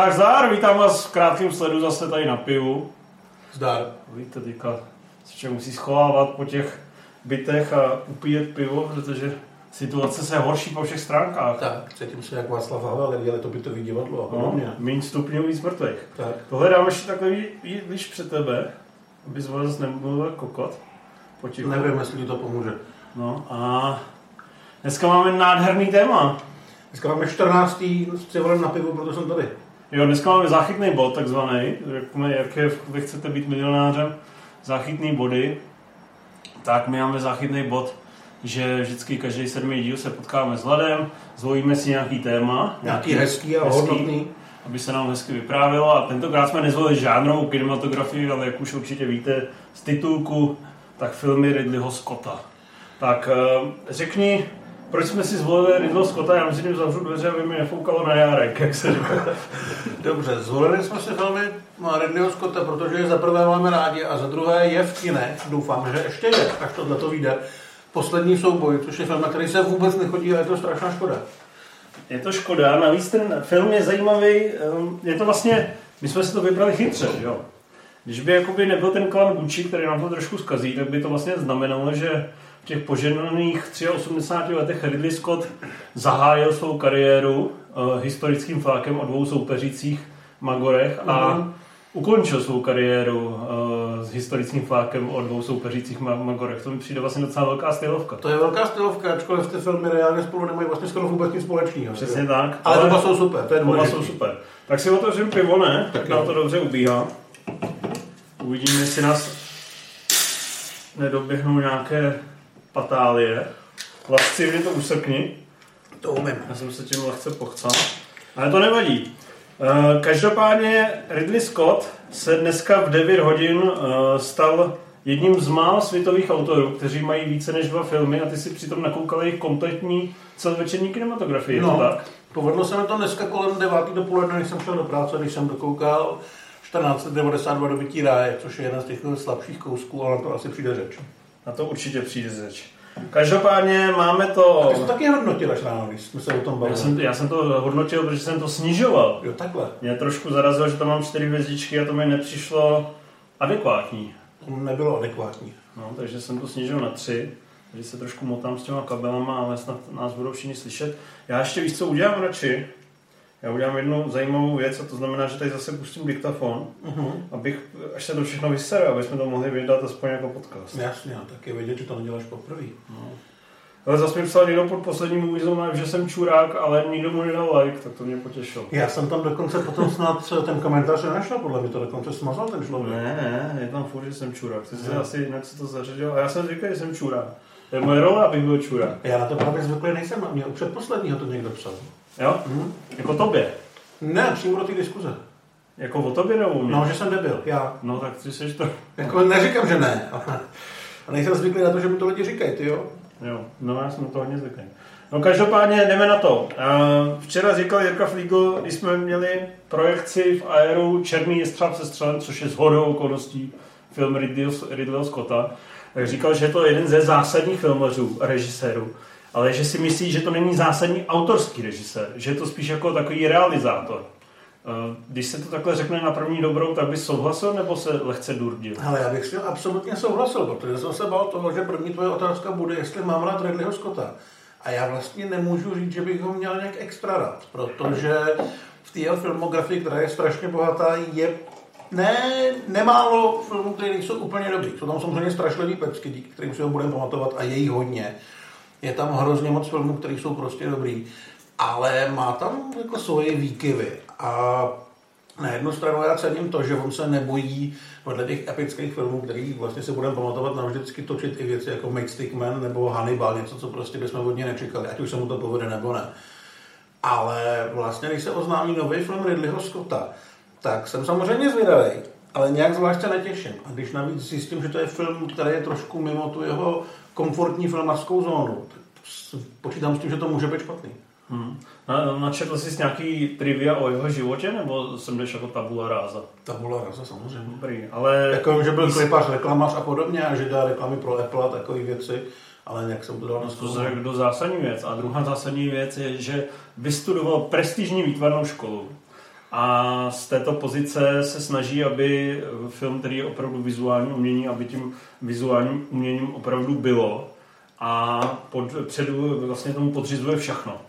Tak zdar, vítám vás v krátkém sledu zase tady na pivu. Zdar. Víte, teďka se člověk musí schovávat po těch bytech a upíjet pivo, protože situace se horší po všech stránkách. Tak, cítím se jak Václav Havel, dělali to bytový divadlo a podobně. No, méně stupňů, víc mrtvých. Tak. Tohle dám ještě ví- víš před tebe, aby zase zase nemluvil kokot. Potichu. Nevím, jestli ti to pomůže. No a dneska máme nádherný téma. Dneska máme 14. s na pivu, proto jsem tady. Jo, dneska máme záchytný bod, takzvaný, jak, jak je, vy chcete být milionářem, záchytný body, tak my máme záchytný bod, že vždycky každý sedmý díl se potkáme s Vladem, zvolíme si nějaký téma, Nějaký hezký a hodnotný. aby se nám hezky vyprávělo a tentokrát jsme nezvolili žádnou kinematografii, ale jak už určitě víte z titulku, tak filmy Ridleyho Scotta. Tak eh, řekni, proč jsme si zvolili Ridleyho Scotta, já myslím, že zavřu dveře, aby mi nefoukalo na járek, jak se říká. Dobře, zvolili jsme si filmy Ridleyho Scotta, protože je za prvé máme rádi a za druhé je v kinech, doufám, že ještě je, až tohle to vyjde. Poslední souboj, což je film, na který se vůbec nechodí a je to strašná škoda. Je to škoda, navíc ten film je zajímavý, um, je to vlastně, my jsme si to vybrali chytře, jo. Když by jakoby nebyl ten klan Gucci, který nám to trošku zkazí, tak by to vlastně znamenalo, že v těch poženaných 83 letech Ridley Scott zahájil svou kariéru uh, historickým flákem o dvou soupeřících Magorech a Mhm. ukončil svou kariéru uh, s historickým flákem o dvou soupeřících Ma- Magorech. To mi přijde vlastně docela velká stylovka. To je velká stylovka, ačkoliv ty filmy reálně spolu nemají vlastně skoro vůbec nic společného. Přesně tak. Ale oba jsou super, to je Oba jsou super. Tak si otevřím pivo, ne? Tak nám to dobře ubíhá. Uvidíme, jestli nás nedoběhnou nějaké patálie. Lascivně to usrkni. To umím. Já jsem se tím lehce pochcal. Ale to nevadí. Eh, Každopádně Ridley Scott se dneska v 9 hodin eh, stal jedním z mála světových autorů, kteří mají více než dva filmy a ty si přitom nakoukal jejich kompletní celovečerní kinematografii. No, tak? povedlo se mi to dneska kolem 9. dopoledne, když jsem šel do práce, když jsem dokoukal 1492 dobytí ráje, což je jeden z těch slabších kousků, ale na to asi přijde řeč. Na to určitě přijde řeč. Každopádně máme to... Ty jsi to taky hodnotil až ráno, když jsme se o tom Já bavili. jsem, já jsem to hodnotil, protože jsem to snižoval. Jo, takhle. Mě trošku zarazilo, že tam mám čtyři hvězdičky a to mi nepřišlo adekvátní. To nebylo adekvátní. No, takže jsem to snížil na tři. Takže se trošku motám s těma kabelama, ale snad nás budou všichni slyšet. Já ještě víš, co udělám radši? Já udělám jednu zajímavou věc a to znamená, že tady zase pustím diktafon, Uh-huh. abych, až se to všechno vysere, aby jsme to mohli vydat aspoň jako podcast. Jasně, a tak je vidět, že to neděláš poprvé. Ale zase mi psal někdo pod posledním úvizem, že jsem čurák, ale nikdo mu nedal like, tak to mě potěšilo. Já jsem tam dokonce potom snad ten komentář nenašel, podle mě to dokonce smazal ten člověk. Ne, ne, je tam furt, že jsem čurák. Ty jsi asi jinak se to zařadil. A já jsem říkal, že jsem čurák. To je moje role, abych byl čurák. Já na to právě zvyklý nejsem, a mě u předposledního to někdo psal. Jo? Hm? Jako tobě. Ne, přímo do té diskuze. Jako o tobě nebo o mně? No, že jsem debil, já. no tak ty jsi to... Jako neříkám, že ne, a nejsem zvyklý na to, že mi to lidi říkají, ty jo. Jo, no já jsem na to hodně zvyklý. No každopádně jdeme na to. Uh, včera říkal Jirka Flígl, když jsme měli projekci v Aeru Černý jestřáb se střelem, což je shodou okolností film Ridleyho, Ridleyho Scotta, tak říkal, že je to jeden ze zásadních filmařů režisérů, ale že si myslí, že to není zásadní autorský režisér, že je to spíš jako takový realizátor. Uh, Když se to takhle řekne na první dobrou, tak bys souhlasil nebo se lehce durdil? Ale já bych s tím absolutně souhlasil, protože jsem se bál toho, že první tvoje otázka bude, jestli mám rád Ridleyho Scotta. A já vlastně nemůžu říct, že bych ho měl nějak extra rád, protože v té filmografii, která je strašně bohatá, je ne, nemálo filmů, které nejsou úplně dobrý. Jsou tam samozřejmě strašlivý pecky, díky kterým si ho budeme pamatovat a je jich hodně. Je tam hrozně moc filmů, které jsou prostě dobrý, ale má tam jako svoje výkyvy. A na jednu stranu já cením to, že on se nebojí podle těch epických filmů, který vlastně se budeme pamatovat navždycky točit i věci jako Matchstick Man nebo Hannibal, něco, co prostě bychom od něj nečekali, ať už se mu to povede nebo ne. Ale vlastně, když se oznámí nový film Ridleyho Scotta, tak jsem samozřejmě zvědavý, ale nějak zvlášť se netěším. A když navíc zjistím, že to je film, který je trošku mimo tu jeho komfortní filmařskou zónu, počítám s tím, že to může být špatný. Hmm. Na, načetl jsi nějaký trivia o jeho životě, nebo jsem jdeš jako tabula ráza? Tabula rasa samozřejmě. Dobrý, ale... Jako, že byl klipař, reklamař a podobně a že dělá reklamy pro Apple a takové věci, ale nějak jsem to dal na To řekl do zásadní věc. A druhá zásadní věc je, že vystudoval prestižní výtvarnou školu a z této pozice se snaží, aby film, který je opravdu vizuální umění, aby tím vizuálním uměním opravdu bylo a pod, předu vlastně tomu podřizuje všechno.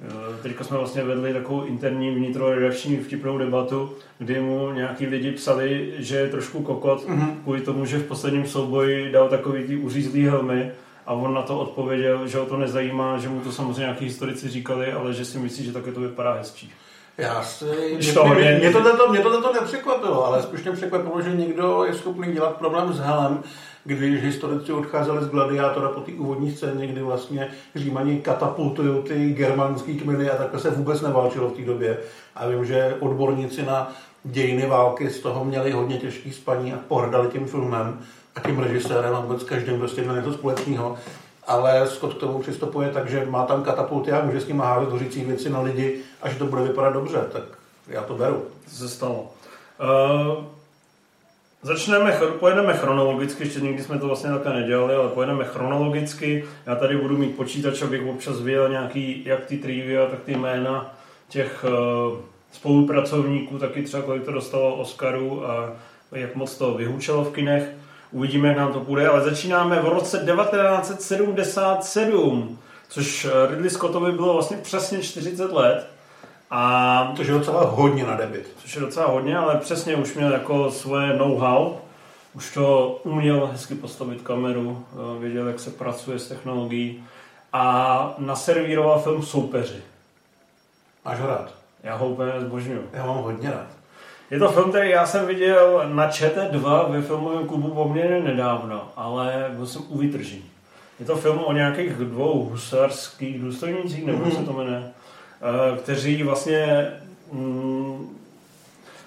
Eh, teďka jsme vlastně vedli takovou interní vnitroredakční vtipnou debatu, kdy mu nějaký lidi psali, že je trošku kokot mm-hmm. kvůli tomu, že v posledním souboji dal takový ty uřízlý helmy a on na to odpověděl, že ho to nezajímá, že mu to samozřejmě nějaký historici říkali, ale že si myslí, že také to vypadá hezčí. Já si... Mě, to, mě, mě, to, to, mě to, to nepřekvapilo, ale spíš mě překvapilo, že někdo je schopný dělat problém s helem, když historici odcházeli z Gladiátora po té úvodní scéně, kdy vlastně Římani katapultují ty germánské kmeny a takhle se vůbec neválčilo v té době. A vím, že odborníci na dějiny války z toho měli hodně těžký spaní a pohrdali tím filmem a tím režisérem a vůbec každým prostě měl něco společného. Ale Scott k tomu přistupuje tak, že má tam katapulty a může s nimi házet hořící věci na lidi a že to bude vypadat dobře, tak já to beru. To se stalo. Uh... Začneme, pojedeme chronologicky, ještě nikdy jsme to vlastně takhle nedělali, ale pojedeme chronologicky. Já tady budu mít počítač, abych občas viděl nějaký, jak ty trivia, tak ty jména těch uh, spolupracovníků, taky třeba kolik to dostalo Oscaru a jak moc to vyhučelo v kinech. Uvidíme, jak nám to půjde, ale začínáme v roce 1977, což eh, Ridley Scottovi bylo vlastně přesně 40 let. A, což je docela hodně na debit. Což je docela hodně, ale přesně už měl jako svoje know-how. Už to uměl hezky postavit kameru, eh, věděl, jak se pracuje s technologií a naservíroval film Soupeři. Máš ho rád? Já ho úplně zbožňuju. Já mám hodně rád. Je to film, který já jsem viděl na ČT2 ve filmovém klubu poměrně nedávno, ale byl jsem u vytržení. Je to film o nějakých dvou husarských důstojnících, nebo mm-hmm. se to jmenuje, Eh, kteří vlastně mm,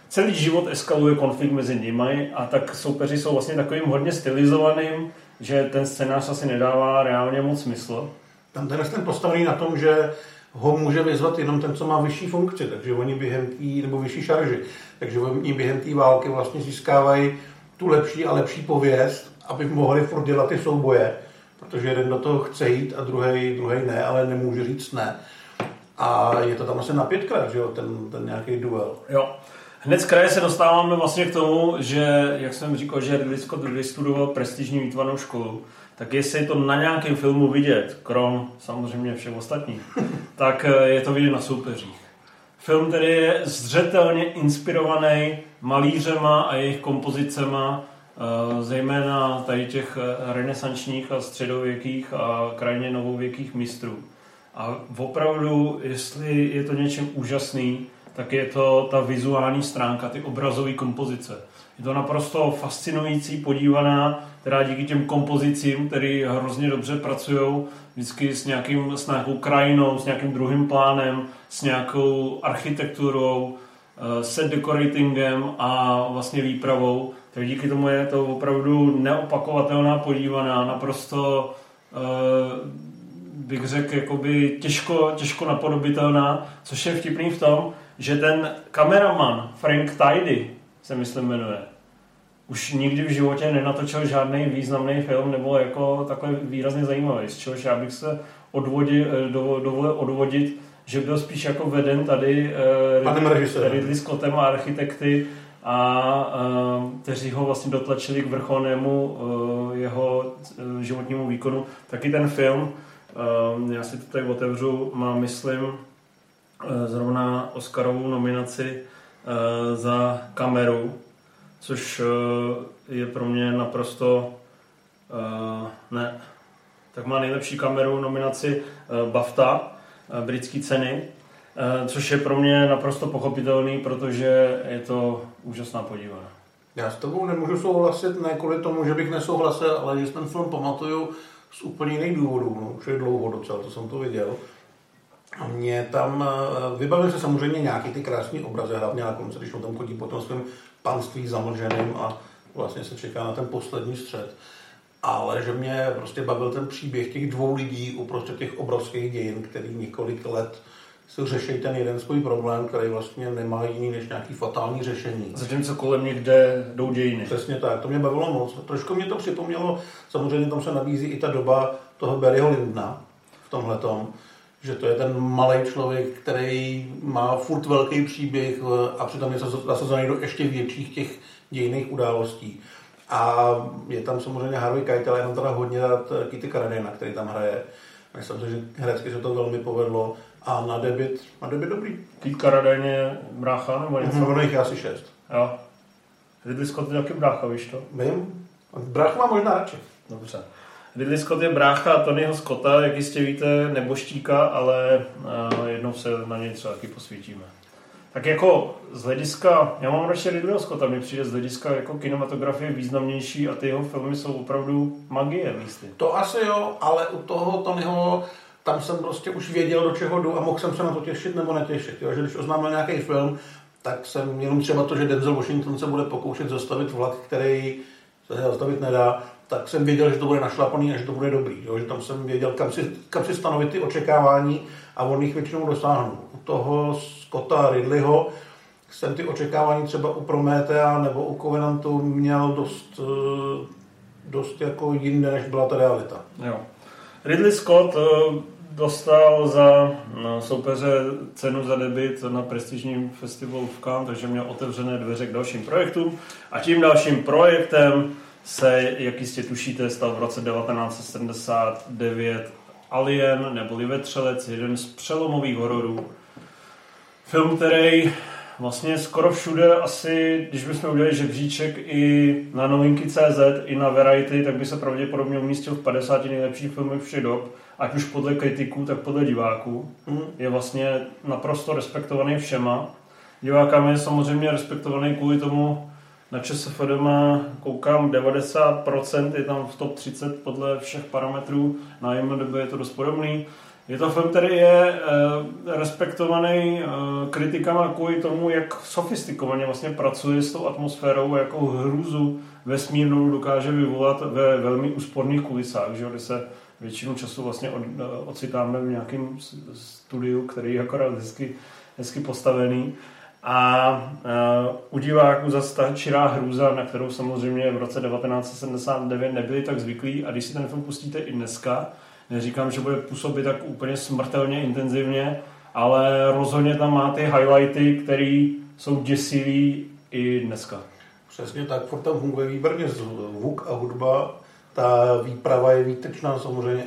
celý život eskaluje konflikt mezi nimi a tak soupeři jsou vlastně takovým hodně stylizovaným, že ten scénář asi nedává reálně moc smysl. Tam ten ten postavený na tom, že ho může vyzvat jenom ten, co má vyšší funkci, takže oni během tý, nebo vyšší šarži, takže oni během té války vlastně získávají tu lepší a lepší pověst, aby mohli furt dělat ty souboje, protože jeden do toho chce jít a druhý, druhý ne, ale nemůže říct ne. A je to tam asi na pětkrát, že jo, ten, ten nějaký duel. Jo. Hned z kraje se dostáváme vlastně k tomu, že, jak jsem říkal, že Ridley Scott vystudoval prestižní výtvarnou školu, tak jestli je to na nějakém filmu vidět, krom samozřejmě všech ostatních, tak eh, je to vidět na soupeřích. Film, který je zřetelně inspirovaný malířema a jejich kompozicema, eh, zejména tady těch eh, renesančních a středověkých a krajně novověkých mistrů. A opravdu, jestli je to něčem úžasný, tak je to ta vizuální stránka, ty obrazové kompozice. Je to naprosto fascinující, podívaná, která díky těm kompozicím, které hrozně dobře pracují, vždycky s, nějakým, s nějakou krajinou, s nějakým druhým plánem, s nějakou architekturou, eh, set decoratingem a vlastně výpravou, tak díky tomu je to opravdu neopakovatelná podívaná, naprosto uh, bych řekl, jakoby těžko, těžko napodobitelná, což je vtipný v tom, že ten kameraman Frank Tidy, se myslím jmenuje, už nikdy v životě nenatočil žádný významný film nebo jako takhle výrazně zajímavý, z čehož já bych se odvodil, do, dovolil odvodit, že byl spíš jako veden tady uh, Ridley Scottem a architekty, a uh, kteří ho vlastně dotlačili k vrcholnému uh, jeho uh, životnímu výkonu. Taky ten film já si to tady otevřu, mám, myslím, eh, zrovna Oscarovou nominaci eh, za kameru, což eh, je pro mě naprosto ne, tak má nejlepší kameru nominaci BAFTA, britské ceny, což je pro mě naprosto pochopitelný, protože je to úžasná podívaná. Já s tobou nemůžu souhlasit, ne kvůli tomu, že bych nesouhlasil, ale když ten film pamatuju, z úplně jiných důvodů, no, už je dlouho docela, to jsem to viděl. A mě tam, eh, vybavil se samozřejmě nějaký ty krásné obrazy, hlavně na konci, když on tam chodí po tom svém panství zamlženým a vlastně se čeká na ten poslední střed. Ale že mě prostě bavil ten příběh těch dvou lidí uprostřed těch obrovských dějin, který několik let si řeší ten jeden svůj problém, který vlastně nemá jiný než nějaký fatální řešení. Zatímco kolem někde jdou dějiny. Přesně tak, to mě bavilo moc. Trošku mě to připomnělo, samozřejmě tam se nabízí i ta doba toho Barryho Lindna v tomhle tom, že to je ten malý člověk, který má furt velký příběh eh, a přitom je zasazený do ještě větších těch dějných událostí. A je tam samozřejmě Harvey Keitel, jenom teda hodně rád eh, Kitty Carradine, který tam hraje. Myslím si, že herecky se to velmi povedlo a na debit, na debit dobrý. Kitty Carradine je brácha nebo něco? Mm, ono jich je asi šest. Jo. Ridley Scott je taky brácha, víš to? Vím. Brácha má možná radši. Dobře. Ridley Scott je brácha Tonyho Scotta, jak jistě víte, neboštíka, ale uh, jednou se na něj třeba taky posvítíme. Tak jako z hlediska, já mám radši Ridleyho Scotta, mi přijde z hlediska jako kinematografie významnější a ty jeho filmy jsou opravdu magie místy. To asi jo, ale u toho Tonyho tam jsem prostě už věděl, do čeho jdu a mohl jsem se na to těšit nebo netěšit. Jo? Že když oznámil nějaký film, tak jsem jenom třeba to, že Denzel Washington se bude pokoušet zastavit vlak, který se zastavit nedá, tak jsem věděl, že to bude našlapaný a že to bude dobrý. Jo? Že tam jsem věděl, kam si, kam si stanovit ty očekávání a on jich většinou dosáhnu. U toho Scotta Ridleyho jsem ty očekávání třeba u Prometea nebo u Covenantu měl dost, eh, dost jako jinde, než byla ta realita. Jo. Ridley Scott eh, dostal za no, soupeře cenu za debit na prestižním festivalu v Cannes, takže měl otevřené dveře k dalším projektům. A tím dalším projektem se, jak jistě tušíte, stal v roce 1979 Alien, neboli Vetřelec, jeden z přelomových hororů. Film, který vlastně skoro všude asi, když bychom udělali žebříček i na novinky CZ, i na Variety, tak by se pravděpodobně umístil v 50 nejlepších filmech všech dob, ať už podle kritiků, tak podle diváků. Mm. Je vlastně naprosto respektovaný všema. Divákami je samozřejmě respektovaný kvůli tomu, na ČSFD má, koukám, 90%, je tam v top 30 podle všech parametrů, na IMDb je to dost podobný. Je to film, který je e, respektovaný e, kritikama kvůli tomu, jak sofistikovaně vlastně pracuje s tou atmosférou, jakou hrůzu vesmírnou dokáže vyvolat ve velmi úsporných kulisách, že, kde se většinu času vlastně od, eh, ocitáme v nějakém studiu, který je akorát hezky, hezky postavený. A uh, u diváků zase ta čirá hrůza, na kterou samozřejmě v roce 1979 nebyli tak zvyklí. A když si ten film pustíte i dneska, neříkám, že bude působit tak úplně smrtelně intenzivně, ale rozhodně tam má ty highlighty, které jsou děsivý i dneska. Přesně tak, furt tam funguje výborně zvuk a hudba, ta výprava je výtečná, samozřejmě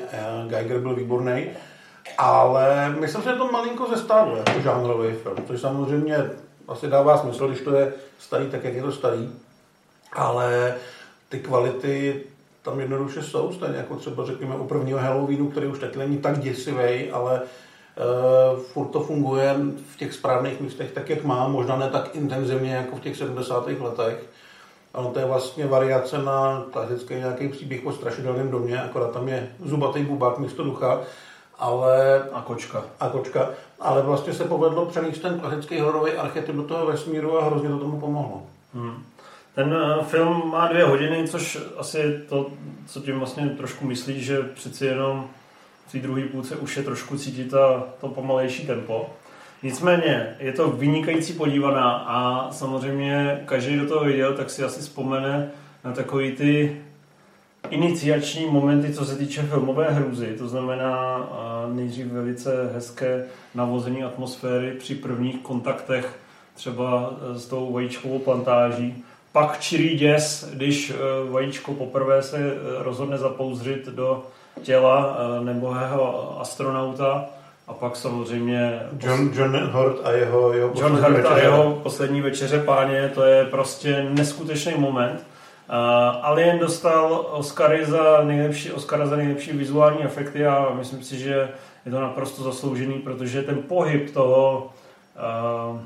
Geiger byl výborný, ale myslím si, že to malinko zestávuje jako žánrový film, což samozřejmě asi dává smysl, když to je starý, tak jak je to starý, ale ty kvality tam jednoduše jsou, stejně jako třeba řekněme u prvního Halloweenu, který už taky není tak děsivý, ale uh, furt to funguje v těch správných místech tak, jak má, možná ne tak intenzivně jako v těch 70. letech. Ale to je vlastně variace na klasický nějaký příběh o strašidelném domě, akorát tam je zubatý bubák místo ducha, ale... A kočka. A kočka. Ale vlastně se povedlo přenést ten klasický hororový archetyp do toho vesmíru a hrozně to tomu pomohlo. Hmm. Ten uh, film má dvě hodiny, což asi je to, co tím vlastně trošku myslí, že přeci jenom v té druhé půlce už je trošku cítit ta, to pomalejší tempo. Nicméně je to vynikající podívaná a samozřejmě každý, kdo to viděl, tak si asi vzpomene na takový ty iniciační momenty, co se týče filmové hrůzy, to znamená nejdřív velice hezké navození atmosféry při prvních kontaktech třeba e, s tou vajíčkovou plantáží, pak čirý děs, když e, vajíčko poprvé se e, rozhodne zapouzřit do těla nebohého astronauta. A pak samozřejmě... John, John Hurt a jeho, jeho John Hurt a jeho poslední večeře páně, to je prostě neskutečný moment. Uh, Alien dostal Oscary za nejlepší, Oscara za nejlepší vizuální efekty a myslím si, že je to naprosto zasloužený, protože ten pohyb toho, uh,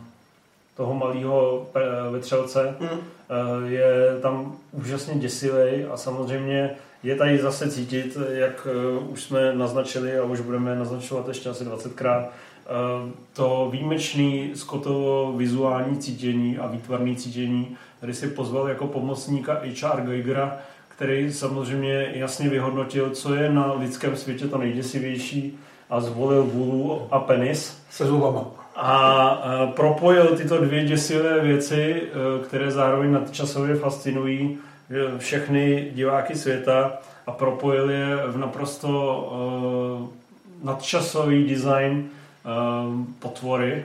toho malého vetřelce mm. uh, je tam úžasně děsivý a samozřejmě je tady zase cítit, jak uh, už jsme naznačili a už budeme naznačovat ještě asi 20krát, uh, to výjimečný Scottovo vizuální cítění a výtvarný cítění, který si pozval jako pomocníka H.R. Geigera, který samozřejmě jasně vyhodnotil, co je na lidském světě to nejděsivější a zvolil vůlu a penis. Se zubama. A propojil tyto dvě děsivé věci, e, které zároveň nadčasově fascinují všechny diváky světa a propojil je v naprosto nadčasový design um, potvory,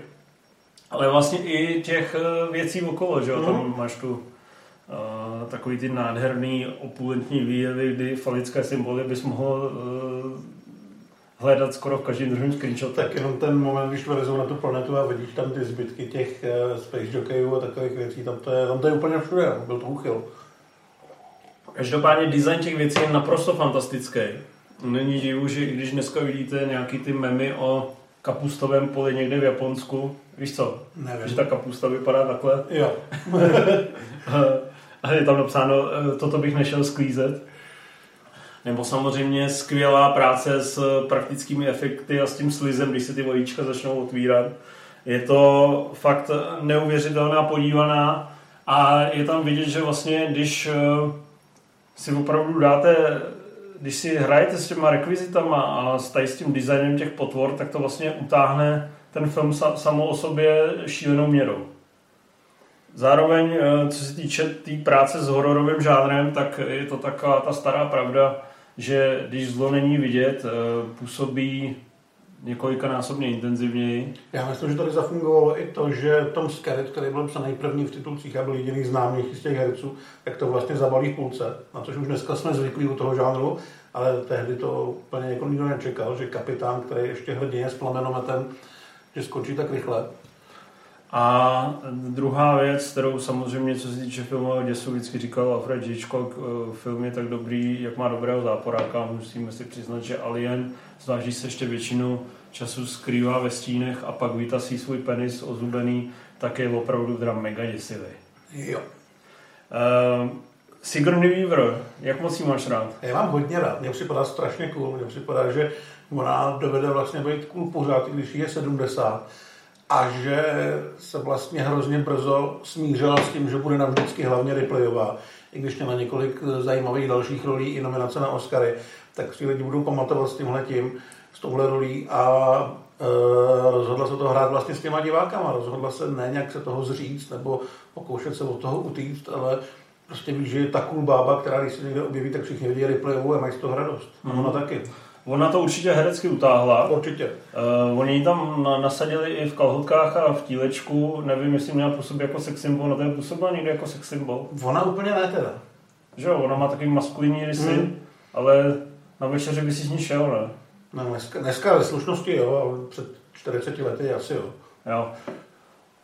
ale vlastně i těch uh, věcí okolo, že jo? Mm. Tam mhm. máš tu uh, takový ty nádherný opulentní výjevy, kdy falické symboly bys mohl uh, hledat skoro v každém druhém screenshotu. Tak jenom ten moment, když vylezou na tu planetu a vidíš tam ty zbytky těch uh, Space Jockeyů a takových věcí, tam to je, tam to je úplně všude, byl to úchyl. Každopádně design těch věcí je naprosto fantastický. Není divu, že i když dneska vidíte nějaký ty memy o kapustovém poli někde v Japonsku, víš co? Nevím. Že ta kapusta vypadá takhle. Jo. a je tam napsáno, eh, toto bych nešel sklízet. Nebo samozřejmě skvělá práce s praktickými efekty a s tím slizem, když se ty vojíčka začnou otvírat. Je to fakt neuvěřitelná podívaná a je tam vidět, že vlastně, když eh, si opravdu dáte, když si hrajete s těma rekvizitama a s, s tím designem těch potvor, tak to vlastně utáhne ten film sa, samo o sobě šílenou měrou. Zároveň, eh, co se týče té tý práce s hororovým žánrem, tak je to taková ta stará pravda, že když zlo není vidět, eh, působí několikanásobně intenzivněji. Já myslím, že tady zafungovalo i to, že Tom Skerritt, který byl psaný první v titulcích a byl jediný známý z těch herců, jak to vlastně zabalí v půlce, na což už dneska jsme zvyklí u toho žánru, ale tehdy to úplně jako nikdo nečekal, že kapitán, který ještě hrdině s plamenometem, že skočí tak rychle. A druhá věc, kterou samozřejmě, co se týče filmového děsu, vždycky říkal Alfred Hitchcock, eh, film je tak dobrý, jak má dobrého záporáka. Musíme si přiznat, že Alien, zvlášť se ještě většinu času skrývá ve stínech a pak vytasí svůj penis ozubený, tak je opravdu teda mega děsivý. Jo. Uh, Sigourney Weaver, jak moc jí máš rád? Já mám hodně rád, mně připadá strašně cool, mně připadá, že ona dovede vlastně být cool pořád, když je 70 a že se vlastně hrozně brzo smířila s tím, že bude navždycky hlavně replayová, i když měla několik zajímavých dalších rolí i nominace na Oscary, tak si lidi budou pamatovat s tímhletím, s touhle rolí a e, rozhodla se to hrát vlastně s těma divákama, rozhodla se ne nějak se toho zříct nebo pokoušet se od toho utíct, ale prostě víš, že je ta cool bába, která když se někde objeví, tak všichni vidí replayovou a mají z toho radost. Mm. Ona taky. Ona to určitě herecky utáhla. Určitě. Uh, oni ji tam nasadili i v kalhotkách a v tílečku. Nevím, jestli měla působit jako sex symbol. Na ten působila někdy jako sex symbol. Ona úplně ne teda. Že jo, ona má takový maskulinní rysy, hmm. ale na večeři by si s ní šel, ne? No, dneska, dneska ve slušnosti jo, ale před 40 lety asi jo. Jo.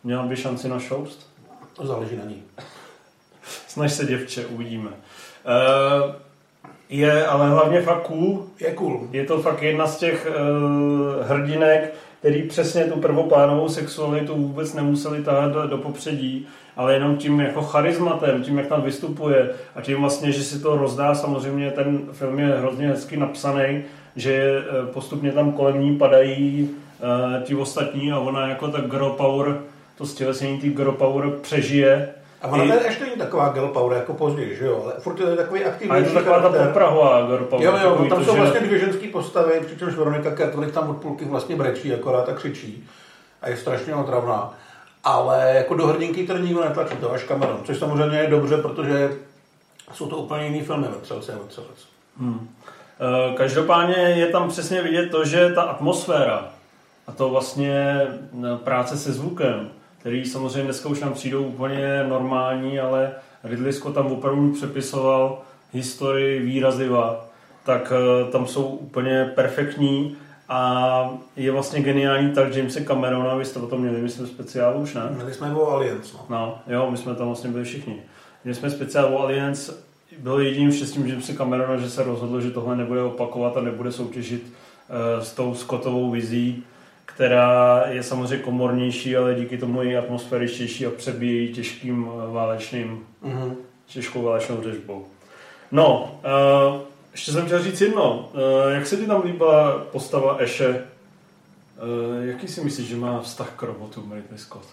Měla by šanci na šoust? To záleží na ní. Snaž se, děvče, uvidíme. Uh, je ale hlavně fakt cool. Je cool. Je to fakt jedna z těch uh, hrdinek, který přesně tu prvoplánovou sexualitu vůbec nemuseli tahat do, do popředí, ale jenom tím jako charizmatem, tím, jak tam vystupuje a tím vlastně, že si to rozdá, samozřejmě ten film je hrozně hezky napsaný, že eh, postupně tam kolem ní padají uh, ti ostatní a ona jako ta girl power, to stělesnění ty girl power přežije a ona I... ještě není taková girl power jako později, že jo? Ale furt je takový aktivní. A je to taková ta poprahová girl power. Jo, jo, tam to, jsou že... vlastně dvě ženské postavy, přičemž Veronika Kertlich tam od půlky vlastně brečí akorát a křičí. A je strašně otravná. Ale jako do hrdinky to nikdo netlačí, to až Cameron. Což samozřejmě je dobře, protože jsou to úplně jiný filmy ve celce celec. Hmm. E, každopádně je tam přesně vidět to, že ta atmosféra a to vlastně e, práce se zvukem, který samozřejmě dneska už nám přijdou úplně normální, ale Ridley Scott tam opravdu přepisoval historii výraziva, tak uh, tam jsou úplně perfektní a je vlastně geniální tak Jamesa Camerona, vy jste o tom měli, myslím, speciál už, ne? Měli jsme o Aliens, no. no. jo, my jsme tam vlastně byli všichni. Měli jsme speciál o Aliens, byl jediným štěstím Jamesa Camerona, že se rozhodl, že tohle nebude opakovat a nebude soutěžit uh, s tou Scottovou vizí, která je samozřejmě komornější, ale díky tomu je atmosféričtější a přebíjí těžkým eh, válečným, mm-hmm. těžkou válečnou řežbou. No, uh, ještě jsem chtěl říct jedno. Uh, jak se ti tam líbila postava Eše? Uh, jaký si myslíš, že má vztah k robotu Ridley Scott?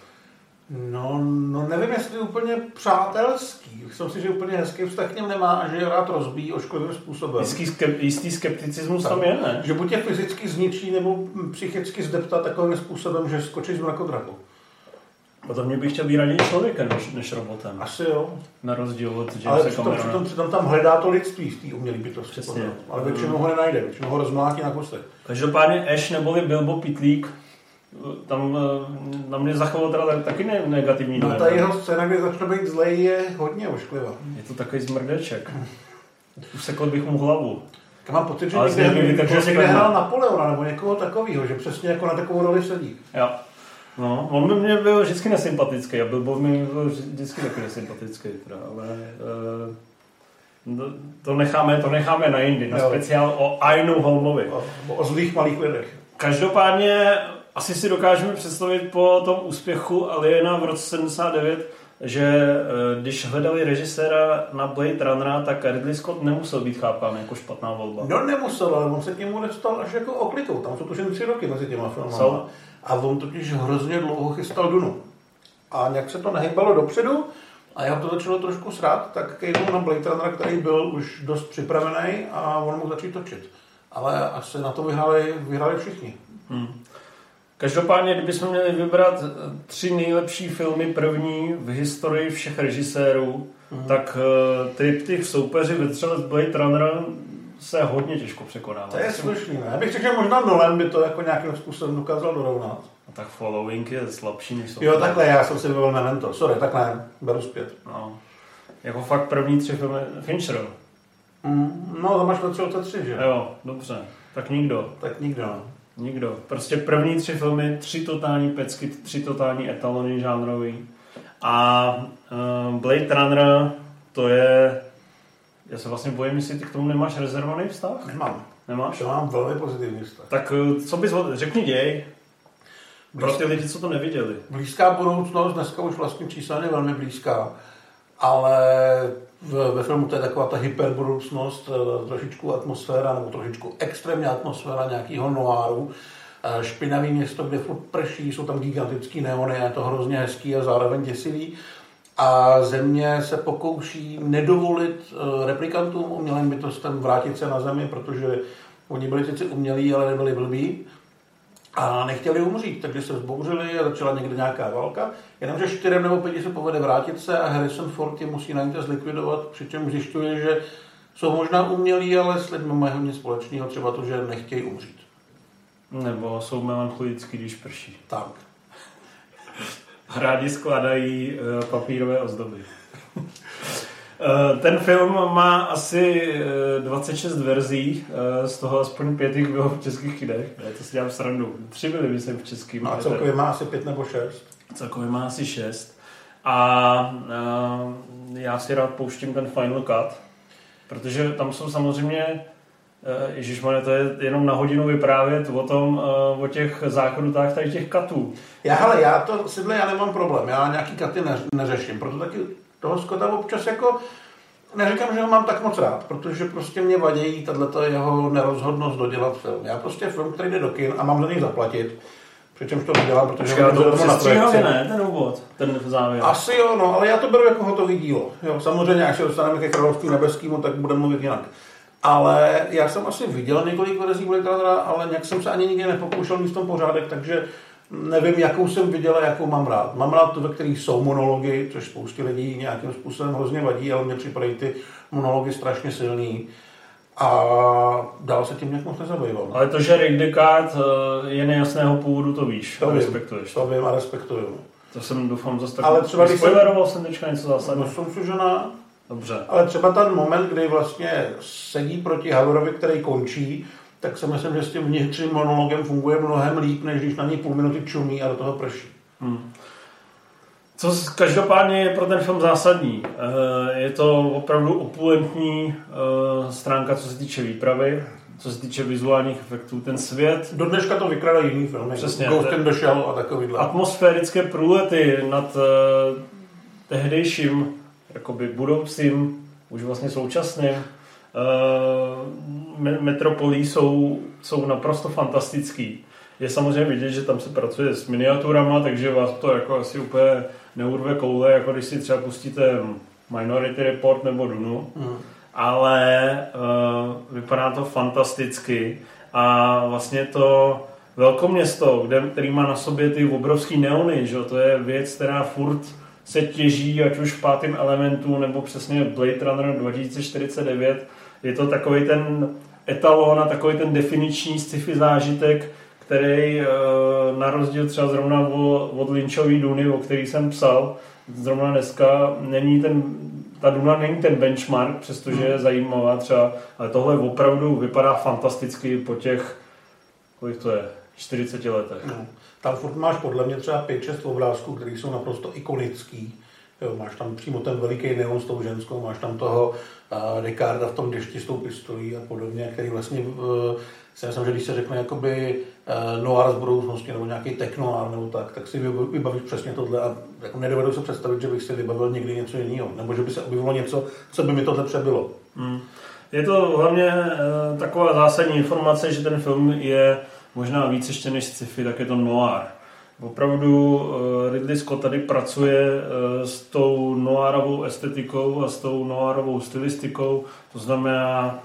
No, no nevím, jestli úplně přátelský. Myslím si, že úplně hezký vztah k něm nemá a že je rád rozbíjí ošklivým způsobem. Jistý, skep, jistý skepticismus tak. tam je, ne? Že buď je fyzicky zničí nebo psychicky zdeptá takovým způsobem, že skočí z mrakodrapu. Potom bych chtěl být raději člověkem než, než robotem. Asi jo. Na rozdíl od Jamesa Ale přitom, Camerona. přitom, přitom tam hledá to lidství v té umělé bytosti. Přesně. pořád. Ale většinou ho nenajde, většinou ho rozmlátí na kostech. Každopádně Ash neboli Bilbo Pitlík, tam eh, na mě zachoval teda taky ne- negativní No ta jeho scéna, kde začne být zlej, je hodně ošklivá. Je to takový zmrdeček. Usekl bych mu hlavu. Já mám pocit, že někde, někde kamna. hrál Napoleona nebo někoho takového, že přesně jako na takovou roli sedí. Jo. No, on by mě byl vždycky nesympatický a Bilbo mi byl vždycky taky nesympatický. Teda, ale no, to, necháme, to necháme na jindy, na Jo. speciál o Ainu Holmovi. O, o zlých malých lidech. Každopádně asi si dokážeme představit po tom úspěchu Aliena v roce 79, že eh, když hledali režiséra na Blade Runnera, tak Ridley Scott nemusel být chápán jako špatná volba. No nemusel, ale on se k němu dostal až jako oklikou. Tam jsou tuším tři roky mezi těma filmama. Jsou. A on totiž hrozně dlouho chystal Dunu. A nějak se to nehybalo dopředu a jeho to začalo trošku srát, tak kejnul na Blade Runnera, který byl už dost připravený a on mohl začít točit. Ale asi na to vyhráli, vyhráli všichni. Hmm. Každopádně, kdybychom měli vybrat eh, tři nejlepší filmy první v historii všech režisérů, Mhm. tak uh, triptych soupeři ve třele z Blade Runner se hodně těžko překonává. To je slušný, ne? Já bych řekl, že možná Nolan by to jako nějakým způsobem dokázal dorovnat. A tak Following je slabší než soupeři. Jo, takhle, já jsem si vybavil Memento. Sorry, takhle, beru zpět. No. Jako fakt první tři filmy Fincher. Mm, no, to máš to tři, že? Jo, dobře. Tak nikdo. Tak nikdo, no. Nikdo. Prostě první tři filmy, tři totální pecky, tři totální etalony žánrový. A uh, Blade Runner, to je... Já se vlastně bojím, jestli ty k tomu nemáš rezervovaný vztah? Nemám. Nemáš? To mám velmi pozitivní vztah. Tak eh, co bys... Řekni děj. Pro ty lidi, co to neviděli. Blízká budoucnost, dneska už vlastně číselně velmi blízká, ale v, ve filmu to je taková ta hyperbudoucnost, eh, trošičku atmosféra, nebo trošičku extrémně atmosféra nějakého noáru, eh, špinavý město, kde furt prší, jsou tam gigantický neony, je to hrozně hezký a zároveň děsivý. A země se pokouší nedovolit eh, replikantům, umělým bytostem vrátit se na zemi, protože oni byli sice umělí, ale nebyli blbí a nechtěli umřít, takže se vzbouřili a začala někde nějaká válka. Jenomže čtyřem nebo pěti se povede vrátit se a Harrison Ford je musí najít a zlikvidovat, přičemž zjišťuje, že jsou možná umělí, ale s lidmi mají hodně společného, třeba to, že nechtějí umřít. Nebo jsou melancholický, když prší. Tak. Rádi skládají eh, papírové ozdoby. Eh, Ten film má asi eh, 26 verzí, eh, z toho aspoň pět jich bylo v českých kinech. Já to si dělám srandu. Tři byly, myslím, v českým. No a celkově má asi pět nebo šest. Celkově má asi šest. A uh, já si rád pouštím ten Final Cut, protože tam jsou samozřejmě, uh, ježišmane, to je jenom na hodinu vyprávět o tom, uh, o těch zákonutách tady těch katů. Já, hele, já to, Sidle, já nemám problém, já nějaký katy ne, neřeším, proto taky toho Scotta občas jako neříkám, že ho mám tak moc rád, protože prostě mě vadí tato jeho nerozhodnost dodělat film. Já prostě film, který jde do kin a mám za něj zaplatit, přičemž to nedělám, protože ale to na projekci. ne, ten úvod, ten závěr. Asi jo, no, ale já to beru jako hotový dílo. Jo, samozřejmě, až se dostaneme ke království nebeskému, tak budeme mluvit jinak. Ale já jsem asi viděl několik verzí Blade ale nějak jsem se ani nikdy nepokoušel mít v tom pořádek, takže nevím, jakou jsem viděl a jakou mám rád. Mám rád tu, ve kterých jsou monology, což spoustě lidí nějakým způsobem hrozně vadí, ale mně připadají ty monology strašně silný. A dál se tím nějak moc nezabývám. Ale to, že Rick Descartes eh, je nejasného původu, to víš, To vím. respektuješ. To vím a respektuju. To jsem doufám zase tak... Ale třeba když jsem- jsem teďka něco zásadního. Si, že na, Dobře. Ale třeba ten moment, kdy vlastně sedí proti Havorovi, který končí, tak si myslím, že s tím vnitřním monologem funguje mnohem líp, než když na něj půl minuty čumí a do toho prší. Co z- každopádně je pro ten film zásadní. Eh, Je to opravdu opulentní eh, stránka, co se týče výpravy, co se týče vizuálních efektů. Ten svět, Do dneška to vykradají jiný filmy. Přesně. Ghost in the Shell a takovýhle. atmosférické průlety nad eh, tehdejším, jakoby budoucím, už vlastně současným me- metropolí jsou, jsou naprosto fantastický. Je samozřejmě vidět, že tam se pracuje s miniaturama, takže vás to jako asi úplně neurve koule, jako když si třeba pustíte Minority Report nebo Dunu, Hmm. ale uh, vypadá to fantasticky a vlastně to velkoměsto, kde, který má na sobě ty obrovský neony, že? to je věc, která furt se těží, ať už v pátém elementu, nebo přesně Blade Runner 2049. Je to takový ten etalon a takový ten definiční sci-fi zážitek, který eh, na rozdíl třeba zrovna od Lynchový Duny, o který jsem psal, zrovna dneska není ten, ta Duna není ten benchmark, přestože je zajímavá třeba, ale tohle opravdu vypadá fantasticky po těch, kolik to je, 40 letech. No. Tam furt máš podle mě třeba 5-6 obrázků, které jsou naprosto ikonický. Jo, máš tam přímo ten veliký neon s tou ženskou, máš tam toho uh, Ricarda v tom dešti s tou pistolí a podobně, který vlastně uh, si myslím, že když se řekne jakoby noir z budoucnosti nebo nějaký technoár nebo tak, tak si vybavíš přesně tohle a jako nedovedu se představit, že bych si vybavil někdy něco jiného, nebo že by se objevilo něco, co by mi tohle přebylo. Hmm. Je to hlavně uh, taková zásadní informace, že ten film je možná víc ještě než sci-fi, tak je to noir. Opravdu uh, Ridley Scott tady pracuje s tou noirovou estetikou a s tou noirovou stylistikou, to znamená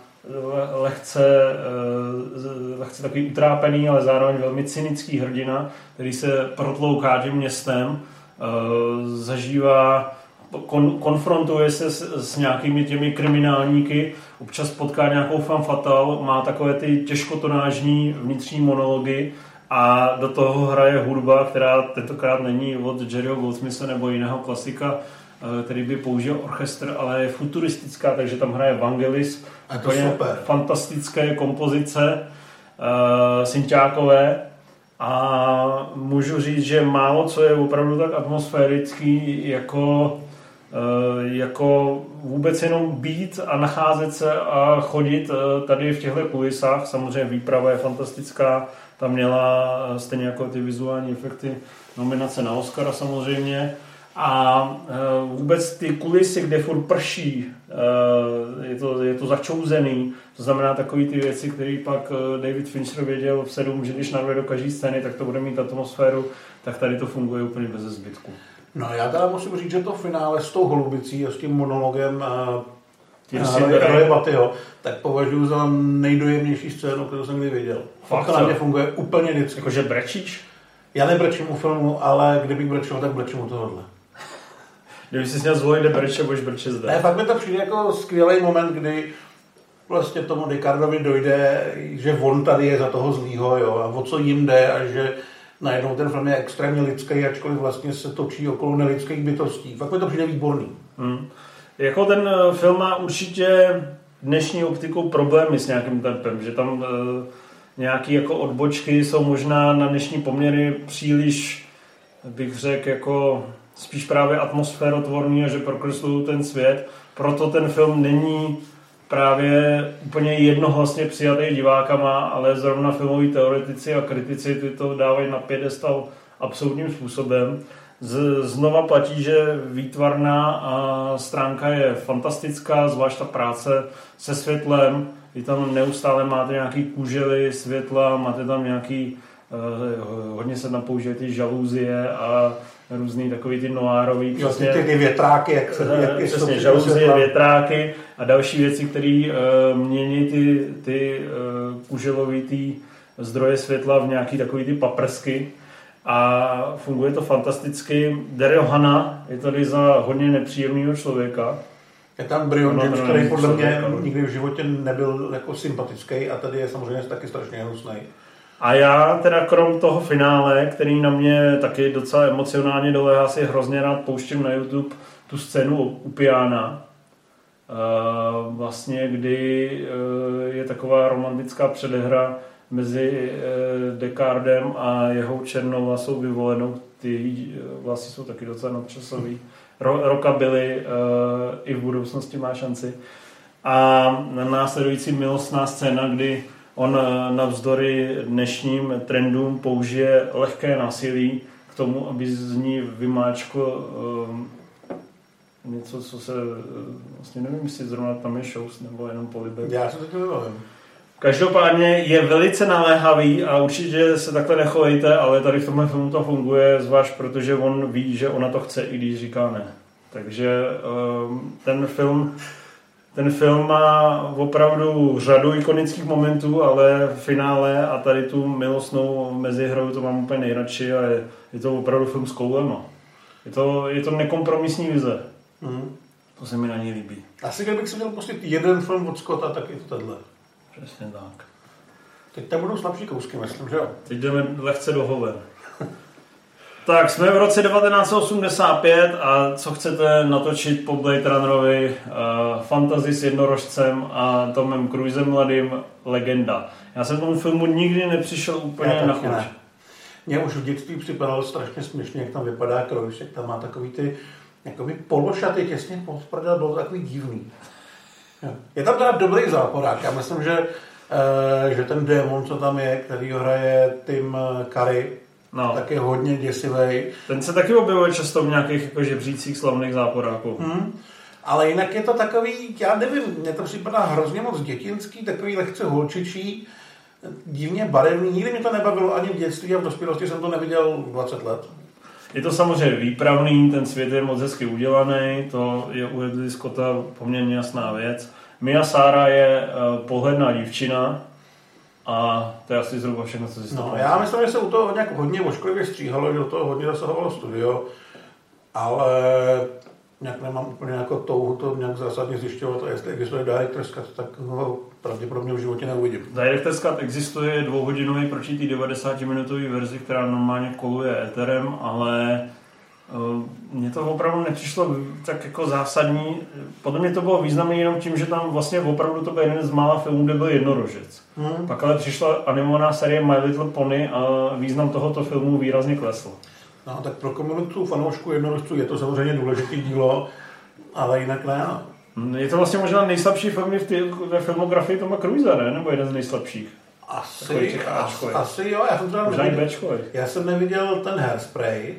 lehce, eh, lehce takový utrápený, ale zároveň velmi cynický hrdina, který se protlouká tím městem, eh, zažívá, kon, konfrontuje se s, s nějakými těmi kriminálníky, občas potká nějakou fan fatal, má takové ty těžkotonážní vnitřní monology a do toho hraje hudba, která tentokrát není od Jerryho Goldsmitha nebo jiného klasika, který by použil orchestr, ale je futuristická, takže tam hraje Vangelis, a to super. fantastické kompozice uh, synťákové a můžu říct, že málo co je opravdu tak atmosférický jako, uh, jako vůbec jenom být a nacházet se a chodit tady v těchto kulisách. Samozřejmě výprava je fantastická, tam měla stejně jako ty vizuální efekty nominace na Oscara samozřejmě. A e, vůbec ty kulisy, kde furt prší, e, je to, je to začouzený, to znamená takové ty věci, které pak e, David Fincher věděl v sedm, že když narve do každé scény, tak to bude mít atmosféru, tak tady to funguje úplně bez zbytku. No já teda musím říct, že to finále s tou holubicí a s tím monologem Battyho, tak považuji za nejdojemnější scénu, kterou jsem kdy viděl. Fakt na mě funguje úplně vždycky. Jakože brečíš? Já nebrečím u filmu, ale kdybych brečil, tak brečím u tohohle. Kdyby si měl zvolit, kde brče, budeš brče zde. Ne, fakt mi to přijde jako skvělý moment, kdy vlastně tomu Ricardovi dojde, že on tady je za toho zlýho, jo, a o co jim jde a že najednou ten film je extrémně lidský, ačkoliv vlastně se točí okolo nelidských bytostí. Fakt mi to přijde výborný. Hmm. Jako ten eh, film má určitě dnešní optikou problémy s nějakým tempem, že tam uh, nějaké jako odbočky jsou možná na dnešní poměry příliš, bych řekl, jako spíš právě atmosférotvorný a že prokreslují ten svět. Proto ten film není právě úplně jednohlasně přijatý divákama, ale zrovna filmoví teoretici a kritici ty to dávají na pědestal absolutním způsobem. Z, znova platí, že výtvarná stránka je fantastická, zvlášť ta práce se světlem. Vy tam neustále máte nějaký kůžely světla, máte tam nějaký, eh, hodně se tam používají ty žalúzie a různý takový ty noárový. Přesně, ty, ty větráky, jak se jak Přesně, žaluzie, větráky a další věci, které uh, mění ty, ty uh, kuželový ty zdroje světla v nějaký takový ty paprsky a funguje to fantasticky. Daryl Hana je tady za hodně nepříjemného člověka. Je tam Brion James, který podle mě nikdy v životě nebyl jako sympatický a tady je samozřejmě taky strašně hnusný. A já teda krom toho finále, který na mě taky docela emocionálně dolehá, si hrozně rád pouštím na YouTube tu scénu u piana. Uh, vlastně, kdy uh, je taková romantická předehra mezi uh, Descardem a jeho černovlasou vyvolenou. Ty vlasy jsou taky docela nadčasový. Ro, rockabilly i v budoucnosti má šanci. A následující milostná scéna, kdy On eh, navzdory dnešním trendům použije lehké násilí k tomu, aby z ní vymáčkl um, něco, co se, eh, vlastně nevím, jestli zrovna tam je shows nebo jenom polibek. Já se to nevím. Každopádně je velice naléhavý a určitě se takhle nechovejte, ale tady v tomhle filmu to funguje, zvlášť protože on ví, že ona to chce, i když říká ne. Takže um, ten film ten film má opravdu řadu ikonických momentů, ale v finále a tady tu milostnou mezihrou to mám úplně nejradši a je, je to opravdu film s koulema. Je to, je to nekompromisní vize. Mm. To se mi na ní líbí. Asi kdybych si měl pustit jeden film od Scotta, tak je to tenhle. Přesně tak. Teď tam budou slabší kousky, myslím, že jo? Teď jdeme lehce do hoven. Tak, jsme v roce 1985 a co chcete natočit po Blade Runnerovi? Uh, fantasy s jednorožcem a Tomem Cruisem mladým, legenda. Já jsem tomu filmu nikdy nepřišel úplně Já na chuť. ne. Mně už v dětství připadalo strašně směšně, jak tam vypadá Krovis, jak tam má takový ty jakoby pološaty těsně pod prdel, bylo to takový divný. Je tam teda dobrý záporák, já myslím, že, eh, že ten démon, co tam je, který ho hraje Tim Curry, No, tak je hodně děsivý. ten se taky objevuje často v nějakých jako žebřících slavných záporáků. Hmm. Ale jinak je to takový, já nevím, mně to připadá hrozně moc dětinský, takový lehce holčičí, divně barevný. Nikdy mě to nebavilo ani v dětství a v dospělosti jsem to neviděl 20 let. Je to samozřejmě výpravný, ten svět je moc hezky udělaný, to je u Ridley Scotta poměrně jasná věc. Mia Sára je uh, pohledná dívčina a to je asi zhruba všechno, co si z toho No, já myslím, že se u toho hodně, hodně ošklivě stříhalo, že do toho hodně zasahovalo studio, ale nějak nemám úplně jako touhu to nějak zásadně zjišťovat a jestli existuje Director's Cut, tak ho pravděpodobně v životě neuvidím. Director's Cut existuje dvouhodinový proti té 90-minutové verzi, která normálně koluje Etherem, ale mně to opravdu nepřišlo tak jako zásadní. Podle mě to bylo významné jenom tím, že tam vlastně opravdu to byl jeden z mála filmů, kde byl jednorožec. Hmm. Pak ale přišla animovaná série My Little Pony a význam tohoto filmu výrazně klesl. No, tak pro komunitu fanoušků jednorožců je to samozřejmě důležité dílo, ale jinak ne. no. Mm, Je to vlastně možná nejslabší film ve filmografii Toma Cruise, ne? Nebo jeden z nejslabších? Asi, asi, asi jo, já jsem neviděl, já jsem neviděl ten Hairspray,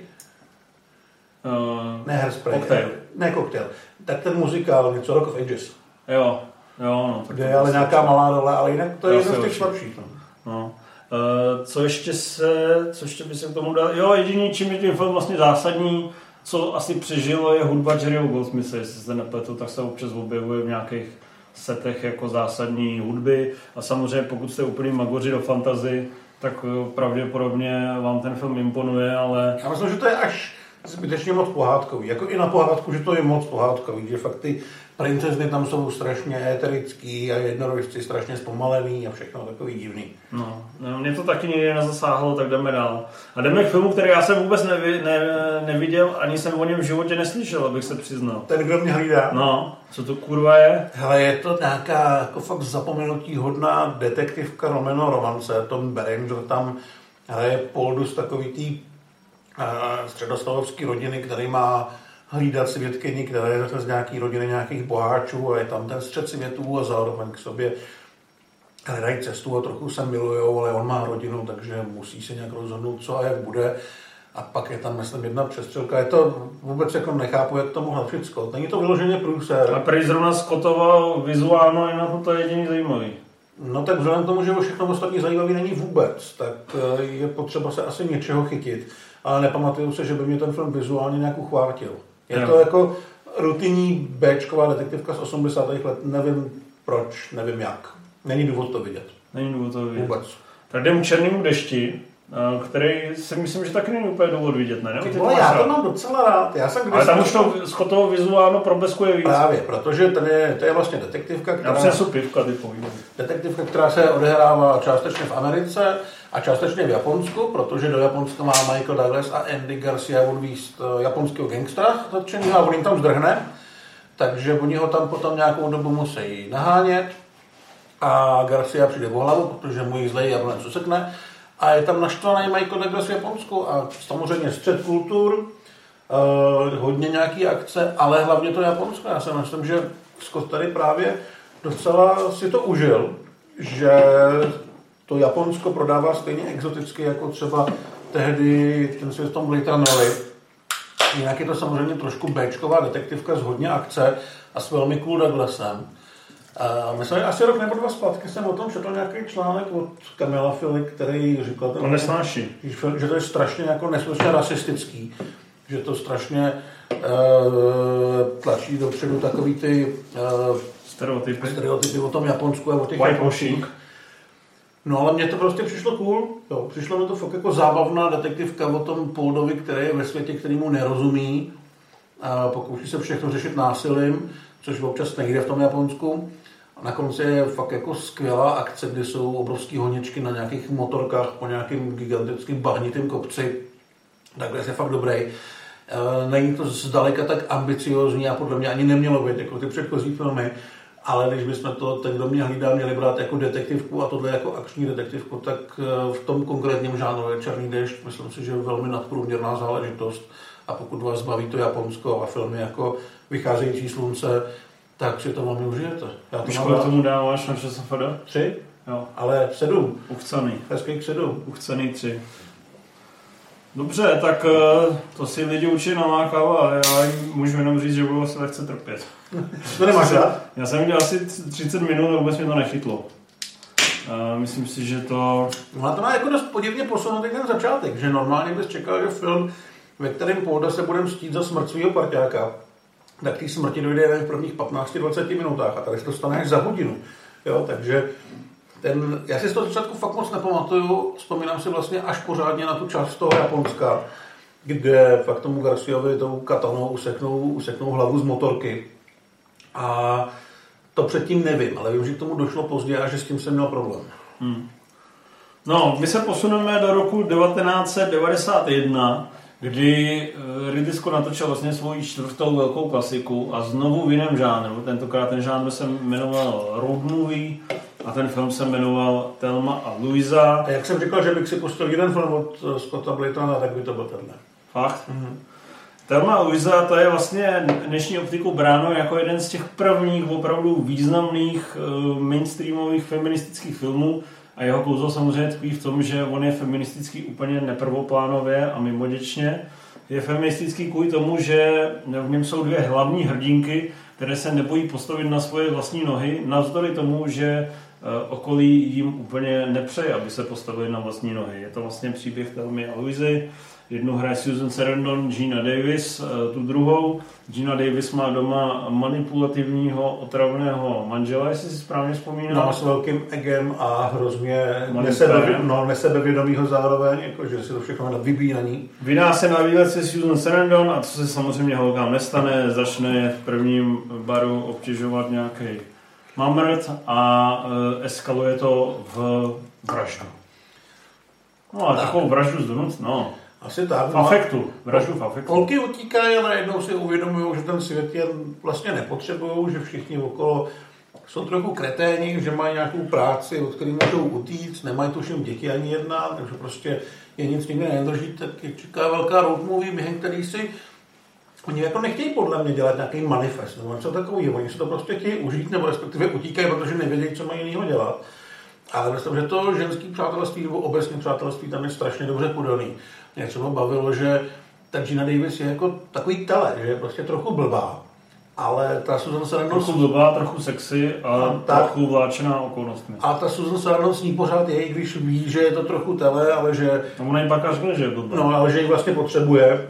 Uh, ne Hairspray, Cocktail. ne Cocktail, tak ten muzikál, něco Rock of Ages, jo, jo, no. Tak kde to je ale prostě- nějaká malá role, ale jinak to je se z těch slabších. No. No. Uh, co ještě se, co ještě by se k tomu dal? Jo, jediný, čím je ten film vlastně zásadní, co asi přežilo, je hudba Jerryho Goldsmitha, jestli se nepletu, tak se občas objevuje v nějakých setech jako zásadní hudby a samozřejmě pokud jste úplný magoři do fantazy, tak eh, pravděpodobně vám ten film imponuje, ale Já myslím, že to je až zbytečně moc pohádkový. Jako i na pohádku, že to je moc pohádkový, že fakt ty princezny tam jsou strašně éterický a jednorožci strašně zpomalený a všechno takový divný. No, no, mě to taky nikdy nezasáhlo, tak jdeme dál. A jdeme k filmu, který já jsem vůbec nevi, ne, neviděl, ani jsem o něm v životě neslyšel, abych se přiznal. Ten, kdo mě hlídá. No, co to kurva je? Hele, je to nějaká jako fakt zapomenutí hodná detektivka Romeno romance. Tom Berenger tam hraje Poldus takový tý uh, středostavovský rodiny, který má hlídat svědkyni, která je zase z nějaký rodiny nějakých boháčů a je tam ten střed světů a zároveň k sobě hledají cestu a trochu se milujou, ale on má rodinu, takže musí se nějak rozhodnout, co a jak bude. A pak je tam, myslím, jedna přestřelka. Je to vůbec jako nechápu, jak to mohl napřít Scott. Není to vyloženě průser. A prý zrovna Scottova vizuálno je na to, to je jediný zajímavý. No tak vzhledem k tomu, že všechno ostatní zajímavý není vůbec, tak eh, je potřeba se asi něčeho chytit. Ale nepamatuju se, že by mě ten film vizuálně nějak uchvátil. Je Jo. to jako rutinní Bčková detektivka z 80. let, nevím proč, nevím jak. Není důvod to vidět. Není důvod to vidět. Vůbec. Tak jdem Černému dešti, eh, který si myslím, že taky není úplně důvod vidět, ne? Nebo já rád? to mám docela rád. Já jsem Ale tam už to Scottovo vizuálno probleskuje víc. Právě, protože ten je, to je vlastně detektivka, Já která... přinesu pivka, ty povídej. Detektivka, která se odehrává částečně v Americe a částečně v Japonsku, protože do Japonska má Michael Douglas a Andy Garcia odvíst eh, japonského gangstra zatčeného a on jim tam zdrhne. Takže oni ho tam potom nějakou dobu musí nahánět a Garcia přijde o hlavu, protože mu ji zlej Japonec usekne a je tam naštvaný Michael Douglas v Japonsku a samozřejmě střed kultur, eh, hodně nějaký akce, ale hlavně to Japonsko. Já si myslím, že Scott tady právě docela si to užil, že to Japonsko prodává stejně exoticky jako třeba tehdy ten svět v tom Runnerovi. Jinak je to samozřejmě trošku Bčková detektivka z hodně akce a s velmi cool Douglasem. Uh, myslím, že asi rok nebo dva zpátky jsem o tom četl nějaký článek od Kamila Fili, který říkal, To nesnáší. že, že to je strašně jako nesmyslně rasistický, že to strašně uh, tlačí dopředu takový ty uh, Stereotypy. stereotypy o tom Japonsku a o těch Whitewashing. No ale mně to prostě přišlo cool. Jo. Přišlo mi to fakt jako zábavná detektivka o tom Poldovi, který je ve světě, který mu nerozumí. A pokouší se všechno řešit násilím, což občas nejde v tom Japonsku. A na konci je fakt jako skvělá akce, kdy jsou obrovské honičky na nějakých motorkách po nějakým gigantickým bahnitým kopci. Takhle je fakt dobrý. E, Není to zdaleka tak ambiciozní a podle mě ani nemělo být jako ty předchozí filmy, ale když bychom to, ten, kdo mě hlídá, měli brát jako detektivku a tohle jako akční detektivku, tak e, v tom konkrétním žánru je Černý déšť, myslím si, že je velmi nadprůměrná záležitost. A pokud vás baví to Japonsko a filmy jako Vycházející slunce, tak si to velmi užijete. Já to Už mám tomu dáváš na ČSFD? Tři, Jo, ale sedm. uchcený. Hezkých sedm. Uchcený tři. Dobře, tak eh, to si lidi určitě namákal a já jim můžu jenom říct, že budu se lehce trpět. To nemáš rád? Já jsem viděl asi 30 minut a vůbec mě to nechytlo. A myslím si, že to... No to má jako dost podivně posunutý ten začátek, že normálně bys čekal, že film, ve kterém Polda se bude mstít za smrt svého parťáka, tak té smrti dojde jen v prvních 15-20 minutách a tady se to stane až za hodinu. Jo, takže ten, já si z toho začátku fakt moc nepamatuju, vzpomínám si vlastně až pořádně na tu část toho Japonska, kde fakt tomu Garciovi tou katanou useknou, useknou hlavu z motorky. A to předtím nevím, ale vím, že k tomu došlo později a že s tím jsem měl problém. No, my se posuneme do roku 1991, kdy eh, Ridley Scott natočil vlastně svoji čtvrtou velkou klasiku a znovu v jiném žánru. Tentokrát ten žánr se jmenoval Road Movie a ten film se jmenoval Telma a Louisa. A jak jsem říkal, že bych si pustil jeden film od eh, Scotta Blaytona, tak by to byl tenhle. Fakt? Thelma a Louisa to je vlastně dnešní optikou bráno jako jeden z těch prvních opravdu významných uh, mainstreamových feministických filmů a jeho kouzlo samozřejmě tkví v tom, že on je feministický úplně neprvoplánově a mimoděčně. Je feministický kvůli tomu, že v něm jsou dvě hlavní hrdinky, které se nebojí postavit na svoje vlastní nohy, navzdory tomu, že eh, okolí jim úplně nepřeje, aby se postavili na vlastní nohy. Je to vlastně příběh Telmy a Louisy. Jednu hraje Susan Sarandon, Gina Davis, eh, tu druhou. Gina Davis má doma manipulativního, otravného manžela, jestli si správně vzpomínám. No, s velkým egem a hrozně Manipulérem. nesebe, no, nesebevědomýho zároveň, jako, že si to všechno na ní. Vydá se na výlet se Susan Sarandon a co se samozřejmě holkám nestane, začne v prvním baru obtěžovat nějaký mamrt a e, eskaluje to v vraždu. No a takovou vraždu z donuc, no. Asi tak. V no afektu, vraždu v afektu. Holky utíkají a najednou si uvědomují, že ten svět je vlastně nepotřebují, že všichni okolo jsou trochu kreténi, že mají nějakou práci, od které můžou utíct, nemají tuším děti ani jedna, takže prostě je nic nikdy nedrží, tak je čeká velká road movie, během který si Oni jako nechtějí podle mě dělat nějaký manifest nebo něco takového. Oni si to prostě chtějí užít nebo respektive utíkají, protože nevědí, co mají jiného dělat. Ale myslím, že to ženský přátelství nebo obecně přátelství tam je strašně dobře podaný. Mě třeba bavilo, že ta Gina Davis je jako takový tele, že je prostě trochu blbá. Ale ta Susan Sarandon, Trochu blbá, trochu sexy a No, tak. trochu vláčená okolnostmi. a ta Susan Sarandon s ní pořád je, i když ví, že je to trochu tele, ale že A ona jim pak až že je blbá. No, ale že ji vlastně potřebuje.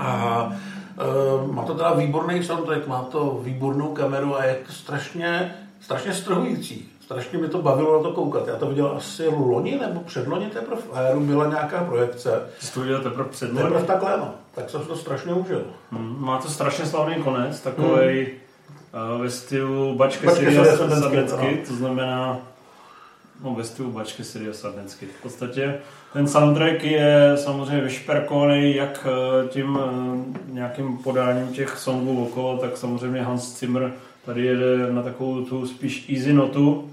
A e, má to teda výborný soundtrack, má to výbornou kameru a je to strašně, strašně strhující. Strašně mi to bavilo na to koukat. Já to viděl asi loni nebo předloni teprve v Aeru byla nějaká projekce. Jsi to viděl teprve před Teprve takhle, no. Tak jsem to strašně užil. Hmm, Má to strašně slavný konec, takový uh, ve stylu Bačka Bačka ano. to znamená no, ve stylu Bačky Siria Sardenský. V podstatě ten soundtrack je samozřejmě vyšperkovaný jak eh, tím eh, nějakým podáním těch songů okolo, tak samozřejmě Hans Zimmer tady jede na takovou tu spíš easy notu,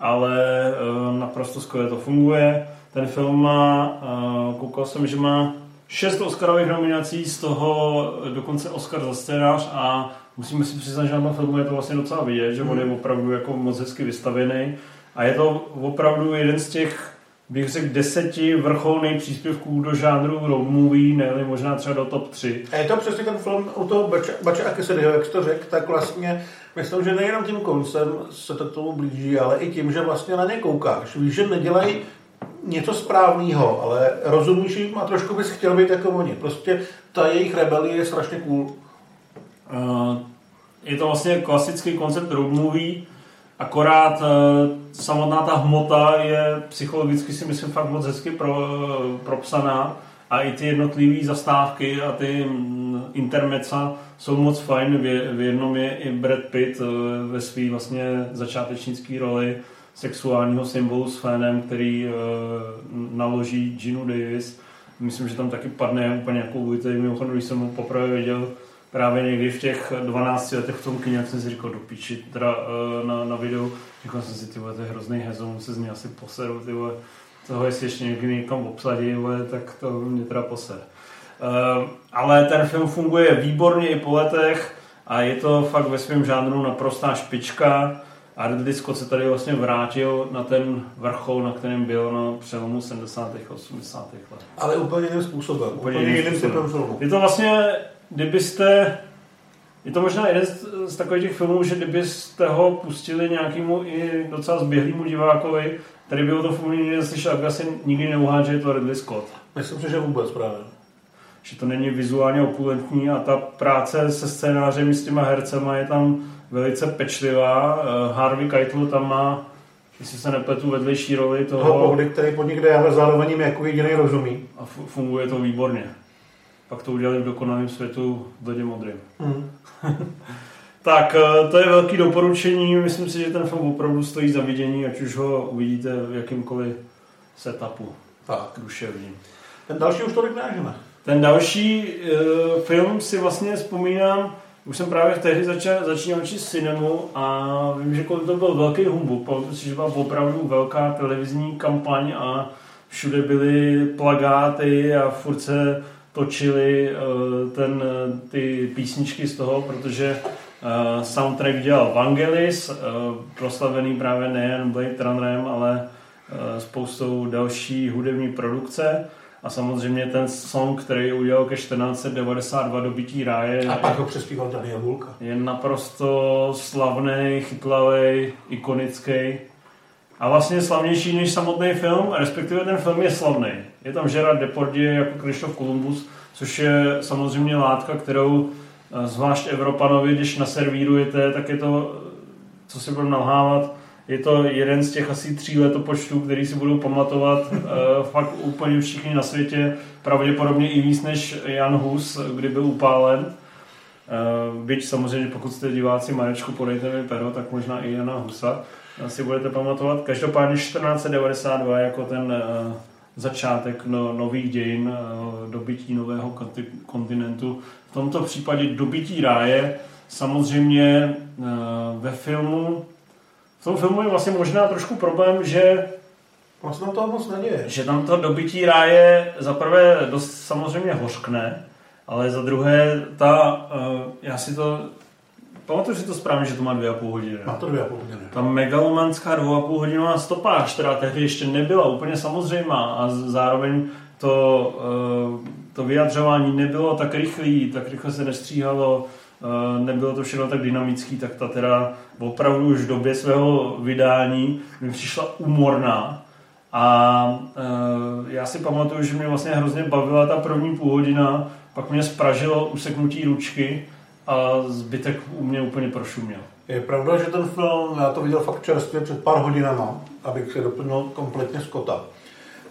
ale eh, naprosto skvěle to funguje. Ten film má, eh, koukal jsem, že má šest Oscarových nominací, z toho dokonce Oscar za scénář a musíme si přiznat, že na tom filmu je to vlastně docela vidět, že on je opravdu jako moc hezky vystavěný a je to opravdu jeden z těch bych řekl, deseti vrcholných příspěvků do žánru road movie, ne možná třeba do top 3. A je to přesně ten film u toho Bača, Bača a Cassidyho, jak jsi to řekl, tak vlastně myslím, že nejenom tím koncem se to k tomu blíží, ale i tím, že vlastně na ně koukáš. Víš, že nedělají něco správného, ale rozumíš jim a trošku bys chtěl být jako oni. Prostě ta jejich rebelie je strašně cool. Uh, je to vlastně klasický koncept road movie, akorát uh, samotná ta hmota je psychologicky si myslím fakt moc hezky pro, propsaná a i ty jednotlivé zastávky a ty mm, intermeca jsou moc fajn. V, jednom je i Brad Pitt uh, ve své vlastně začátečnické roli sexuálního symbolu s fanem, který uh, naloží Ginu Davis. Myslím, že tam taky padne úplně jako uvítej. Mimochodem, když jsem ho poprvé viděl právě někdy v těch 12 letech v tom kyně, jak jsem si říkal, do piči, teda uh, na, na videu, říkal jsem si, ty vole, to je hrozný hezon, se z mě asi poseru, ty vole, toho jestli ještě někdy někam obsadí, vole, tak to mě teda poser. Uh, ale ten film funguje výborně i po letech a je to fakt ve svém žánru naprostá špička. A Ridley Scott se tady vlastně vrátil na ten vrchol, na kterém byl na přelomu 70. a 80. let. Ale úplně jiným způsobem. Úplně, úplně jiným filmu. Je to vlastně, kdybyste je to možná jeden z, z takových těch filmů, že kdybyste ho pustili nějakému i docela zběhlému divákovi, který by o tom filmu nikdy neslyšel, tak asi nikdy neuhádže, že je to Ridley Scott. Myslím si, že vůbec právě. Že to není vizuálně opulentní a ta práce se scénářem s těma hercema je tam velice pečlivá. Eh, Harvey Keitel tam má, jestli se nepletu, vedlejší roli toho... Toho pohody, který pod někde ale zároveň jim jako jediný rozumí. A funguje to výborně. Pak to udělali v dokonalém světu bledě modrým. Mm. tak eh, to je velký doporučení. Myslím si, že ten film opravdu stojí za vidění, ať už ho uvidíte v jakýmkoliv setupu. Tak. Duševním. Ten další už tolik nežeme. Ten další uh, film si vlastně vzpomínám, už jsem právě tehdy začal, začínal učit cinemu a vím, že to byl velký humbuk. Pamatuju si, že byla opravdu velká televizní kampaň a všude byly plagáty a furt se točili uh, ten, ty písničky z toho, protože uh, soundtrack dělal Vangelis, proslavený právě nejen Blade Runnerem, ale spoustou další hudební produkce. A samozřejmě ten song, který udělal ke 1492 dobytí ráje. A pak ho přespíval Daniel Hulka. Je naprosto slavný, chytlavý, ikonický. A vlastně slavnější než samotný film, respektive ten film je slavný. Je tam Gerard Depardieu jako Krištof Columbus, což je samozřejmě látka, kterou eh, zvlášť Evropanovi, když naservírujete, tak je to, co si budeme nalhávat, je to jeden z těch asi tří letopočtů, který si budou pamatovat uh, fakt úplně všichni na světě, pravděpodobně i víc než Jan Hus, kdy byl upálen. Uh, byť samozřejmě, pokud jste diváci Marečku, podejte mi pero, tak možná i Jana Husa si budete pamatovat. Každopádně 1492 jako ten začátek no, nových dějin, uh, dobytí nového kontinentu. V tomto případě dobytí ráje. Samozřejmě uh, ve filmu v tom filmu je vlastně možná trošku problém, že Vlastně toho moc neděje. Že tam to dobytí ráje za prvé dost samozřejmě hořkne, ale za druhé ta, uh, já si to, pamatuju si to správně, že to má dvě a půl hodiny. Má to dvě a půl hodiny. Ta megalomanská dvou a půl hodinová stopáž, která tehdy ještě nebyla úplně samozřejmá a zároveň to, uh, to vyjadřování nebylo tak rychlý, tak rychle se nestříhalo, uh, nebylo to všechno tak dynamický, tak ta teda opravdu už v době svého vydání mi přišla umorná. A e, já si pamatuju, že mě vlastně hrozně bavila ta první půl hodina, pak mě spražilo useknutí ručky a zbytek u mě úplně prošuměl. Je pravda, že ten film, já to viděl fakt čerstvě před pár hodinama, abych si doplnil kompletně Scotta.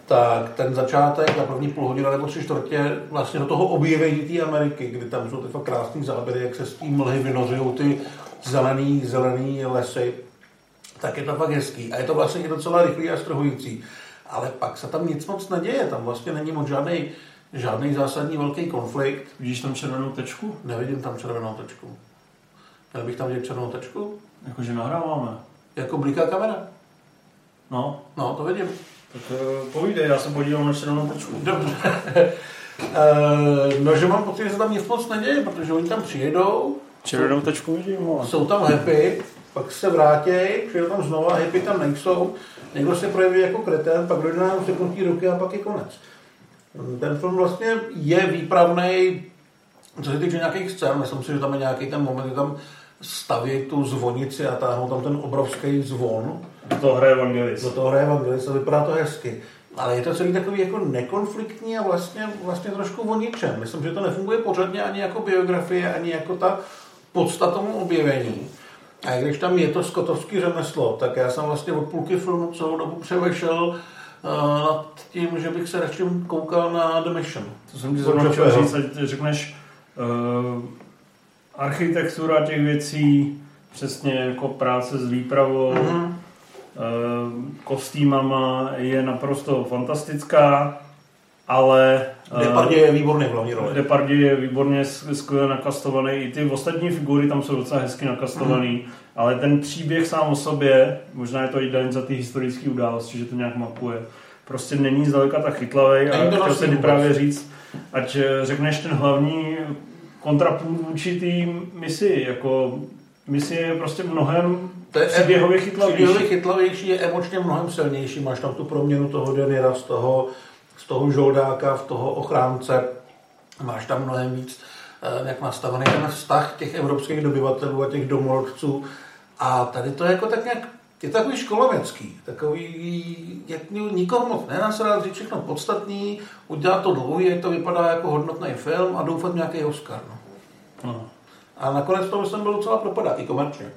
Tak ten začátek, ta první půl hodina nebo tři čtvrtě, vlastně do toho objevení té Ameriky, kdy tam jsou ty fakt krásné záběry, jak se s tím mlhy vynořují ty zelený, zelený lesy, tak je to fakt hezký. A je to vlastně docela rychlý a strhující. Ale pak se tam nic moc neděje, tam vlastně není moc žádný, žádný zásadní velký konflikt. Vidíš tam červenou tečku? Nevidím tam červenou tečku. Měl bych tam vidět červenou tečku? Jakože nahráváme. Jako bliká kamera? No. No, to vidím. Tak uh, povídej, já jsem podíval na červenou tečku. Dobře. uh, no, že mám pocit, že se tam nic moc neděje, protože oni tam přijedou, Červenou tečku vidím, ale. Jsou tam happy, pak se vrátí, přijde tam znova, happy tam nejsou, někdo se projeví jako kretén, pak dojde na seknutí ruky a pak je konec. Ten film vlastně je výpravný, co se týče nějakých scén, myslím si, že tam je nějaký ten moment, kdy tam staví tu zvonici a táhnou tam ten obrovský zvon. Do toho hraje Vangelis. Do toho hraje Vangelis a vypadá to hezky. Ale je to celý takový jako nekonfliktní a vlastně, vlastně trošku o ničem. Myslím, že to nefunguje pořádně ani jako biografie, ani jako ta podstatou objevení. A když tam je to skotovský řemeslo, tak já jsem vlastně od půlky filmu celou dobu převešel uh, nad tím, že bych se radši koukal na The Mission. To jsem ti zrovna chtěl říct, ať řekneš uh, architektura těch věcí, přesně jako práce s výpravou, mm-hmm. uh, kostýmama je naprosto fantastická, ale... Depardě je výborný v hlavní roli. Depardě je výborně skvěle nakastovaný, i ty ostatní figury tam jsou docela hezky nakastovaný, mm. ale ten příběh sám o sobě, možná je to i den za ty historické události, že to nějak mapuje, prostě není zdaleka tak chytlavý a chtěl se právě říct, ať eh, řekneš ten hlavní kontrapunkt vůči té misi, jako misi je prostě mnohem to je příběhově chytlavější. Příběhově chytlavější je emočně mnohem silnější. Máš tam tu proměnu toho Denira z toho, z toho žoldáka v toho ochránce. Máš tam mnohem víc eh, jak nastavený ten vztah těch evropských dobyvatelů a těch domorodců. A tady to je jako tak nějak je takový školovecký, takový, jak nikoho moc nenasrat, říct všechno podstatný, udělat to dlouhý, jak to vypadá jako hodnotný film a doufat nějaký Oscar. No. no. A nakonec to myslím byl docela propadá, i komerčně.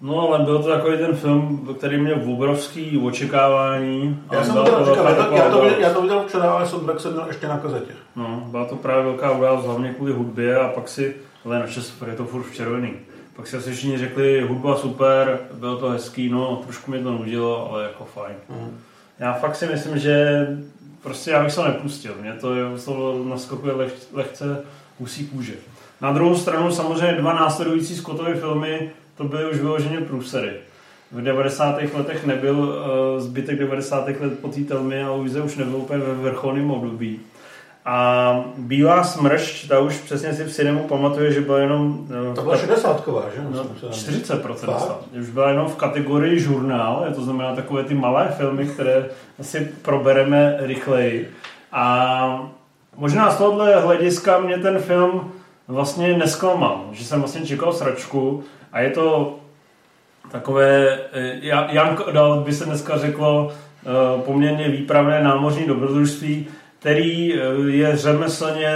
No, ale byl to takový ten film, který měl obrovský očekávání. Já jsem to očekával, já, já, to viděl, já to viděl včera, ale soundtrack jsem měl ještě na kazetě. No, byla to právě velká událost, hlavně kvůli hudbě a pak si, ale naše super, je to furt v červený. Pak si asi všichni řekli, hudba super, bylo to hezký, no trošku mě to nudilo, ale jako fajn. Mm. Já fakt si myslím, že prostě já bych se nepustil. Mě to je, naskakuje leh, lehce husí kůže. Na druhou stranu samozřejmě dva následující Scottovy filmy, to byly už vyloženě průsery. V 90. letech nebyl uh, zbytek 90. let po té telmě a Luise už nebyl úplně ve vrcholném období. A Bílá smršť, ta už přesně si v cinemu pamatuje, že byla jenom... Eh, to byla 60 že? No, 40% Už byla jenom v kategorii žurnál, to znamená takové ty malé filmy, které asi probereme rychleji. A možná z tohohle hlediska mě ten film vlastně nesklamal, že jsem vlastně čekal sračku a je to takové, eh, Jan Dal by se dneska řeklo, eh, poměrně výpravné námořní dobrodružství, který eh, je řemeslně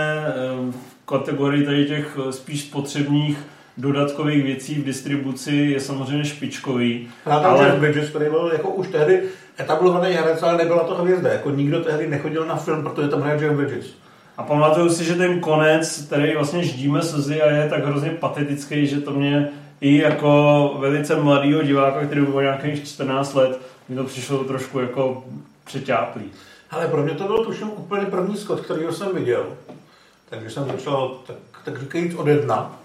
v kategorii tady těch spíš spotřebních dodatkových věcí v distribuci je samozřejmě špičkový. Hrál tam ale... Jeff Bridges, který byl jako už tehdy etablovaný herec, ale nebyla to hvězda. Jako nikdo tehdy nechodil na film, protože tam hraje Jeff Bridges. A pamatuju si, že ten konec, který vlastně ždíme slzy a je tak hrozně patetický, že to mě i jako velice mladýho diváka, který byl nějakých 14 let, mi to přišlo trošku jako přeťáplý. Ale pro mě to byl tuším úplně první skot, který jsem viděl. Takže jsem začal, tak, tak říkajíc, od jedna.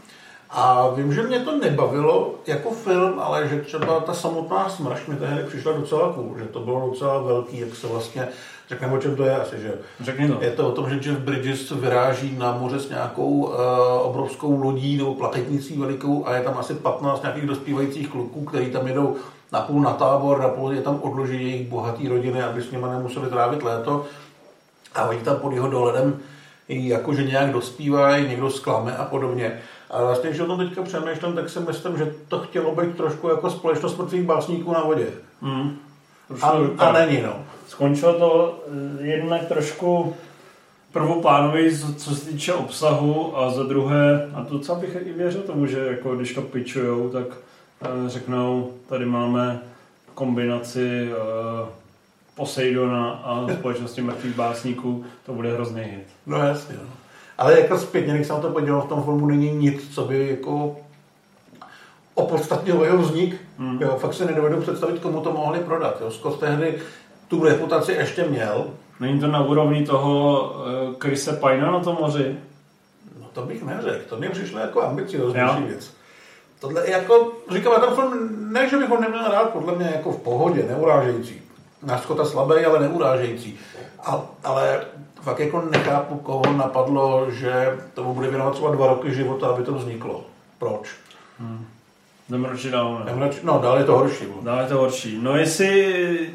A vím, že mě to nebavilo jako film, ale že třeba ta samotná smrš mi tehdy přišla docela cool, že to bylo docela velký, jak se vlastně Řekneme, o čem to je asi, že? Řekni to. Je to o tom, že Jeff Bridges vyráží na moře s nějakou uh, obrovskou lodí nebo plaketnicí velikou a je tam asi 15 nějakých dospívajících kluků, kteří tam jedou na půl na tábor, na půl je tam odloží jejich bohatý rodiny, aby s nimi nemuseli trávit léto. A oni tam pod jeho dohledem jakože nějak dospívají, někdo sklame a podobně. A vlastně, když o tom teďka přemýšlím, tak si myslím, že to chtělo být trošku jako společnost mrtvých básníků na vodě. Mm. A, a není, no. Skončilo to eh, jednak trošku prvoplánový, co se týče obsahu a za druhé, a to co bych i věřil tomu, že jako když to pičujou, tak uh, řeknou, tady máme kombinaci uh, Poseidona a společnosti mrtvých básníků, to bude hrozný hit. No jasně, no. Ale jako zpětně, když jsem to podíval, v tom filmu není nic, co by jako opodstatnilo jeho vznik. Hmm. Jo, fakt si nedovedu představit, komu to mohli prodat. Jo. Scott tehdy tu reputaci ještě měl. Není to na úrovni toho uh, Krise Pajna na tom moři? No to bych neřekl, to mi přišlo jako ambicioznější věc. Tohle jako, říkám, ten film, ne, že bych ho neměl rád, podle mě jako v pohodě, neurážející. Na Skota slabý, ale neurážející. A, ale fakt jako nechápu, koho napadlo, že tomu bude věnovat třeba dva roky života, aby to vzniklo. Proč? Hmm. Radši dál, ne? no, dál je to horší. Dál je to horší. No jestli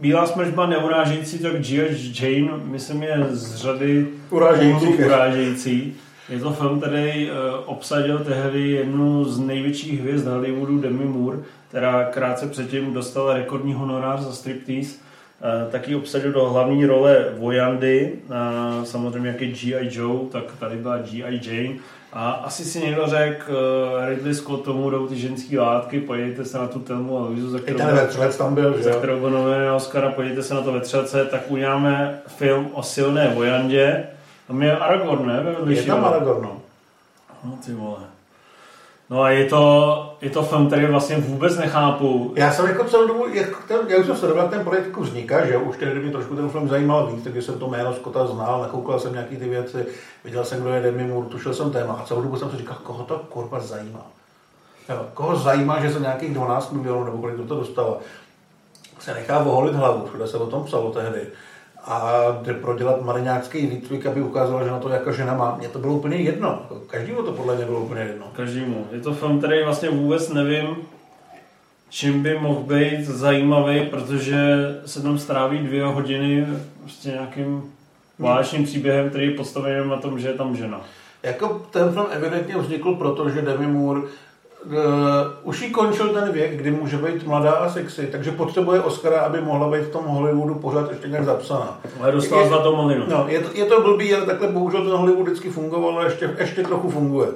Bílá byla neurážející, tak G.H. Jane, myslím, je z řady urážející. urážející. Je to film, který uh, obsadil tehdy jednu z největších hvězd Hollywoodu, Demi Moore, která krátce předtím dostala rekordní honorář za striptease. taky obsadil do hlavní role Vojandy, samozřejmě jak je G.I. Joe, tak tady byla G.I. Jane. A asi si někdo řekl, uh, Ridley Scott tomu jdou ty ženské látky, pojďte se na tu Telmu a Luizu, za kterou, ten vetřelec tam byl, za kterou byl nominovaný Oscara, pojďte se na to vetřelce, tak uděláme film o silné Vojandě. Tam je Aragorn, ne? Je tam Aragorn, no. No ty vole. No a je to, je to film, který vlastně vůbec nechápu. Já jsem jako celou dobu, jak, ten, já už jsem sledoval, ten projekt jako vzniká, že už tehdy mě trošku ten film zajímal víc, takže jsem to jméno Scotta znal, nakoukal jsem nějaký ty věci, viděl jsem, kdo je Demi Moore, tušil jsem téma a celou dobu jsem si říkal, koho to kurva zajímá. Jo, koho zajímá, že za nějakých 12 milionů nebo kolik to dostalo, se nechá voholit hlavu, všude se o tom psalo tehdy a prodělat mariňácký výcvik, aby ukázal, že na to jako žena má. Mně to bylo úplně jedno. Každému to podle mě bylo úplně jedno. Každému. Je to film, který vlastně vůbec nevím, čím by mohl být zajímavý, protože se tam stráví dvě hodiny prostě nějakým válečným příběhem, který je postavený na tom, že je tam žena. Jako ten film evidentně vznikl proto, že Demi Moore uh, už jí končil ten věk, kdy může být mladá a sexy, takže potřebuje Oscara, aby mohla být v tom Hollywoodu pořád ještě nějak zapsaná. Ale dostala zlatou malinu. No, je to, je to blbý, ale takhle bohužel ten Hollywood vždycky fungoval a ještě, ještě trochu funguje.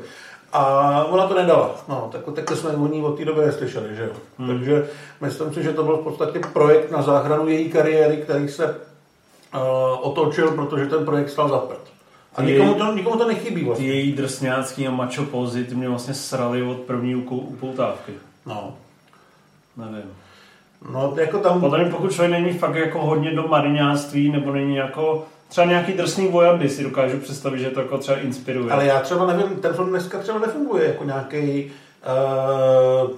A ona to nedala. No, tak, takhle jsme o ní od té doby neslyšeli, že jo. Hmm. Takže myslím si, že to byl v podstatě projekt na záchranu její kariéry, který se uh, otočil, protože ten projekt stal za prd. A nikomu to, nikomu to nechybí vlastně. Její drsňácký a macho pozy, ty mě vlastně srali od první upoutávky. No. Nevím. No, jako tam... Podle mě, pokud člověk není fakt jako hodně do mariňáctví, nebo není jako třeba nějaký drsný vojandy si dokážu představit, že to jako třeba inspiruje. Ale já třeba nevím, ten film dneska třeba nefunguje jako nějaký uh,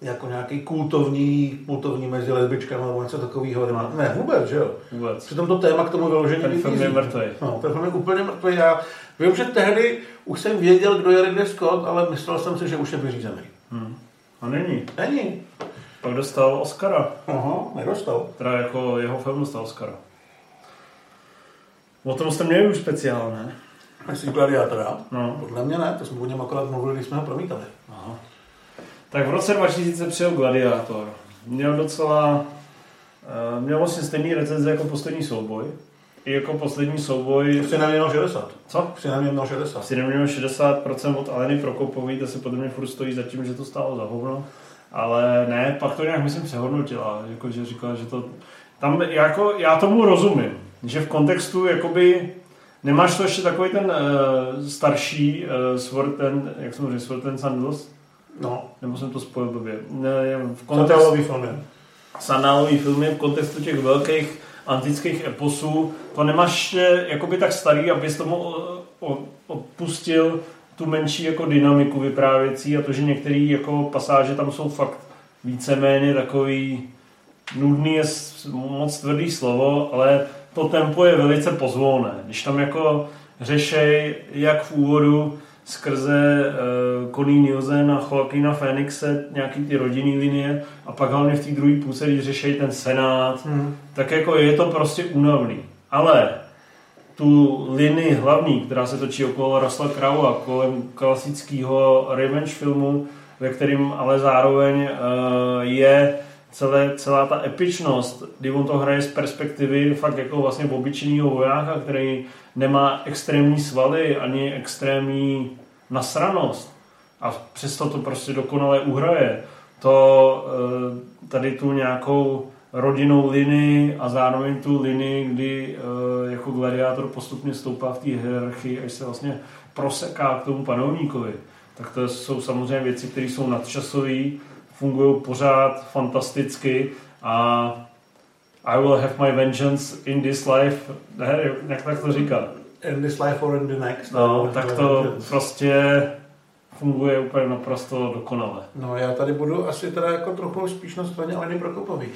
jako nějaký kultovní, kultovní mezi lesbičkami nebo něco takového. Ne, vůbec, že jo? Vůbec. Přitom to téma k tomu vyložení Ten film je mrtvý. No, ten film je úplně mrtvý. Já vím, že tehdy už jsem věděl, kdo je Ridley Scott, ale myslel jsem si, že už je vyřízený. Hmm. A není. Není. Pak dostal Oscara. Aha, nedostal. Teda jako jeho film dostal Oscara. O tom jste měli už speciál, ne? Myslíš Gladiátora? No. Podle mě ne, to jsme o něm akorát mluvili, když jsme ho promítali. Tak v roce 2000 přijel Gladiátor. Měl docela... Uh, měl vlastně stejný recenze jako poslední souboj. I jako poslední souboj... Jsi neměl 60. Co? Jsi neměl 60. Jsi neměl 60% od Aleny Prokopový, to se podle mě furt stojí za tím, že to stálo za hovno. Ale ne, pak to nějak myslím přehodnotila, jako že říkala, že to... Tam jako, já tomu rozumím, že v kontextu jakoby Nemáš to ještě takový ten uh, starší uh, Sword ten, jak jsem říkal, Sword ten Sandals? No. Nebo jsem to spojil blbě. V kontextu, filmy. Sandalový filmy v kontextu těch velkých antických eposů. To nemáš ještě jakoby tak starý, abys tomu odpustil tu menší jako dynamiku vyprávěcí a to, že některé jako pasáže tam jsou fakt víceméně takový nudný je moc tvrdý slovo, ale to tempo je velice pozvolné. Když tam jako řešej, jak v úvodu skrze uh, Connie Nielsen a Joaquina Phoenixe nějaký ty rodinný linie a pak hlavně v té druhé půlce, když řešejí ten senát, hmm. tak jako je to prostě únavný. Ale tu linii hlavní, která se točí okolo Crowe a kolem klasického revenge filmu, ve kterým ale zároveň uh, je celé, celá ta epičnost, kdy on to hraje z perspektivy fakt jako vlastně obyčejného vojáka, který nemá extrémní svaly ani extrémní nasranost a přesto to prostě dokonale uhraje. To eh, tady tu nějakou rodinnou linii a zároveň tu linii, kdy eh, jako gladiátor postupně stoupá v té hierarchii, až se vlastně proseká k tomu panovníkovi. Tak to jsou samozřejmě věci, které jsou nadčasové, fungují pořád fantasticky a I will have my vengeance in this life, ne, jak tak to říká? In this life or in the next. No, tak to vengeance. prostě funguje úplně naprosto dokonale. No já tady budu asi teda jako trochu spíš na straně Aleny Prokopový.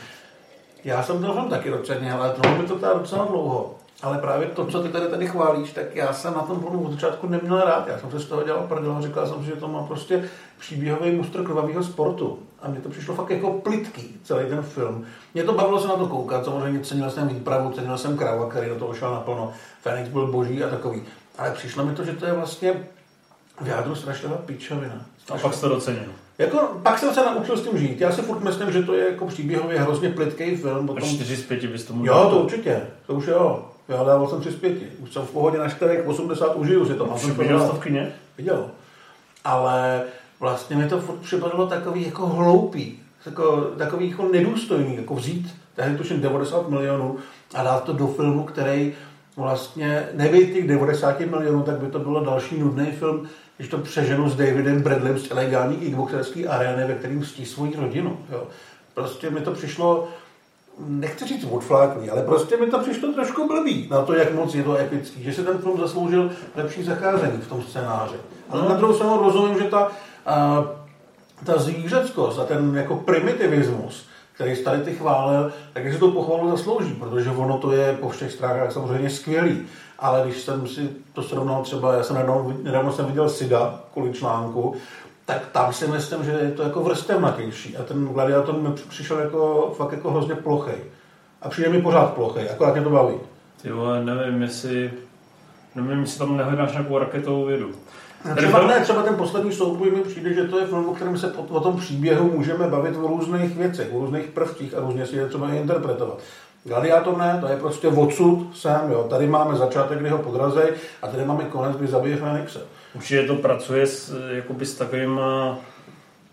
Já jsem to film taky docenil, ale to by to teda docela dlouho. Ale právě to, co ty tady tady chválíš, tak já jsem na tom filmu od začátku neměl rád. Já jsem se z toho dělal prdel a říkal jsem si, že to má prostě příběhový mustr krvavého sportu. A mně to přišlo fakt jako plitký, celý ten film. Mě to bavilo se na to koukat, samozřejmě cenil jsem výpravu, cenil jsem Krava, který do toho šel naplno. Fenix byl boží a takový. Ale přišlo mi to, že to je vlastně v jádru strašného píčovina. A pak jste docenil. Jako, pak jsem se naučil s tím žít. Já si furt myslím, že to je jako příběhově hrozně plitký film. A 4 z 5 bys tomu Jo, to určitě. To už jo. Já dával jsem 3 z 5. Už jsem v pohodě na 4, 80 užiju si to. Už viděl to v kině? Viděl. Ale vlastně mi to furt připadalo takový jako hloupý. Jako, takový jako nedůstojný. Jako vzít tehdy tuším 90 milionů a dát to do filmu, který vlastně nebejt těch 90 milionů, tak by to bylo další nudný film, když to přeženu s Davidem Bradleym z ilegální kickboxerské arény, ve kterým stí svoji rodinu. Jo. Prostě mi to přišlo, nechci říct odfláklý, ale prostě mi to přišlo trošku blbý na to, jak moc je to epický, že si ten film zasloužil lepší zacházení v tom scénáři. Ale na druhou stranu rozumím, že ta, a, ta zvířeckost a ten jako primitivismus, který tady ty chválil, tak si to pochvalu zaslouží, protože ono to je po všech stránkách samozřejmě skvělý. Ale když jsem si to srovnal třeba, já jsem nedávno, nedávno jsem viděl Sida kvůli článku, tak tam si myslím, že je to jako vrstevnatější. A ten gladiátor mi přišel jako fakt jako hrozně plochej. A přijde mi pořád plochej, akorát mě to baví. Ty vole, nevím, jestli, nevím, jestli tam nehledáš nějakou raketovou vědu. Třeba, ne, třeba ten poslední souboj mi přijde, že to je film, o kterém se po, o tom příběhu můžeme bavit o různých věcech, o různých prvcích a různě si je třeba interpretovat. Gladiátor ne, to je prostě odsud sem, jo. Tady máme začátek, kdy ho podrazej a tady máme konec, kdy zabije Fenixe. Určitě to pracuje s, jakoby s takovým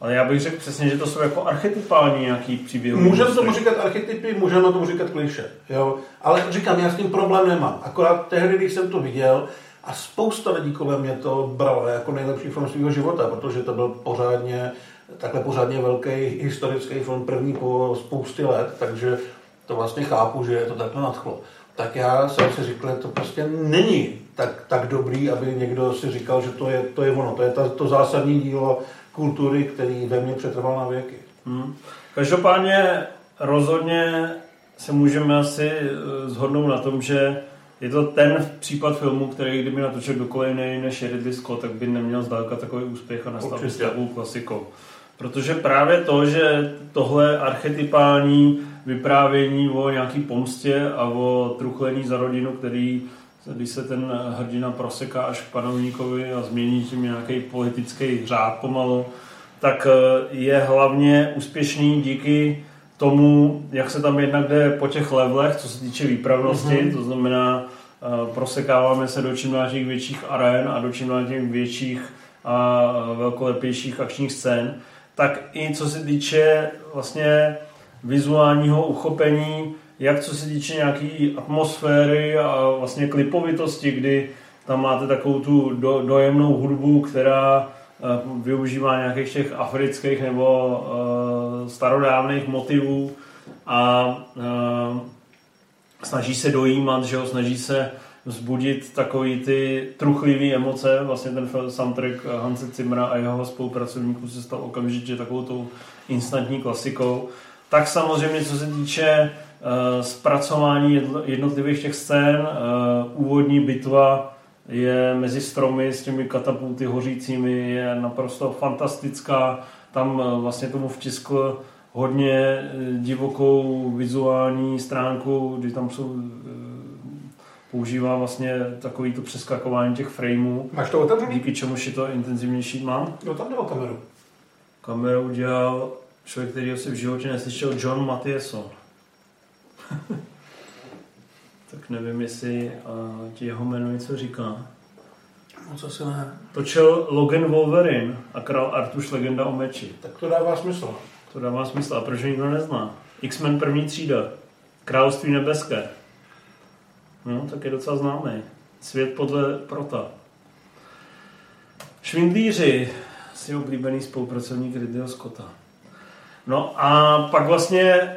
ale já bych řekl přesně, že to jsou jako archetypální nějaký příběh. Můžeme tomu říkat archetypy, můžeme tomu říkat kliše. Jo? Ale říkám, já s tím problém nemám. Akorát tehdy, když jsem to viděl, a spousta lidí kolem mě to bralo jako nejlepší film svého života, protože to byl pořádně, takhle pořádně velký historický film, první po spoustě let, takže to vlastně chápu, že je to takhle nadchlo. Tak já jsem si říkal, že to prostě není tak, tak dobrý, aby někdo si říkal, že to je, to je ono, to je ta, to zásadní dílo kultury, který ve mně přetrval na věky. Hmm. Každopádně rozhodně se můžeme asi eh, shodnout na tom, že je to ten případ filmu, který kdyby natočil kdokoliv jiný než Ridley Scott, tak by neměl zdaleka takový úspěch a nastal by takovou klasikou. Protože právě to, že tohle archetypální vyprávění o nějaký pomstě a o truchlení za rodinu, který když se ten hrdina proseká až k panovníkovi a změní tím nějaký politický řád pomalu, tak eh, je hlavně úspěšný díky tomu, jak se tam jednak jde po těch levelech, co se týče výpravnosti, mm-hmm. to znamená, uh, prosekáváme se do čím dál těch větších arén a do čím dál těch větších a velkolepějších akčních scén, tak i co se týče vlastně vizuálního uchopení, jak co se týče nějaký atmosféry a vlastně klipovitosti, kdy tam máte takovou tu do, dojemnou hudbu, která Eh, využívá nějakých těch afrických nebo uh, starodávných motivů a uh, snaží se dojímat, že jo, snaží se vzbudit takový ty truchlivý emoce. Vlastně ten soundtrack Hanse Zimra a jeho spolupracovníků se stal okamžitě takovou tou instantní klasikou. Tak samozřejmě, co se týče zpracování jednotlivých těch scén, úvodní bitva je mezi stromy s těmi katapulty hořícími, je naprosto fantastická. Tam eh, vlastně tomu vtiskl hodně eh, divokou vizuální stránku, kdy tam jsou eh, používá vlastně takový to přeskakování těch frameů. Máš to otevřený? Díky čemu je to intenzivnější mám. Jo, tam nebo kameru? Kameru dělal člověk, který si v životě neslyšel, John Mattieson. tak nevím, jestli uh, ti jeho jméno něco říká. No co se ne. Točil Logan Wolverine a král Artuš legenda o meči. Tak to dává smysl. To dává smysl. A proč nikdo nezná? X-Men první třída. Království nebeské. No, tak je docela známý. Svět podle Prota. Švindlíři, si oblíbený spolupracovník Ridleyho Scotta. No a pak vlastně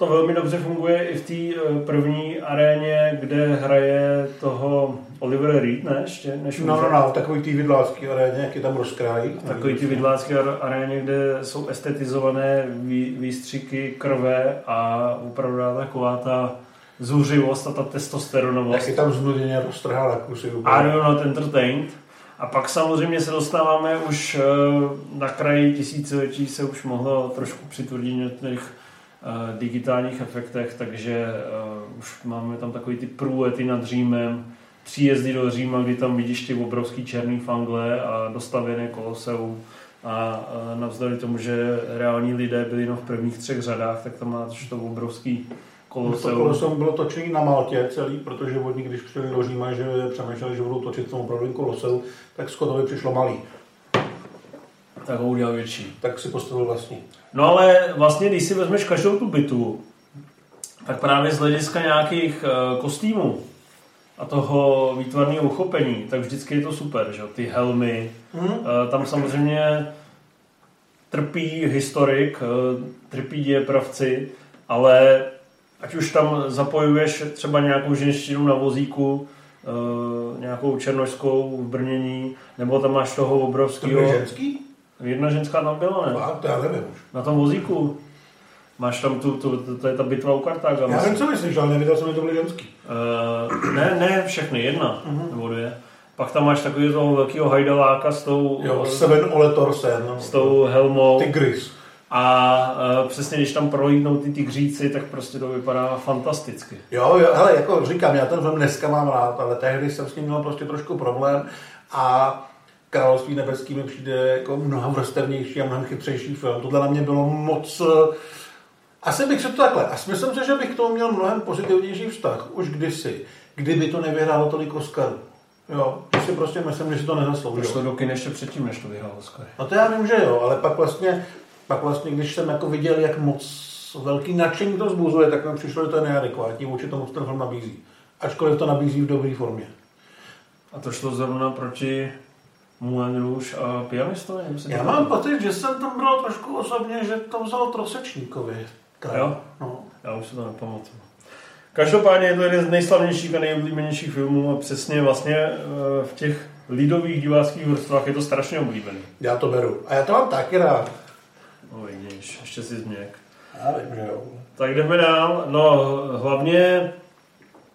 to velmi dobře funguje i v té eh, první aréně, kde hraje toho Oliver Reed, ne? Ještě, než no, no, no, takový ty vidlácký aréně, jak je tam rozkrájí. Takový ty vidlácký aréně, kde jsou estetizované vý, výstřiky krve a opravdu taková ta zuřivost a ta testosteronovost. Jak je tam znuděně roztrhá na kusy. Are you not entertained? A pak samozřejmě se dostáváme už eh, na kraji tisíciletí se už mohlo trošku přitvrdit těch Eh, digitálních efektech, takže uh, už máme tam takový ty průlety nad Římem, příjezdy do Říma, kdy tam vidíš ty obrovský černý fangle a dostavěné koloseum, A, a navzdory tomu, že reální lidé byli jenom v prvních třech řadách, tak tam máš to obrovský koloseum. To koloseum bylo točený na Maltě celý, protože oni, když přijeli do Říma, že přemýšleli, že budou točit v tom opravdu koloseu, tak Scottovi přišlo malý. Tak ho udělal větší. Tak si postavil vlastní. No ale vlastně, když si vezmeš každou tu bytu, tak právě z hlediska nějakých uh, kostýmů a toho výtvarného uchopení, tak vždycky je to super, že ty helmy, mm. uh, tam samozřejmě trpí historik, uh, trpí dějepravci, ale ať už tam zapojuješ třeba nějakou ženštinu na vozíku, nějakou černožskou v brnění, nebo tam máš toho obrovského... To ženský? Jedna ženská tam byla, ne? A, to já nevím už. Na tom vozíku. Máš tam tu, tu, tu to je ta bitva u Kartága. Já vím, co myslíš, ale neviděl jsem, že to byly ženský. Uh, ne, ne, všechny, jedna uh-huh. nebo dvě. Pak tam máš takový toho velkého hajdaláka s tou... Jo, Seven Ole Thorsen. No. S tou helmou. Tigris. A uh, přesně, když tam prolítnou ty tygříci, tak prostě to vypadá fantasticky. Jo, jo, hele, jako říkám, já ten film dneska mám rád, ale tehdy jsem s ním měl prostě trošku problém a Království nebeský mi přijde jako mnohem vrstevnější a mnohem chytřejší film. Tohle na mě bylo moc... Eh, asi bych se to takhle. A myslím si, že bych k tomu měl mnohem pozitivnější vztah. Už kdysi. Kdyby to nevyhrálo tolik Oscarů. Jo, to si prostě myslím, že si to nezasloužilo. Už to do kin ještě předtím, než to vyhrál Oscar. No to já vím, že jo, ale pak vlastně, pak vlastně, když jsem jako viděl, jak moc velký nadšení to zbuzuje, tak mi přišlo, že to je neadekvátní vůči tomu, co ten film nabízí. Ačkoliv to nabízí v dobré formě. A to šlo zrovna proti Moulin Rouge a pianistovi? Já mám pocit, že jsem tam bral trošku osobně, že to vzal Trosečníkovi. Jo? No. Já už se to nepamatuju. Každopádně je to jeden z nejslavnějších a nejoblíbenějších filmů a přesně vlastně eh, v těch lidových diváckých vrstvách je to strašně oblíbený. Já to beru. A já to mám taky rád. No vidíš, ještě si změk. Já vím, že jo. Tak jdeme dál. No hlavně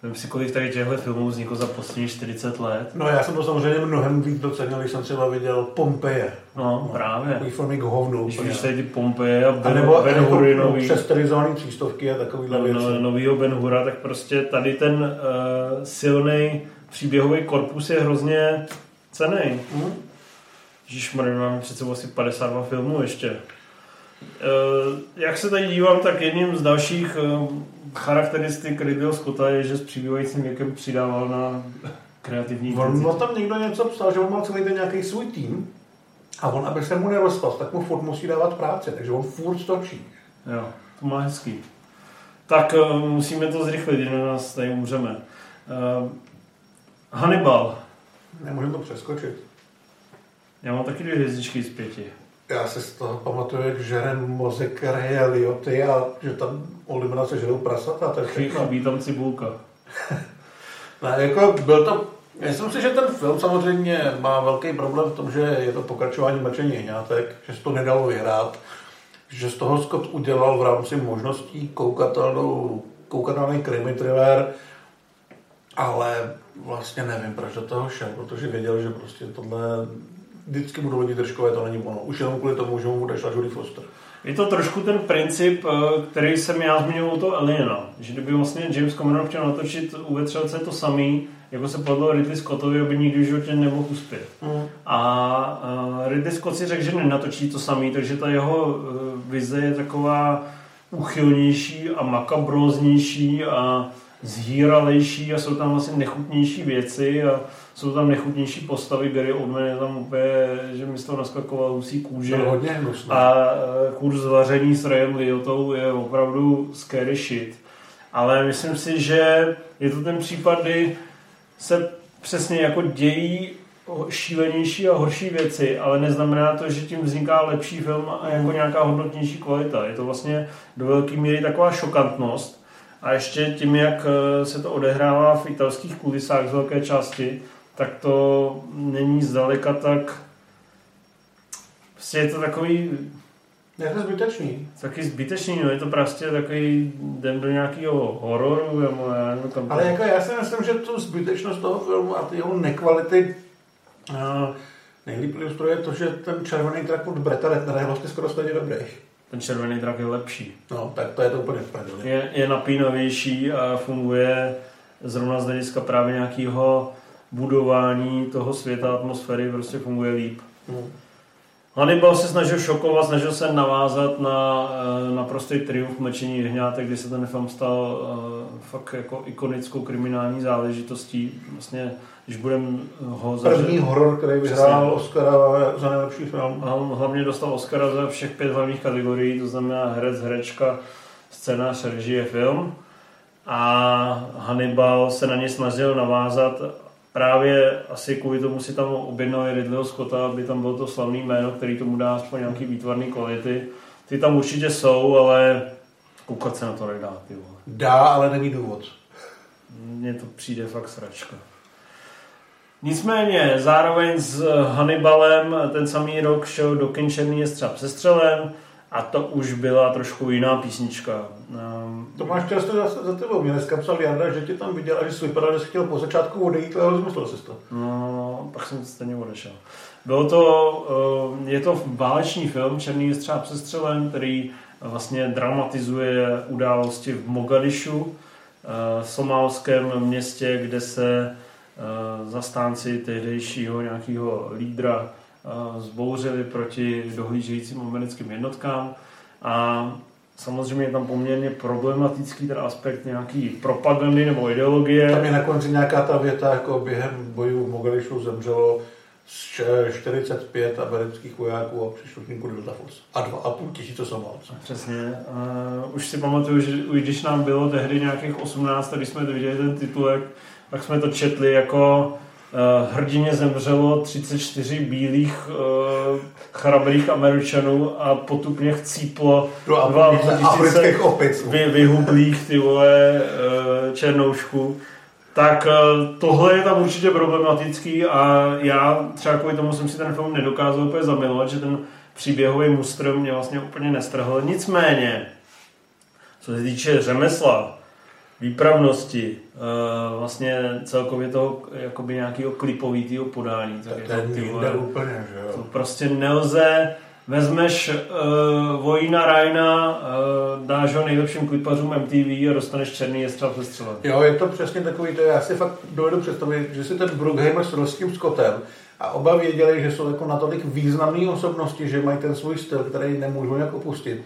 Vím si, kolik tady těchto filmů vzniklo za poslední 40 let. No já jsem to samozřejmě mnohem víc docenil, když jsem třeba viděl Pompeje. No, no právě. Takový filmy k hovnu. Když vidíš tady ty Pompeje a Ben, a nebo, ben Hury nový. Přesterizovaný přístovky a takovýhle no, věci. No, novýho Ben Hura, tak prostě tady ten uh, silný příběhový korpus je hrozně cený. Mm. Ježišmarja, máme před sebou asi 52 filmů ještě. Uh, jak se tady dívám, tak jedním z dalších uh, charakteristik Ridleyho Scotta je, že s přibývajícím věkem přidával na kreativní On, on tam někdo něco psal, že on má celý den nějaký svůj tým a on, aby se mu nerozpal, tak mu furt musí dávat práce, takže on furt stočí. Jo, to má hezký. Tak uh, musíme to zrychlit, jinak nás tady umřeme. Uh, Hannibal. Nemůžeme to přeskočit. Já mám taky dvě hvězdičky z pěti. Já se z toho pamatuju, jak žerem mozek Ray Lioty a že tam o se žerou prasata. Tak Chybí tam cibulka. ne, jako byl to Myslím si, že ten film samozřejmě má velký problém v tom, že je to pokračování mlčení jehňátek, že se to nedalo vyhrát, že z toho Scott udělal v rámci možností koukatelnou, koukatelný krimi thriller, ale vlastně nevím, proč do toho šel, protože věděl, že prostě tohle vždycky budou lidi držkové, to není ono. Už jenom kvůli tomu, že mu odešla Julie Foster. Je to trošku ten princip, eh, který jsem já zmiňoval to Aliena, že kdyby vlastně James Cameron chtěl natočit u Vetřelce to samý, jako se povedlo Ridley Scottovi, aby nikdy v životě nemohl uspět. Mm. A uh, Ridley Scott si řekl, že nenatočí to samý, takže ta jeho uh, vize je taková uchylnější a makabróznější a zhýralejší a jsou tam vlastně nechutnější věci a jsou tam nechutnější postavy, Gary Oldman je tam úplně, že mi z toho naskakoval husí kůže. No, hodně hnusný. A e, kurz vaření s Rayem Liotou je opravdu scary shit. Ale myslím si, že je to ten případ, kdy se přesně jako dějí šílenější a horší věci, ale neznamená to, že tím vzniká lepší film a jako nějaká hodnotnější kvalita. Je to vlastně do velké míry taková šokantnost. A ještě tím, jak e, se to odehrává v italských kulisách z velké části, tak to není zdaleka tak... Prostě je to takový... Je to zbytečný. Taky zbytečný, no je to prostě takový den do nějakého hororu, nebo já nevím, kam Ale jako já si myslím, že tu zbytečnost toho filmu a ty jeho nekvality uh, nejlíp ilustruje to, že ten červený trak od Breta Ratnera je vlastně skoro stejně dobrý. Ten červený drak je lepší. No, tak to je to úplně v je, je napínavější a funguje zrovna z hlediska právě nějakého budování toho světa, atmosféry prostě funguje líp. Hmm. Hannibal se snažil šokovat, snažil se navázat na na prostý triumf mlčení hňátek, kdy se ten film stal uh, fakt jako ikonickou kriminální záležitostí. Vlastně, když budem ho zařadit... První horor, který vyhrál Oscara za nejlepší film. A on hlavně dostal Oscara za všech pět hlavních kategorií, to znamená herec, herečka, scénář, režie, film. A Hannibal se na ně snažil navázat právě asi kvůli tomu si tam objednali Ridleyho Scotta, aby tam bylo to slavný jméno, který tomu dá aspoň nějaký výtvarný kvality. Ty tam určitě jsou, ale koukat se na to nedá. Ty vole. Dá, ale není důvod. Mně to přijde fakt sračka. Nicméně, zároveň s Hannibalem ten samý rok šel do kin Černý jestřáb se střelem a to už byla trošku jiná písnička. Um, to máš často za, za tebou. Mě dneska psal Jarda, že tě tam viděl a že jsi vypadal, že jsi chtěl po začátku odejít, ale rozmyslel jsi to. No, pak jsem stejně odešel. Bylo to, uh, je to válečný film, Černý střáb se střelem, který vlastně dramatizuje události v Mogadišu, uh, somálském městě, kde se uh, zastánci tehdejšího nějakého lídra zbouřili proti dohlížejícím americkým jednotkám a samozřejmě je tam poměrně problematický ten aspekt nějaký propagandy nebo ideologie. Tam je na konci nějaká ta věta, jako během bojů v Mogadišu zemřelo 45 amerických vojáků a příslušníků Delta Force. A dva a půl tisíce Somálců. Přesně. Uh, už si pamatuju, že když nám bylo tehdy nějakých 18, když jsme viděli ten titulek, tak jsme to četli jako hrdině zemřelo 34 bílých uh, chrabrých Američanů a potupně chcíplo no, dva opic. Vy, vyhublých ty vole uh, černoušků tak tohle je tam určitě problematický a já třeba kvůli tomu jsem si ten film nedokázal úplně zamilovat, že ten příběhový mustr mě vlastně úplně nestrhl. Nicméně, co se týče řemesla, výpravnosti, uh, vlastně celkově toho jakoby nějakého klipovitého podání. Tak, tak je to, ty vole, úplně, že jo. To prostě nelze, vezmeš uh, Vojina Rajna, uh, dáš ho nejlepším klipařům MTV a dostaneš černý jestřel se střelem. Jo, je to přesně takový, to já si fakt dovedu představit, že si ten Brookheimer s tím Scottem a oba věděli, že jsou jako natolik významné osobnosti, že mají ten svůj styl, který nemůžou nějak opustit,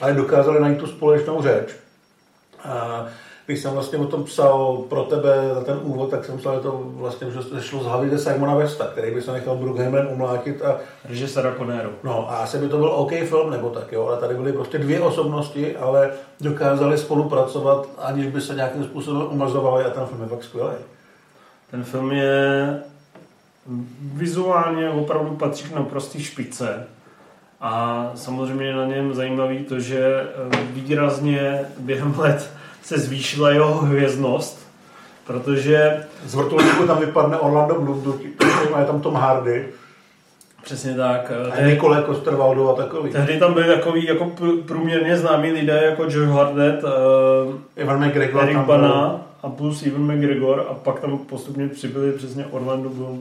ale dokázali najít tu společnou řeč. Uh, když jsem vlastně o tom psal pro tebe na ten úvod, tak jsem psal, že to vlastně že šlo z hlavy ze Simona Vesta, který by se nechal Brookhamen umlátit a režisera Conneru. No a asi by to byl OK film nebo tak, jo, ale tady byly prostě dvě osobnosti, ale dokázali spolupracovat, aniž by se nějakým způsobem umazovali a ten film je fakt skvělý. Ten film je vizuálně opravdu patří k naprostý špice. A samozřejmě na něm zajímavý to, že výrazně během let se zvýšila jeho hvězdnost, protože... Z vrtulníku tam vypadne Orlando Bloom, je tam Tom Hardy. Přesně tak. A Nikole Kosterwaldov a takový. Tehdy tam byli takový jako průměrně známí lidé jako Joe Hardet, uh, Evan McGregor, Eric Bana a plus Evan McGregor a pak tam postupně přibyli přesně Orlando Bloom,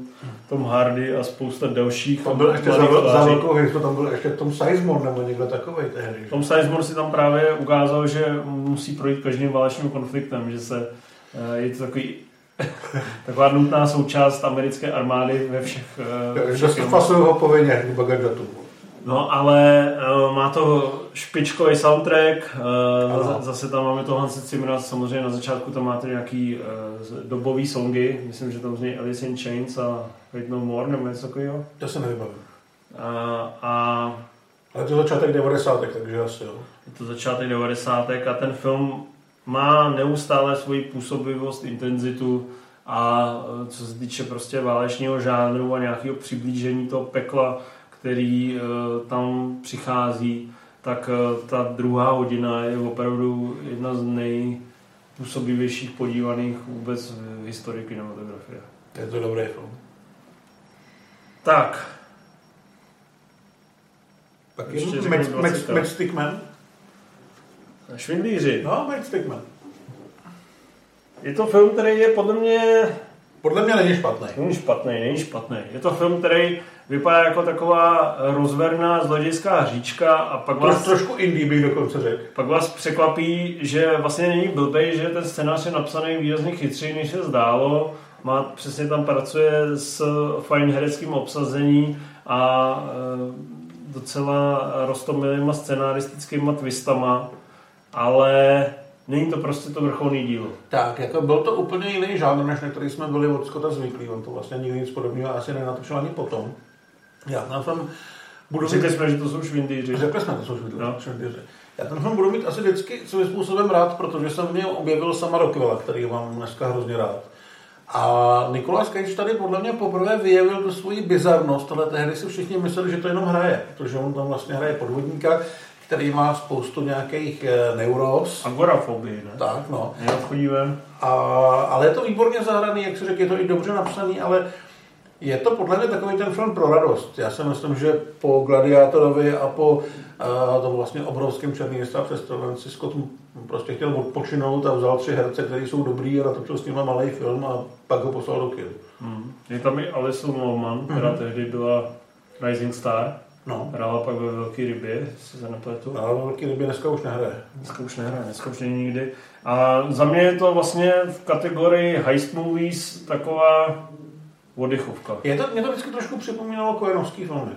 Tom Hardy a spousta dalších. Tam byl ještě za, za velkou hvězdu, tam byl ještě Tom Sizemore nebo někdo takový tehdy. Tom Sizemore si tam právě ukázal, že musí projít každým válečným konfliktem, že se eh, je to takový taková nutná součást americké armády ve všech... Všech že fasují ho povinně Bagdatu. No, ale uh, má to špičkový soundtrack, uh, zase tam máme toho Hanse Zimmera, samozřejmě na začátku tam máte nějaký uh, dobový songy, myslím, že tam zní Alice in Chains a Wait No More, nebo něco takového. To se nevybavím. Uh, a... Ale to začátek 90. takže asi jo. Je to začátek 90. a ten film má neustále svoji působivost, intenzitu a co se týče prostě válečního žánru a nějakého přiblížení toho pekla, který uh, tam přichází, tak uh, ta druhá hodina je opravdu jedna z nejpůsobivějších podívaných vůbec v historii kinematografie. Je to dobrý film. Tak. Tak je Matt Stickman. Švindlíři. No, Matt Stickman. Je to film, který je podle mě... Podle mě není špatný. Není špatný, není špatný. Je to film, který vypadá jako taková rozverná zlodějská říčka a pak vás... Troš, trošku indie bych dokonce řekl. Pak vás překvapí, že vlastně není blbej, že ten scénář je napsaný výrazně chytřeji, než se zdálo. Má, přesně tam pracuje s fajn hereckým obsazení a docela rostomilýma scenaristickýma twistama, ale není to prostě to vrcholný dílo. Tak, jako byl to úplně jiný žánr, než na který jsme byli od Scotta zvyklí. On to vlastně nikdy nic podobného asi nenatočil ani potom. Já ten film budu Řekli mít... jsme, že to jsou švindýři. Řekli jsme, to jsou švindýři. No. švindýři. Já ten film budu mít asi vždycky svým způsobem rád, protože jsem v něm objevil sama Rockwella, který mám dneska hrozně rád. A Nicolas Cage tady podle mě poprvé vyjevil tu svoji bizarnost, ale tehdy si všichni mysleli, že to jenom hraje, protože on tam vlastně hraje podvodníka, který má spoustu nějakých eh, neuros. Agorafobii, ne? Tak, no. Neodchodíme. A, ale je to výborně zahraný, jak se řekl, je to i dobře napsaný, ale je to podle mě takový ten film pro radost. Já si myslím, že po Gladiátorovi a po uh, tom vlastně obrovském černým města představenci Scott prostě chtěl odpočinout a vzal tři herce, kteří jsou dobrý a natočil s nimi malý film a pak ho poslal do kinu. Hmm. Je tam i Alison Lohman, která Mhm. tehdy byla Rising Star. No. Hrála pak ve Velké rybě, se nepletu. Ale velký ryby dneska už nehraje. Dneska už nehraje, dneska už není nikdy. A za mě je to vlastně v kategorii heist movies taková oddychovka. Je to, mě to vždycky trošku připomínalo kojenovský filmy.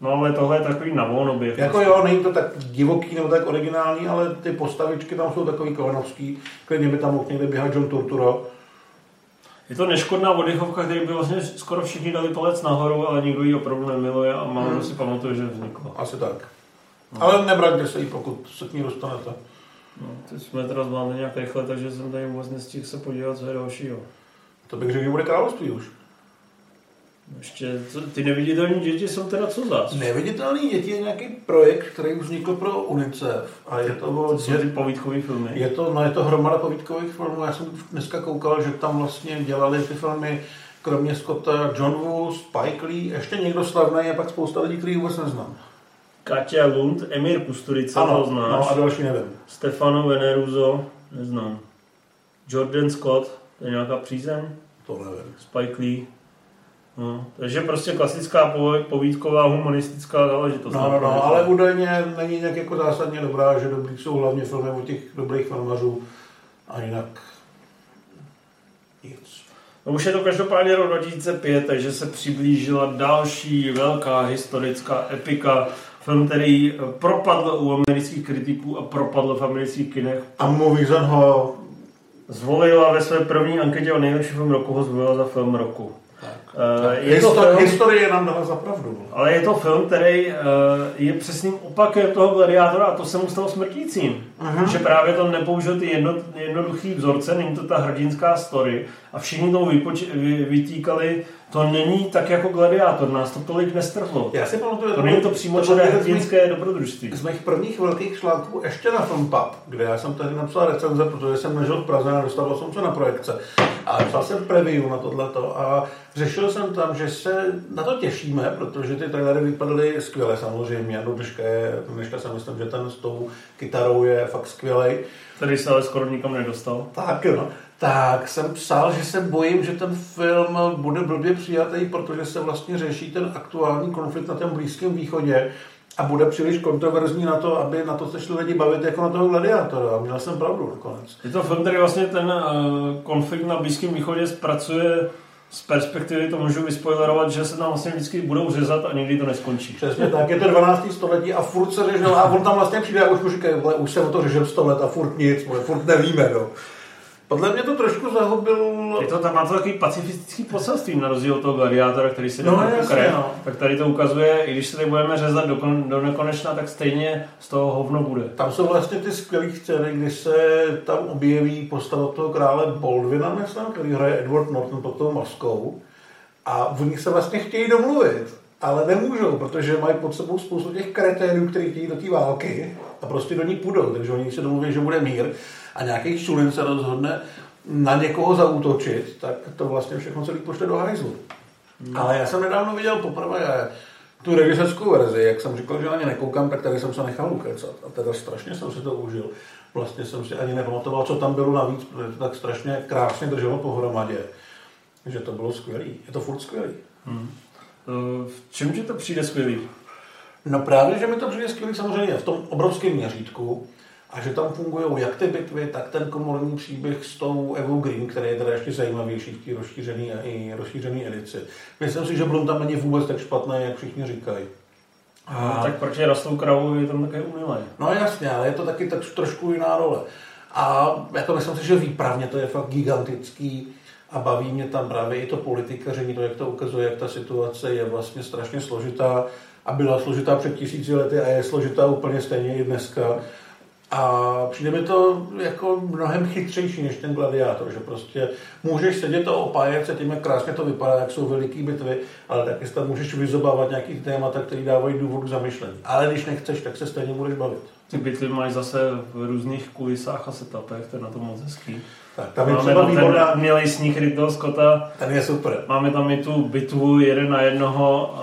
No ale tohle je takový na volnobě. Jako jo, není to tak divoký nebo tak originální, ale ty postavičky tam jsou takový kojenovský. Klidně by tam mohl někde běhat John Turturro. Je to neškodná oddychovka, který by vlastně skoro všichni dali palec nahoru, ale nikdo ji opravdu nemiluje a málo kdo si pamatuje, že vznikla. Asi tak. Ale nebraňte se jí, pokud se k ní dostanete. No, teď jsme teda zvládli nějak rychle, takže jsem tady vůbec nestihl se podívat, co je dalšího. To bych řekl, že bude království už. Ještě, co, ty neviditelní děti jsou teda co zač? Neviditelný děti je nějaký projekt, který vznikl pro UNICEF a je to, To jsou ty povídkové filmy. je to, no, je to hromada povídkových filmů. Já jsem dneska koukal, že tam vlastně dělali ty filmy kromě Scotta John Woo, Spike Lee, ještě někdo slavný a pak spousta lidí, který vůbec neznám. Katia Lund, Emir Kusturica, to znáš. no a další nevím. Stefano Veneruso, neznám. Jordan Scott, to je nějaká přízeň. To nevím. Spike Lee. No, takže prostě klasická po- povídková humanistická záležitost. No, no, no, ale údajně není nějak jako zásadně dobrá, že dobrý jsou hlavně filmy o těch dobrých filmařů a jinak nic. No už je to každopádně rok 2005, takže se přiblížila další velká historická epika. Film, který propadl u amerických kritiků a propadl v amerických kinech. A Moviesen ho Zvolila ve své první anketě o nejlepší film roku, ho zvolila za film roku. Eh, Je to film, historie nám dala za pravdu. ale je to film, který eh, je přesným opakem toho gladiátora a to se mu stalo smrtícím. Aha. Že právě to nepoužil ty jedno, jednoduchý vzorce, není to ta hrdinská story a všichni tomu vypoč- vy, vytíkali, to není tak jako gladiátor, nás to tolik nestrhlo. Já si pamatuju, To není to přímo čeré hrdinské dobrodružství. z mých prvních velkých článků ještě na Filmpub, kde já jsem tady napsal recenze, protože jsem nežil v Praze a dostával jsem se na projekce. A psal jsem preview na tohleto a řešil jsem tam, že se na to těšíme, protože ty trailery vypadaly skvěle samozřejmě. Do dneška, je, dneška si myslím, že ten s tou kytarou je fakt skvělej. Který se ale skoro nikam nedostal. Tak, no. Tak jsem psal, že se bojím, že ten film bude blbě přijatý, protože se vlastně řeší ten aktuální konflikt na tom Blízkém východě a bude příliš kontroverzní na to, aby na to se šli lidi bavit jako na toho gladiátora. A měl jsem pravdu nakonec. Je to film, který vlastně ten uh, konflikt na Blízkém východě zpracuje z perspektivy, to můžu vyspoilerovat, že se tam vlastně vždycky budou řezat a nikdy to neskončí. Přesně tak, je to 12. století a furt se řežil a on tam vlastně přijde a už mu říkají, už se o to řežil 100 let a furt nic, furt nevíme, no. Podle mě to trošku zahubil Je to tam má to takový pacifistický poselství na rozdíl od toho gladiátora, který si No, no, jasně, krev, no. tak tady to ukazuje, i když se tady budeme řezat do, kon, do nekonečna, tak stejně z toho hovno bude. Tam jsou vlastně ty skvělé scény, kdy se tam objeví postava toho krále Baldwina, myslím, který hraje Edward Norton pod tou maskou. A oni se vlastně chtějí domluvit, ale nemůžou, protože mají pod sebou spoustu těch kreténů, kteří chtějí do té války a prostě do ní půjdou. Takže oni se domluví, že bude mír a nějaký šulin se rozhodne na někoho zautočit, tak to vlastně všechno celý pošle do hajzlu. Ale já jsem nedávno viděl poprvé tu režisérskou verzi, jak jsem říkal, že na ně nekoukám, tak tady jsem se nechal ukecat. A teda strašně jsem si to užil. Vlastně jsem si ani nepamatoval, co tam bylo navíc, protože to tak strašně krásně drželo pohromadě. Že to bylo skvělý. Je to furt skvělý. Hmm. Uh, v čem ti to přijde skvělý? No právě, že mi to přijde skvělý samozřejmě v tom obrovském měřítku a že tam fungují jak ty bitvy, tak ten komorní příběh s tou Evou Green, který je teda ještě zajímavější v té rozšířené i rozšířené edici. Myslím si, že Blum tam není vůbec tak špatný, jak všichni říkají. A... No, tak proti rostou kravu je tam také umilé. No jasně, ale je to taky tak trošku jiná role. A jako myslím si, že výpravně to je fakt gigantický a baví mě tam právě i to politikaření, to, jak to ukazuje, jak ta situace je vlastně strašně složitá a byla složitá před tisíci lety a je složitá úplně stejně i dneska. A přijde mi to jako mnohem chytřejší než ten gladiátor, že prostě můžeš sedět a opájet se tím, jak krásně to vypadá, jak jsou veliký bitvy, ale taky tam můžeš vyzobávat nějaký témata, které dávají důvod k zamyšlení. Ale když nechceš, tak se stejně budeš bavit. Ty bitvy máš zase v různých kulisách a setupech, to je na to moc hezký. Tak, tam je Máme třeba tam výborná... ten sníh Ridley Scotta, Ten je super. máme tam i tu bitvu jeden na jednoho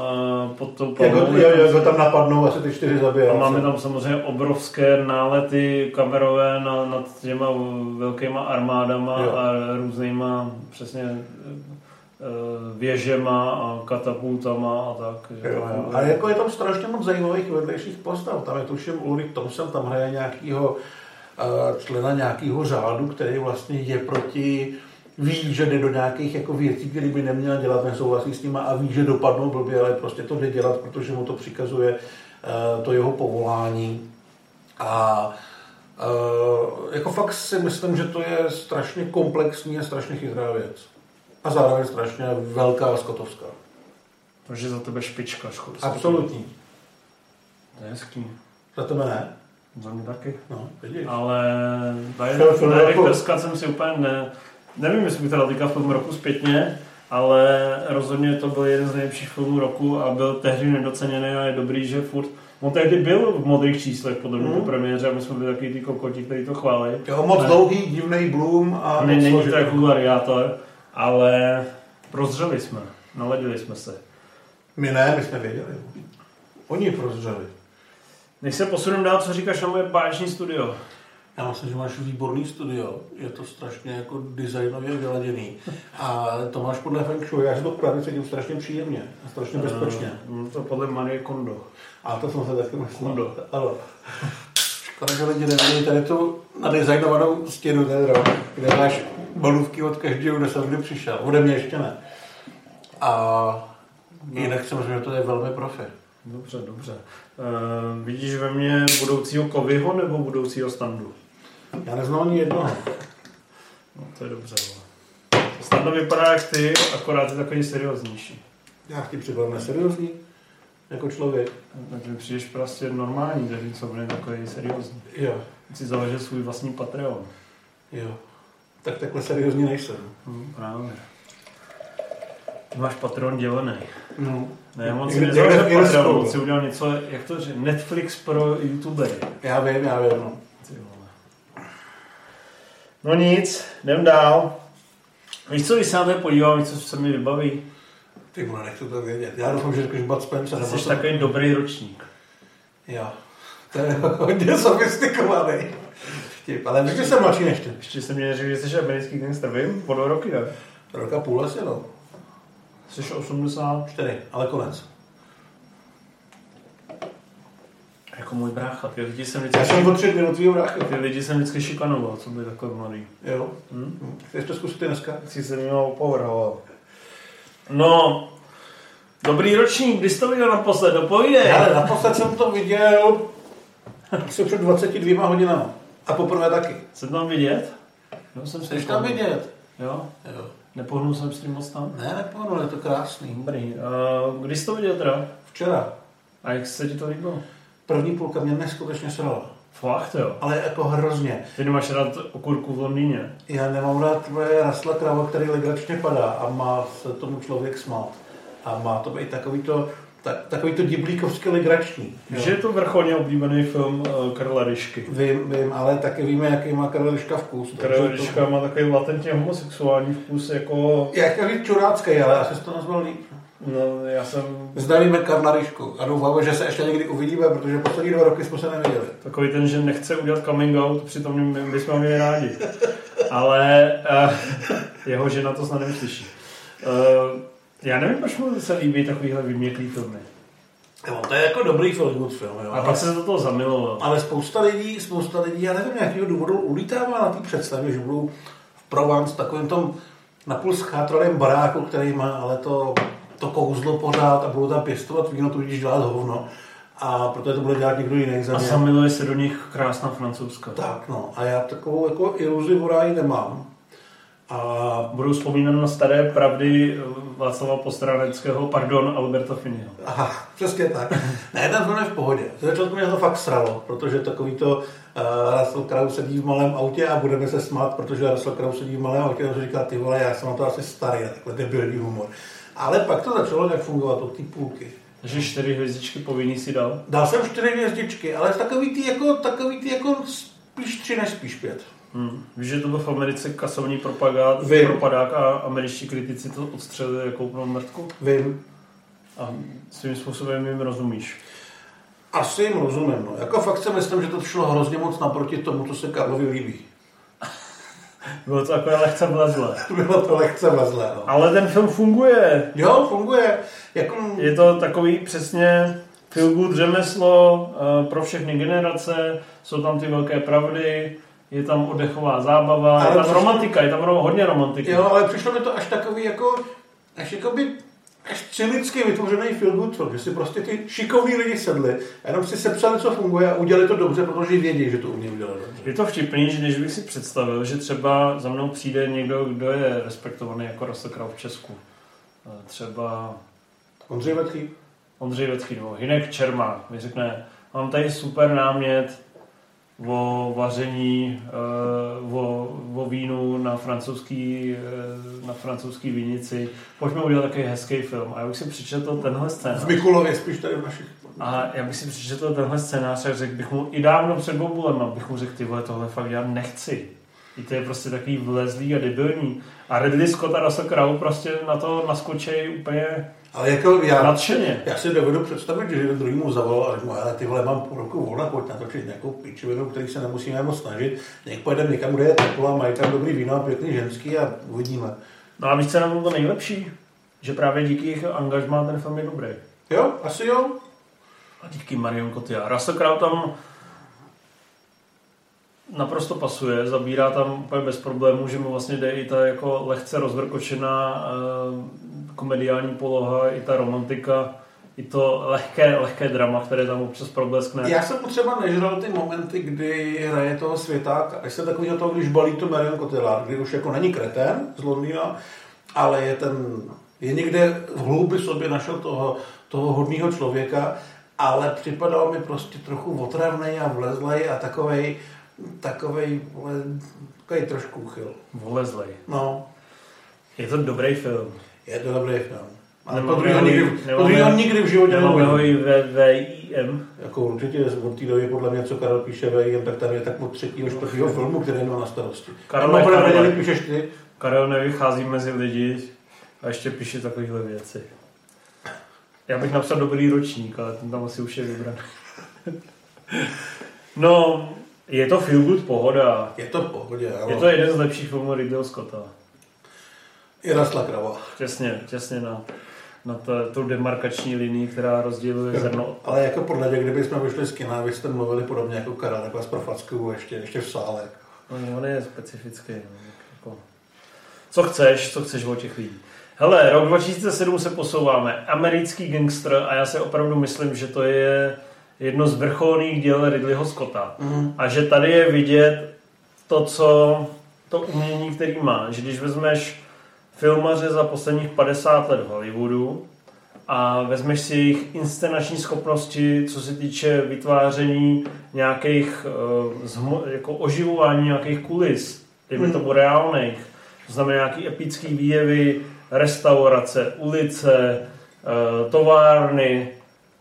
uh, pod tou Jak ho, palmou. jak, jak ho tam napadnou, asi ty čtyři zabije. A máme tam samozřejmě obrovské nálety kamerové na, nad těma velkýma armádama Jo. a různýma přesně eh, věžema a katapultama a tak. Jo, jo. A jako je tam strašně moc zajímavých vedlejších postav. Tam je tuším Ulrich Thompson, tam hraje nějakýho člena nějakého řádu, který vlastně je proti ví, že jde do nějakých jako věcí, které by neměl dělat, nesouhlasí s nima a ví, že dopadnou blbě, ale prostě to jde dělat, protože mu to přikazuje eh, to jeho povolání. A eh, jako fakt si myslím, že to je strašně komplexní a strašně chytrá věc. A zároveň strašně velká a skotovská. Takže za tebe špička. ško- Absolutní. To je hezký. Za tebe ne? Za mě taky. No, vidíš. Ale Film- film roku. Director's Cut jsem si úplně ne... Nevím, jestli bych teda teďka film roku zpětně, ale rozhodně to byl jeden z nejlepších filmů roku a byl tehdy nedoceněný a je dobrý, že furt... On tehdy byl v modrých číslech podle mě Mhm. po premiéře a my jsme byli takový ty kokoti, kteří to chválili. Jo, moc Ne. dlouhý, divný bloom a Ne, není to jako gladiátor, ale prozřeli jsme, naladili jsme se. My ne, my jsme věděli. Oni prozřeli. Než se posuneme dál, co říkáš na moje báječní studio? Já myslím, že máš výborný studio. Je to strašně jako designově vyladěný. A to máš podle Feng Shui. Já si to právě cítím strašně příjemně a strašně bezpečně. Uh, to podle Marie Kondo. A to jsem se taky myslel. Kondo. Ano. Škoda, že lidi nevidí tady tu nadizajnovanou stěnu, ten rok, kde máš balůvky od každého, kdo jsem kdy přišel. Ode mě ještě ne. A jinak si myslím, že to je velmi profi. Dobře, dobře. Uh, vidíš ve mně budoucího Kovyho nebo budoucího standu? Já neznám ani jednoho. No, to je dobře. vole. Standa vypadá jak ty, akorát je takový serióznější. Já ti připadám neseriózní, jako člověk. Tak mi přijdeš prostě normální, zatímco on je takový seriózní. Jo, Si založil svůj vlastní Patreon. jo. Tak takhle seriózní nejsem. Hm, právě. Máš Patreon dělený. No. Ne, on si. Patreon, on si udělal něco, jak to říct, Netflix pro youtubery. Já vím, já vím, no. No nic, jdem dál. Víš co, když se na to podívám, co se mi vybaví? Ty vole, nechci to vědět. Já doufám, že řekneš Bud Spencer. Ty nebo jsi to- takový dobrý ročník. Jo. To je hodně sofistikovaný. Vtip, ale vždycky jsem mladší než ty. Ještě jsem mě řekl, že jsi americký gangster, vím? Po dva roky, ne? Roka půl asi, no. Jsi 80, Čtyři, ale konec. jako můj brácha. Ty lidi jsem Já vždycky, jsem o tři dny od tvýho bráchy. ty lidi jsem vždycky šikanoval, co byli takhle mladý. Jo. Hm? Hm. Chceš to zkusit dneska? Chci se mě opovrhoval. No, dobrý ročník, kdy jsi to viděl naposled, dopovídej. Ale naposled jsem to viděl asi před 22 hodinami. A poprvé taky. Jsem tam vidět? Jo, jsem Chceš tam vidět? Jo, Jo. Nepohnul jsem s tím moc tam. Ne, nepohnul, je to krásný. Dobrý. Uh, kdy jsi to viděl teda? Včera. A jak se ti to líbilo? První půlka mě neskutečně srala. Fakt jo. Ale jako hrozně. Ty nemáš rád okurku v Londýně? Já nemám rád tvoje rasla krava, který legračně padá a má se tomu člověk smát. A má to být takový to, ta, takový to diblíkovsky legrační. Že je to vrcholně oblíbený film uh, Karla Ryšky. Vím, vím, ale taky víme, jaký má Karel Liška vkus. takže Karel to- Ryška má takový latentně homosexuální vkus, jako... Jak víc čurácký, ale asi jsi to nazval líp. No, já jsem Zdravíme Karla Ryšku a doufáme, že se ještě někdy uvidíme, protože poslední dva roky jsme se neviděli. takový ten, že nechce udělat coming out, přitom my bychom měli rádi. Ale uh, jeho žena to snad nevyslyší. Uh, já nevím, proč mu se líbí takovýhle vyměklý filmy. Jo, to je jako dobrý Feelgood film, jo. A pak se do toho zamiloval. Ale spousta lidí, spousta lidí, já nevím, jakého důvodu ulítává na té představě, že budou v Provence takovým tom napůl schátralém baráku, který má ale to, to kouzlo pořád a budou tam pěstovat víno, tudíž dělat hovno. a protože to bude dělat někdo jiný za A mě. samiluje se do nich krásná francouzska. Tak, no. A já takovou jako iluzi ráji nemám. A Budu vzpomínat na staré pravdy eh, Václava Postráneckého, pardon, Alberta Finneyho. Aha, přesně tak. Ne, ten film je v pohodě. Z začátku mě to fakt sralo, protože takový to uh, Russell Crowe sedí v malém autě a budeme se smát, protože Russell Crowe sedí v malém autě a říká, ty vole, já jsem na to asi starý, a takhle debilní humor. Ale pak to začalo nějak fungovat od té půlky. Takže čtyři hvězdičky povinný si dal. Dal jsem čtyři hvězdičky, ale takový ty jako, takový ty jako spíš tři než spíš pět. Hmm. Víš, že to byl v Americe kasovní propagát, Vím. propadák a američtí kritici to odstřelili jako úplnou mrtku? Vím. A svým způsobem jim rozumíš. Asi jim rozumím. No. Jako fakt si myslím, že to šlo hrozně moc naproti tomu, co se Karlovi líbí. Bylo to takové lehce vlezlé. Bylo to lehce vlezlé. No. Ale ten film funguje. Jo, funguje. Jako, Je to takový přesně feel good řemeslo eh, pro všechny generace, jsou tam ty velké pravdy, je tam oddechová zábava, Ale je tam přišlo- romantika, je tam hodně romantiky. jo, ale přišlo mi to až takový jako, až jakoby, až cynicky vytvořený film, že si prostě ty šikovní lidi sedli a jenom si sepsali, co funguje a udělali to dobře, protože vědí, že to umí udělat dobře. Je to vtipný, že když bych si představil, že třeba za mnou přijde někdo, kdo je respektovaný jako Crowe v Česku. Eh, Třeba Ondřej Vetchý, Ondřej Vecký nebo Hinek Čermák mi řekne, mám tady super námět o vaření, eh, o, o vínu na francouzský, eh, na francouzský vinici. Pojďme udělat takový hezký film. A já bych si přečetl tenhle v scénář. Mikulově spíš tady v našich. A já bych si přečetl tenhle scénář a řekl bych mu i dávno před Bobulem, abych mu řekl, ty vole, tohle fakt já nechci. I to je prostě takový vlezlý a debilní. A Ridley Scott a Russell Crowe prostě na to naskočí úplně Ale jako já, nadšeně. já si dovedu představit, že jeden druhýmu zavolal a řekl mu, ale ty vole, mám půl roku volna, pojď natočit nějakou pičovinu, který se nemusíme moc snažit. Něk pojedeme někam, kde je teplo a mají tam dobrý víno a pěkný ženský a uvidíme. No a víš, co tom to nejlepší? Že právě díky jejich angažmá ten film je dobrý. Jo, asi jo. A díky Marion Cotillard. Russell Crowe tam naprosto pasuje, zabírá tam úplně bez problémů, že mu vlastně jde i ta jako lehce rozvrkočená eh, komediální poloha, i ta romantika, i to lehké, lehké drama, které tam občas probleskne. Já jsem třeba nežral ty momenty, kdy hraje toho světáka. Až jsem takový toho, když balí to Marion Cotillard, kdy už jako není kretén z Londýna, ale je ten, je někde v hloubi sobě našel toho, toho hodného člověka, ale připadal mi prostě trochu otravnej a vlezlej a takovej, takovej, takovej trošku uchyl. Volezlej. No, Je to dobrý film. je to dobrý film. Ale po druhý ho ho- nikdy, ho nikdy v životě Nemáme ho i ve VIM. Jako určitě od té doby podle mě, co Karel píše VIM, tak tady je tak od třetího, čtvrtého filmu, který měl na starosti. Karel, Karel, Karel, Karel. Karel, píšeš ty? Karel nevychází mezi lidi a ještě píše takovéhle věci. Já bych napsal dobrý ročník, ale ten tam asi už je vybraný. no, je to feel good pohoda. Je to pohodě, ale Je to jeden z lepších filmů Ridleyho Scotta. je rastla krava. Těsně, těsně na, na to, tu demarkační linii, která rozděluje zrno od Ale jako podle mě, kdybychom vyšli z kina, vy jste mluvili podobně jako Karel, takhle s profackou ještě, ještě v sále. No, on je specifický. No, jako. Co chceš, co chceš od těch lidí. Hele, rok 2007 se posouváme. Americký gangster a já si opravdu myslím, že to je jedno z vrcholných děl Ridleyho Scotta. Mm. A že tady je vidět to, co to umění, který má. Že když vezmeš filmaře za posledních 50 let v Hollywoodu a vezmeš si jejich inscenační schopnosti, co se týče vytváření nějakých, eh, jako oživování nějakých kulis, dejme Hmm. tomu reálných, to znamená nějaký epický výjevy, restaurace, ulice, eh, továrny,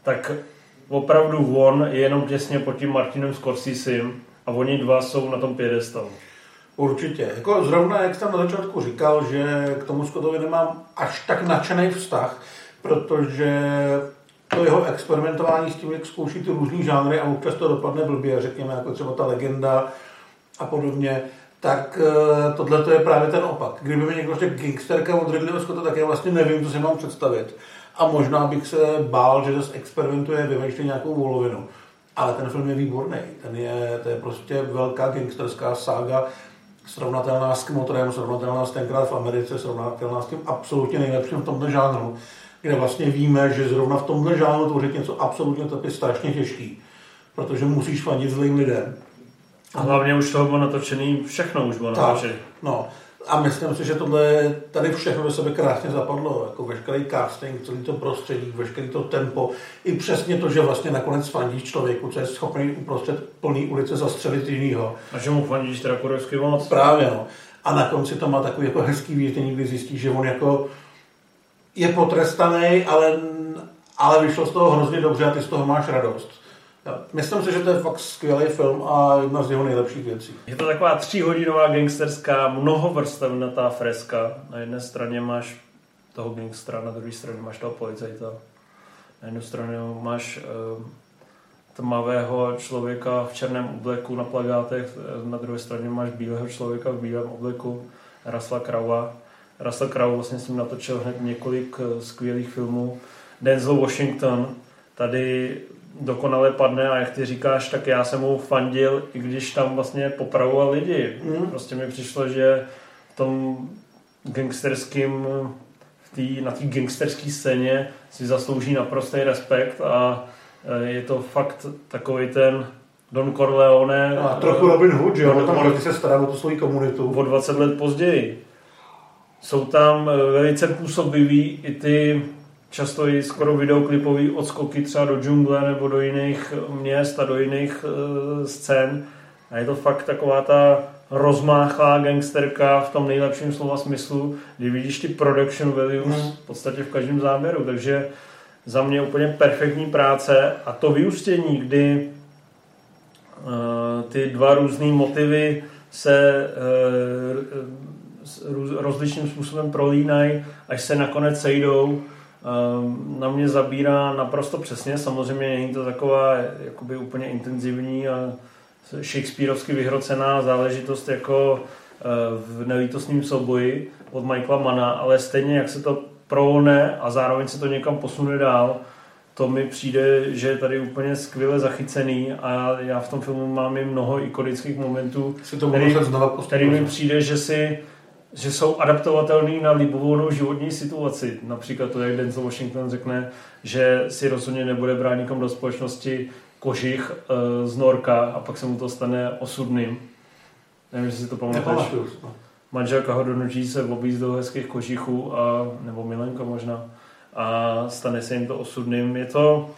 tak opravdu on je jenom těsně pod tím Martinem Scorsesim a oni dva jsou na tom pědestalu. Určitě. Jako zrovna, jak jsem na začátku říkal, že k tomu Scottovi nemám až tak nadšený vztah, protože to jeho experimentování s tím, jak zkouší ty různý žánry a občas to dopadne blbě, řekněme, jako třeba ta legenda a podobně, tak tohle to je právě ten opak. Kdyby mi někdo řekl gangsterka od Ridleyho Scotta, tak já vlastně nevím, co si mám představit. A možná bych se bál, že zase experimentuje, vymýšlí nějakou volovinu. Ale ten film je výborný. Ten je, to je prostě velká gangsterská sága, srovnatelná s Kmotorem, srovnatelná s tenkrát v Americe, srovnatelná s tím absolutně nejlepším v tomto žánru. kde vlastně víme, že zrovna v tomhle žánru tvořit něco absolutně to je strašně těžký, protože musíš fandit zlým lidem. A hlavně už toho bylo natočený, všechno už bylo natočený. No, a myslím si, že tohle tady všechno do sebe krásně zapadlo, jako veškerý casting, celý to prostředí, veškerý to tempo, i přesně to, že vlastně nakonec fandíš člověku, co je schopný uprostřed plný ulice zastřelit jinýho. A že mu fandíš teda kurevsky moc. Právě, no. A na konci to má takový jako hezký vědění, kdy zjistíš, že on jako je potrestaný, ale, ale vyšlo z toho hrozně dobře a ty z toho máš radost. Myslím si, že to je fakt skvělý film a jedna z jeho nejlepších věcí. Je to taková tříhodinová gangsterská, mnohovrstevnatá freska. Na jedné straně máš toho gangstra, na druhé straně máš toho policajta. Na jednu stranu máš uh, tmavého člověka v černém obleku na plagátech, na druhé straně máš bílého člověka v bílém obleku, Rasla Kraua. Russell Crowe vlastně jsem natočil hned několik eh, skvělých filmů. Denzel Washington, tady dokonale padne a jak ty říkáš, tak já jsem mu fandil, i když tam vlastně popravoval lidi. Mm. Prostě mi přišlo, že v tom gangsterským v tý, na té gangsterské scéně si zaslouží naprostý respekt a e, je to fakt takový ten Don Corleone. A trochu Robin Hood, že jo? Tam se stará o tu svoji komunitu. O 20 let později. Jsou tam e, velice působivý i ty často i skoro videoklipový odskoky třeba do džungle nebo do jiných měst a do jiných uh, scén. A je to fakt taková ta rozmáchlá gangsterka v tom nejlepším slova smyslu, kdy vidíš ty production values mm. v podstatě v každém záběru. Takže za mě úplně perfektní práce a to vyústění, kdy uh, ty dva různé motivy se uh, rozličným způsobem prolínají, až se nakonec sejdou, na mě zabírá naprosto přesně. Samozřejmě není to taková jakoby úplně intenzivní a Shakespeareovsky vyhrocená záležitost jako eh, v nelítostním souboji od Michaela Mana, ale stejně jak se to proune a zároveň se to někam posune dál, to mi přijde, že je tady úplně skvěle zachycený a já v tom filmu mám i mnoho ikonických momentů, který, který mi přijde, že si že jsou adaptovatelný na libovolnou životní situaci. Například to, jak Denzel Washington řekne, že si rozhodně nebude brát nikom do společnosti kožich e, z norka a pak se mu to stane osudným. Nevím, jestli si to pamatuješ. Manželka ho donutí se objíst do hezkých kožichů, a, nebo milenka možná, a stane se jim to osudným. Je to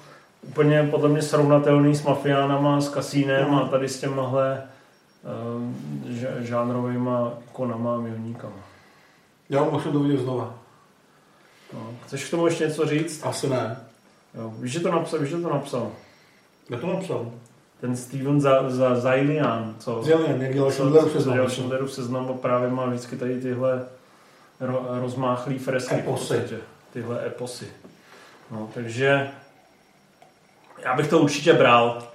úplně podle mě srovnatelný s mafiánama, s kasínem mm. a tady s těmahle Ehm, žánrovými ikonama a milníkama. Já musím to vidět znova. No. Chceš k tomu ještě něco říct? Asi ne. Jo. Víš, že to napsal? Víš, že to napsal? Kdo to napsal? Ten Steven za, za Zailian, co? Zailian, jak dělal Schindlerův seznam. Dělal Schindlerův seznam a právě má vždycky tady tyhle ro, rozmáchlý fresky. Eposy. tyhle eposy. No, takže já bych to určitě bral.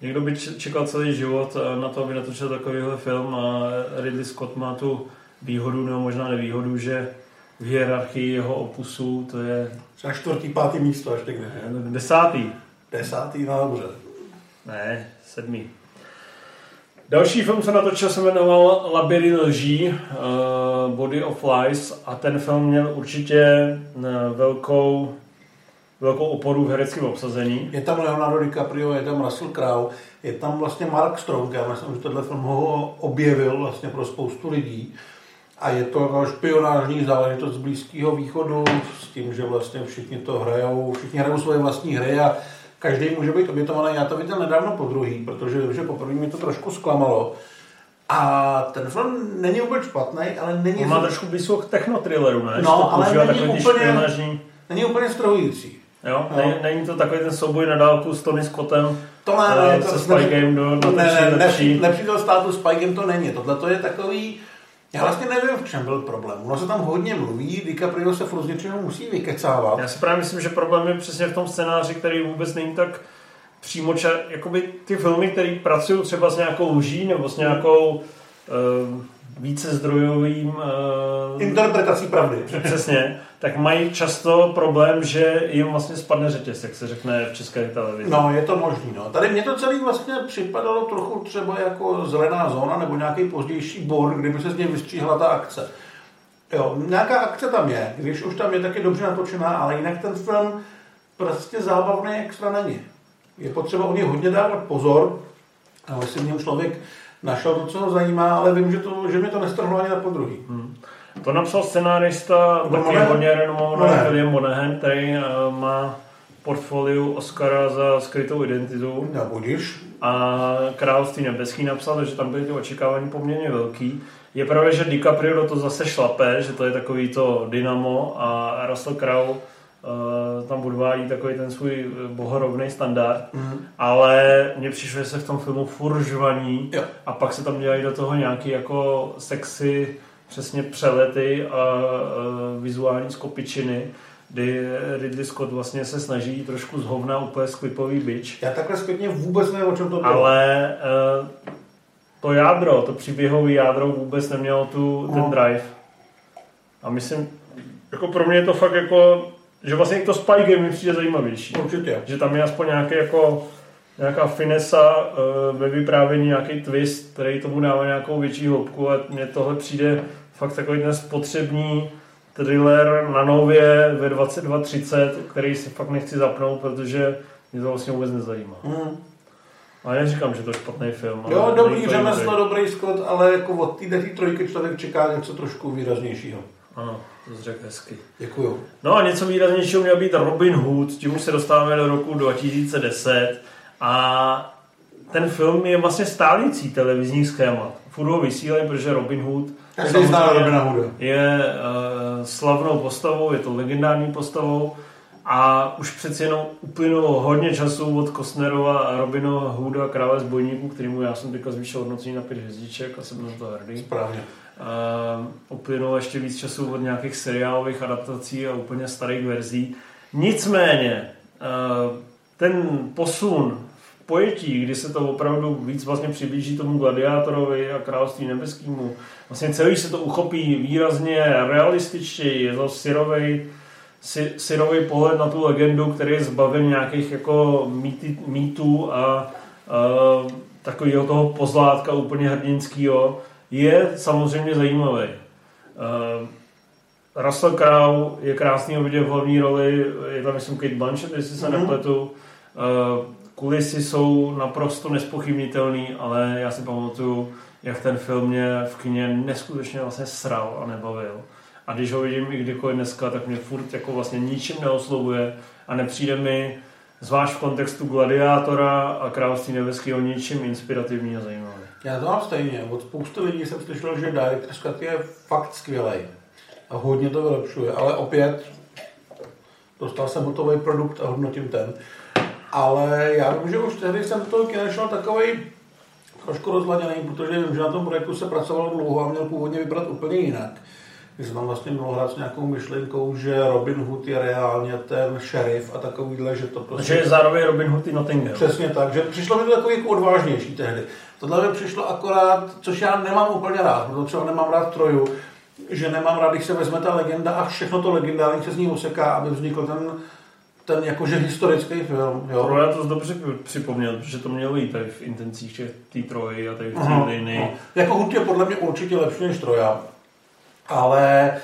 Někdo by čekal celý život eh, na to, aby natočil takovýhle film a Ridley Scott má tu výhodu, nebo možná nevýhodu, že v hierarchii jeho opusu to je... Třeba čtvrtý, pátý místo až někde. Desátý. Desátý, no dobře. Ne, sedmý. Další film se natočil, se jmenoval Labyry lží, uh, Body of Lies a ten film měl určitě velkou velkou oporu v hereckém obsazení. Je tam Leonardo DiCaprio, je tam Russell Crowe, je tam vlastně Mark Strong, já myslím, že tenhle film ho objevil vlastně pro spoustu lidí. A je to špionážní záležitost z Blízkého východu s tím, že vlastně všichni to hrajou, všichni hrajou svoje vlastní hry a každý může být obětovaný. Já to viděl nedávno po druhý, protože že poprvé mi to trošku zklamalo. A ten film není úplně špatný, ale není... On má trošku blízko technotrilleru, ne? No, ale není úplně, není úplně strojující. Jo? No. Není, není to takový ten souboj na dálku s Tony Scottem to ne, ne, eh, se Spike do, do ne, ne, lepší. Nepřítel státu Spike to není. Tohle to je takový, já vlastně nevím, v čem byl problém. Ono se tam hodně mluví, DiCaprio se furt z něčeho musí vykecávat. Já si právě myslím, že problém je přesně v tom scénáři, který vůbec není tak přímo ča, jakoby ty filmy, které pracují třeba s nějakou lží nebo s nějakou uh, více zdrojovým... Uh, Interpretací pravdy. Přesně. Tak mají často problém, že jim vlastně spadne řetěz, jak se řekne v české televizi. No, je to možný. No. Tady mě to celý vlastně připadalo trochu třeba jako zelená zóna nebo nějaký pozdější bor, kdyby se z něj vystříhla ta akce. Jo, nějaká akce tam je, když už tam je taky dobře natočená, ale jinak ten film prostě zábavný extra není. Je potřeba o něj hodně dávat pozor, ale si v něm člověk našel to, co ho zajímá, ale vím, že, to, že mi to nestrhlo ani na podruhý. Hmm. To napsal scenárista, taky Monahan? hodně renomovaný Monahan. William Monahan, který uh, má portfoliu Oscara za skrytou identitu No, budíš. a Království nebeský napsal, takže tam byly ty očekávání poměrně velký. Je pravda, že DiCaprio do toho zase šlape, že to je takový to dynamo a Russell Crowe tam odvádí takový ten svůj eh, bohorovný standard, Mm. ale mně přišlo, že se v tom filmu furt žvaní Jo. a pak se tam dělají do toho nějaký jako sexy přesně přelety a, a vizuální skopičiny, kdy Ridley Scott vlastně se snaží trošku z hovna úplně sklipový bič, Já takhle zpětně vůbec nevím, o čem to bylo. ale eh, to jádro, to příběhové jádro vůbec nemělo tu, ten No. drive. A myslím, jako pro mě je to fakt jako, že vlastně i to Spy Game mi přijde zajímavější. Určitě. Že tam je aspoň nějaký jako nějaká finesa uh, ve vyprávění, nějaký twist, který tomu dává nějakou větší hloubku a mně tohle přijde fakt takový ten spotřební thriller na nově ve 22.30, který si fakt nechci zapnout, protože mě to vlastně vůbec nezajímá. Mm. Ale neříkám, že to je špatný film. Jo, dobrý řemeslo, dobrý. Scott, ale jako od této trojky člověk čeká něco trošku výraznějšího. Ano, to řekl hezky. Děkuju. No a něco výraznějšího měl být Robin Hood, tím už se dostáváme do roku 2010 a ten film je vlastně stálící televizní schéma. Furt ho vysílají, protože Robin Hood samozřejmě Robina Hooda. je uh, slavnou postavou, je to legendární postavou a už přeci jenom uplynulo hodně času od Costnerova a Robina Hooda, krále zbojníků, kterýmu já jsem teďka zvýšil hodnocení na pět hvězdiček a jsem na to hrdý. Správně. Uh, uplynulo ještě víc času od nějakých seriálových adaptací a úplně starých verzí. Nicméně, uh, ten posun v pojetí, kdy se to opravdu víc vlastně přiblíží tomu gladiátorovi a království nebeskému, vlastně celý se to uchopí výrazně realističtěji, je to syrovej, sy, syrový pohled na tu legendu, který je zbaven nějakých jako mýty, mýtů a uh, takového toho pozlátka úplně hrdinského, je samozřejmě zajímavý. Uh, Russell Crowe je krásný vidět v hlavní roli, je tam myslím Kate Blanchett, jestli se Mhm. nepletu. Uh, kulisy jsou naprosto nespochybnitelný, ale já si pamatuju, jak ten film mě v kině neskutečně vlastně sral a nebavil. A když ho vidím i kdykoliv dneska, tak mě furt jako vlastně ničím neoslovuje a nepřijde mi, zvlášť v kontextu Gladiátora a Království nebeského, ničím inspirativní a zajímavý. Já to mám stejně. Od spousty lidí jsem slyšel, že Director's Cut je fakt skvělý. A hodně to vylepšuje. Ale opět dostal jsem hotový produkt a hodnotím ten. Ale já vím, že už tehdy jsem do toho kina šel takový trošku rozladěný, protože vím, že na tom projektu se pracovalo dlouho a měl původně vybrat úplně jinak. Když jsem vlastně měl hrát s nějakou myšlenkou, že Robin Hood je reálně ten šerif a takovýhle, že to prostě... Takže je zároveň Robin Hood i Nottingham. Přesně tak, že přišlo mi to takový jako odvážnější tehdy. Tohle mi přišlo akorát, což já nemám úplně rád, protože třeba nemám rád Troju, že nemám rád, když se vezme ta legenda a všechno to legendární se z ní oseká, aby vznikl ten, ten jakože historický film. Jo? Troja to dobře připomněl, protože to mělo jít tady v intencích těch té troji a tady v té linii. no. Jako Hud je podle mě určitě lepší než Troja, ale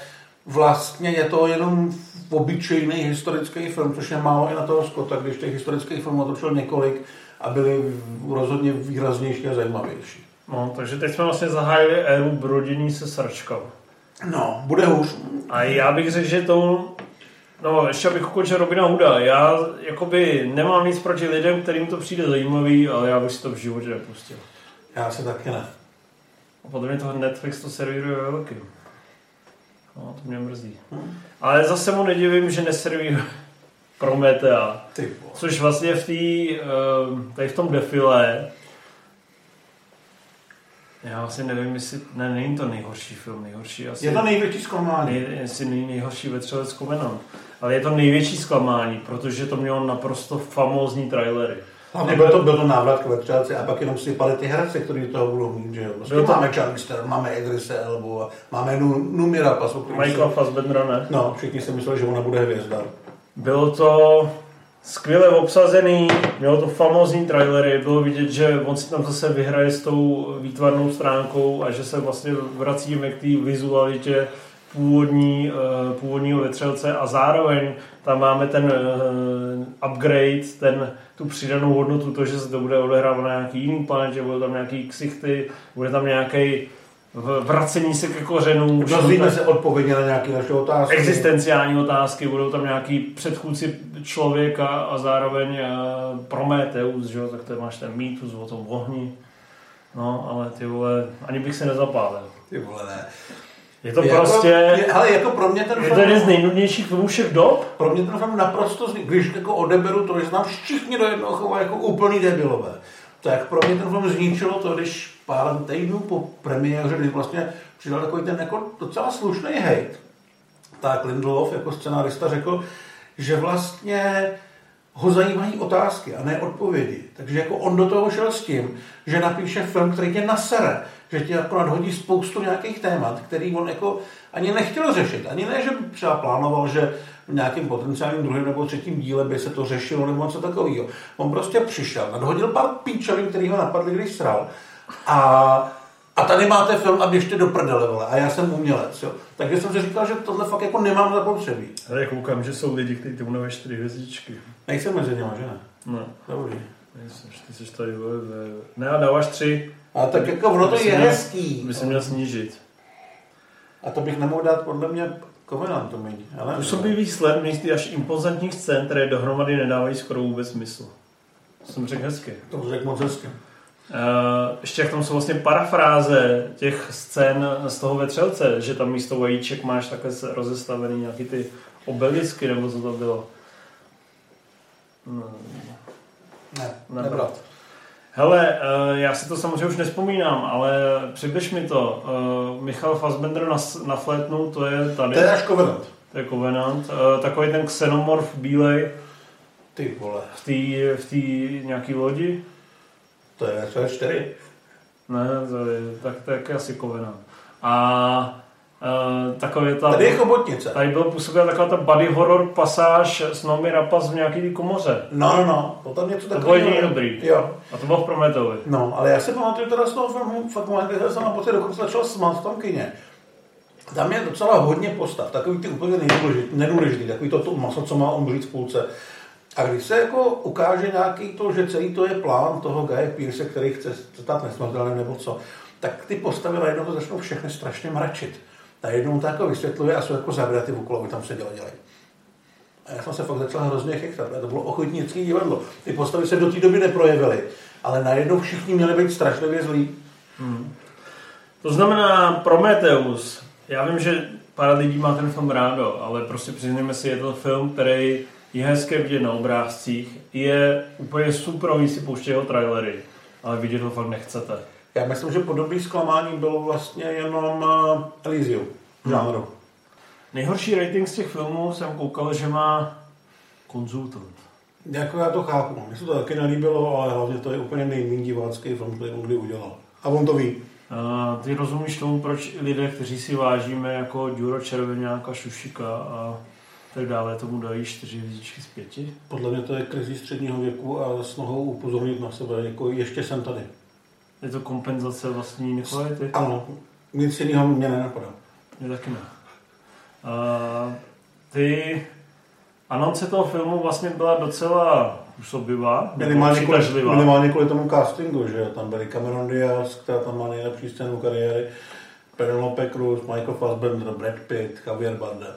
vlastně je to jenom obyčejný historický film, což je málo i na toho Scotta, když těch historických filmů natočil několik a byly rozhodně výraznější a zajímavější. No, takže teď jsme vlastně zahájili éru brodění se sračkou. No, bude hůř. A já bych řekl, že to... No, ještě abych ukončil Robina Huda. Já jakoby nemám nic proti lidem, kterým to přijde zajímavý, ale já bych si to v životě nepustil. Já si taky ne. A podle mě toho Netflix to servíruje ve velkým. No, to mě mrzí. Ale zase mu nedivím, že neservíruje Prometea. Což vlastně v té, ehm, tady v tom defile, já vlastně nevím, jestli, ne, není to nejhorší film, nejhorší asi, Je to největší zklamání. nej, jestli není nejhorší vetřelec Covenant, ale je to největší zklamání, protože to mělo naprosto famózní trailery. Hlavně byl to, byl to návrat k vetřelci a pak jenom sypali ty herce, kteří do toho budou mít, že jo. Prostě to- máme Charlister, máme Idrise Elbu, a máme Nu- Numira Pasu. který Michael Fassbendera ne. No, všichni si mysleli, že ona bude hvězda. Bylo to skvěle obsazený, mělo to famózní trailery, bylo vidět, že on si tam zase vyhraje s tou výtvarnou stránkou a že se vlastně vracíme k té vizualitě původní, eh, původního vetřelce a zároveň tam máme ten eh, upgrade, ten, tu přidanou hodnotu, to, že se to bude odehrávat na nějaký jiný planetě, budou tam nějaký ksichty, bude tam nějaký vracení se ke kořenům. Dozvíme se odpovědi na nějaké naše otázky. Existenciální otázky, budou tam nějaký předchůdci člověka a zároveň uh, Prometeus, že jo, tak to máš ten mýtus o tom ohni. No, ale ty vole, ani bych se nezapálil. Ty vole, ne. Je to jako, prostě... Je, ale jako pro mě ten Je to jeden z nejnudnějších filmů všech dob? Pro mě ten film naprosto, když jako odeberu to, že znám všichni do jednoho chova jako úplný debilové, tak pro mě ten film zničilo to, když pár týdnů po premiéře, kdy vlastně přidal takový ten jako docela slušný hate, tak Lindelof jako scenárista řekl, že vlastně ho zajímají otázky a ne odpovědi. Takže jako on do toho šel s tím, že napíše film, který tě nasere, že tě jako nadhodí spoustu nějakých témat, který on jako ani nechtěl řešit. Ani ne, že třeba plánoval, že v nějakém potenciálním druhém nebo třetím díle by se to řešilo nebo něco takového. On prostě přišel, nadhodil pár píčovin, který ho napadli, když sral. A a tady máte film a běžte do prdele, vole. A já jsem umělec, jo. Takže jsem si říkal, že tohle fakt jako nemám zapotřebí. Ale koukám, že jsou lidi, kteří tomu dávají čtyři hvězdičky. Nejsem mezi nimi, že ne? Ne. Dobrý. Ty jsi tady, vole, Ne, a dáváš tři. A tak jako ono to je hezký. By se měl snížit. A to bych nemohl dát podle mě Covenantu méně. Ale... Působivý sled místí až impozantních scén, které dohromady nedávají skoro vůbec smysl. To jsem řekl hezky. To řekl moc hezky. Uh, ještě jak tam jsou vlastně parafráze těch scén z toho vetřelce, že tam místo vajíček máš takhle rozestavený nějaký ty obelisky, nebo co to bylo. No. Ne, nebrat. Hele, uh, já si to samozřejmě už nespomínám, ale přibliž mi to. Uh, Michal Fassbender naflétnul, to je tady. To je až Covenant. To je Covenant. Uh, takový ten xenomorf bílej. Ty vole. V té v tý nějaký lodi. To je to je čtyři. Ne, to je, tak to je asi Covenant. A Uh, takové ta, tady je chobotnice. Tady bylo působila taková ta body horror pasáž s Nomi Rapas v nějaký komoře. No, no, no. To tam něco takového. To bylo dobrý. Jo. A to bylo v Prometovi. No, ale já si pamatuju teda z toho filmu, fakt momenty, jsem na pocit dokonce začal smát v tom kině. Tam je docela hodně postav, takový ty úplně nedůležitý, takový to, to maso, co má umřít v půlce. A když se jako ukáže nějaký to, že celý to je plán toho Gaje Pierce, který chce stát nesmrtelným nebo co, tak ty postavy najednou to začnou všechny strašně mračit. Najednou to jako vysvětluje a jsou jako zavěraty v okolo, tam se dělají. A já jsem se fakt začal hrozně chechtat, to bylo ochotnické divadlo. Ty postavy se do té doby neprojevily, ale najednou všichni měli být strašlivě zlí. Hmm. To znamená Prometheus. Já vím, že pár lidí má ten film rádo, ale prostě přiznejme si, je to film, který je hezké vidět na obrázcích, je úplně super, si pouštějí jeho trailery, ale vidět ho fakt nechcete. Já myslím, že podobný zklamání bylo vlastně jenom uh, Elysium žánru. Hmm. Nejhorší rating z těch filmů jsem koukal, že má konzultant. Jako já to chápu. Mně se to taky nelíbilo, ale hlavně to je úplně nejméně divácký film, který on kdy udělal. A on to ví. A ty rozumíš tomu, proč lidé, kteří si vážíme jako Duro Červenáka, Šušika a tak dále, tomu dají čtyři hvězdičky z pěti? Podle mě to je krizi středního věku a s nohou upozornit na sebe, jako ještě jsem tady. Je to kompenzace vlastní nekvality? Ano, nic jiného mě nenapadá. Mě taky ne. Uh, ty anonce toho filmu vlastně byla docela působivá, minimálně kvůli, minimálně kvůli tomu castingu, že tam byli Cameron Diaz, která tam má nejlepší scénu kariéry, Penelope Cruz, Michael Fassbender, Brad Pitt, Javier Bardem.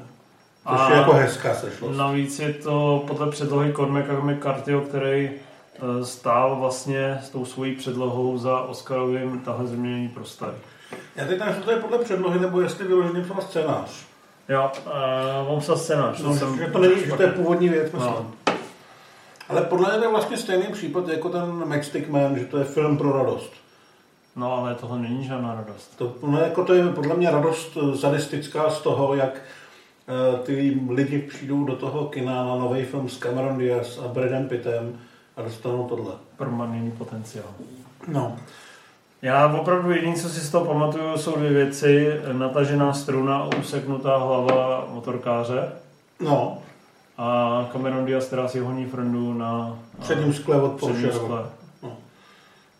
Což a je jako hezká sešlost. Navíc je to podle předlohy Cormaca McCarthyho, který stál vlastně s tou svojí předlohou za Oscarovým tahle zemění prostavy. Já teď nevím, to je podle předlohy, nebo jestli vyloženě psal scénář. Jo, uh, on psal scénář. No, jsem, že to není, že to je původní věc, myslím. No. Ale podle mě to je vlastně stejný případ jako ten Matchstick Man, že to je film pro radost. No, ale tohle není žádná radost. To, no, jako to je podle mě radost sadistická z toho, jak Eh, ty lidi přijdou do toho kina na nový film s Cameron Diaz a Bradem Pittem a dostanou tohle. Promarněný potenciál. No. Já opravdu jediné, co si z toho pamatuju, jsou dvě věci. Natažená struna a useknutá hlava motorkáře. No. A Cameron Diaz, která si honí frondu na... Předním skle od Porsche. No.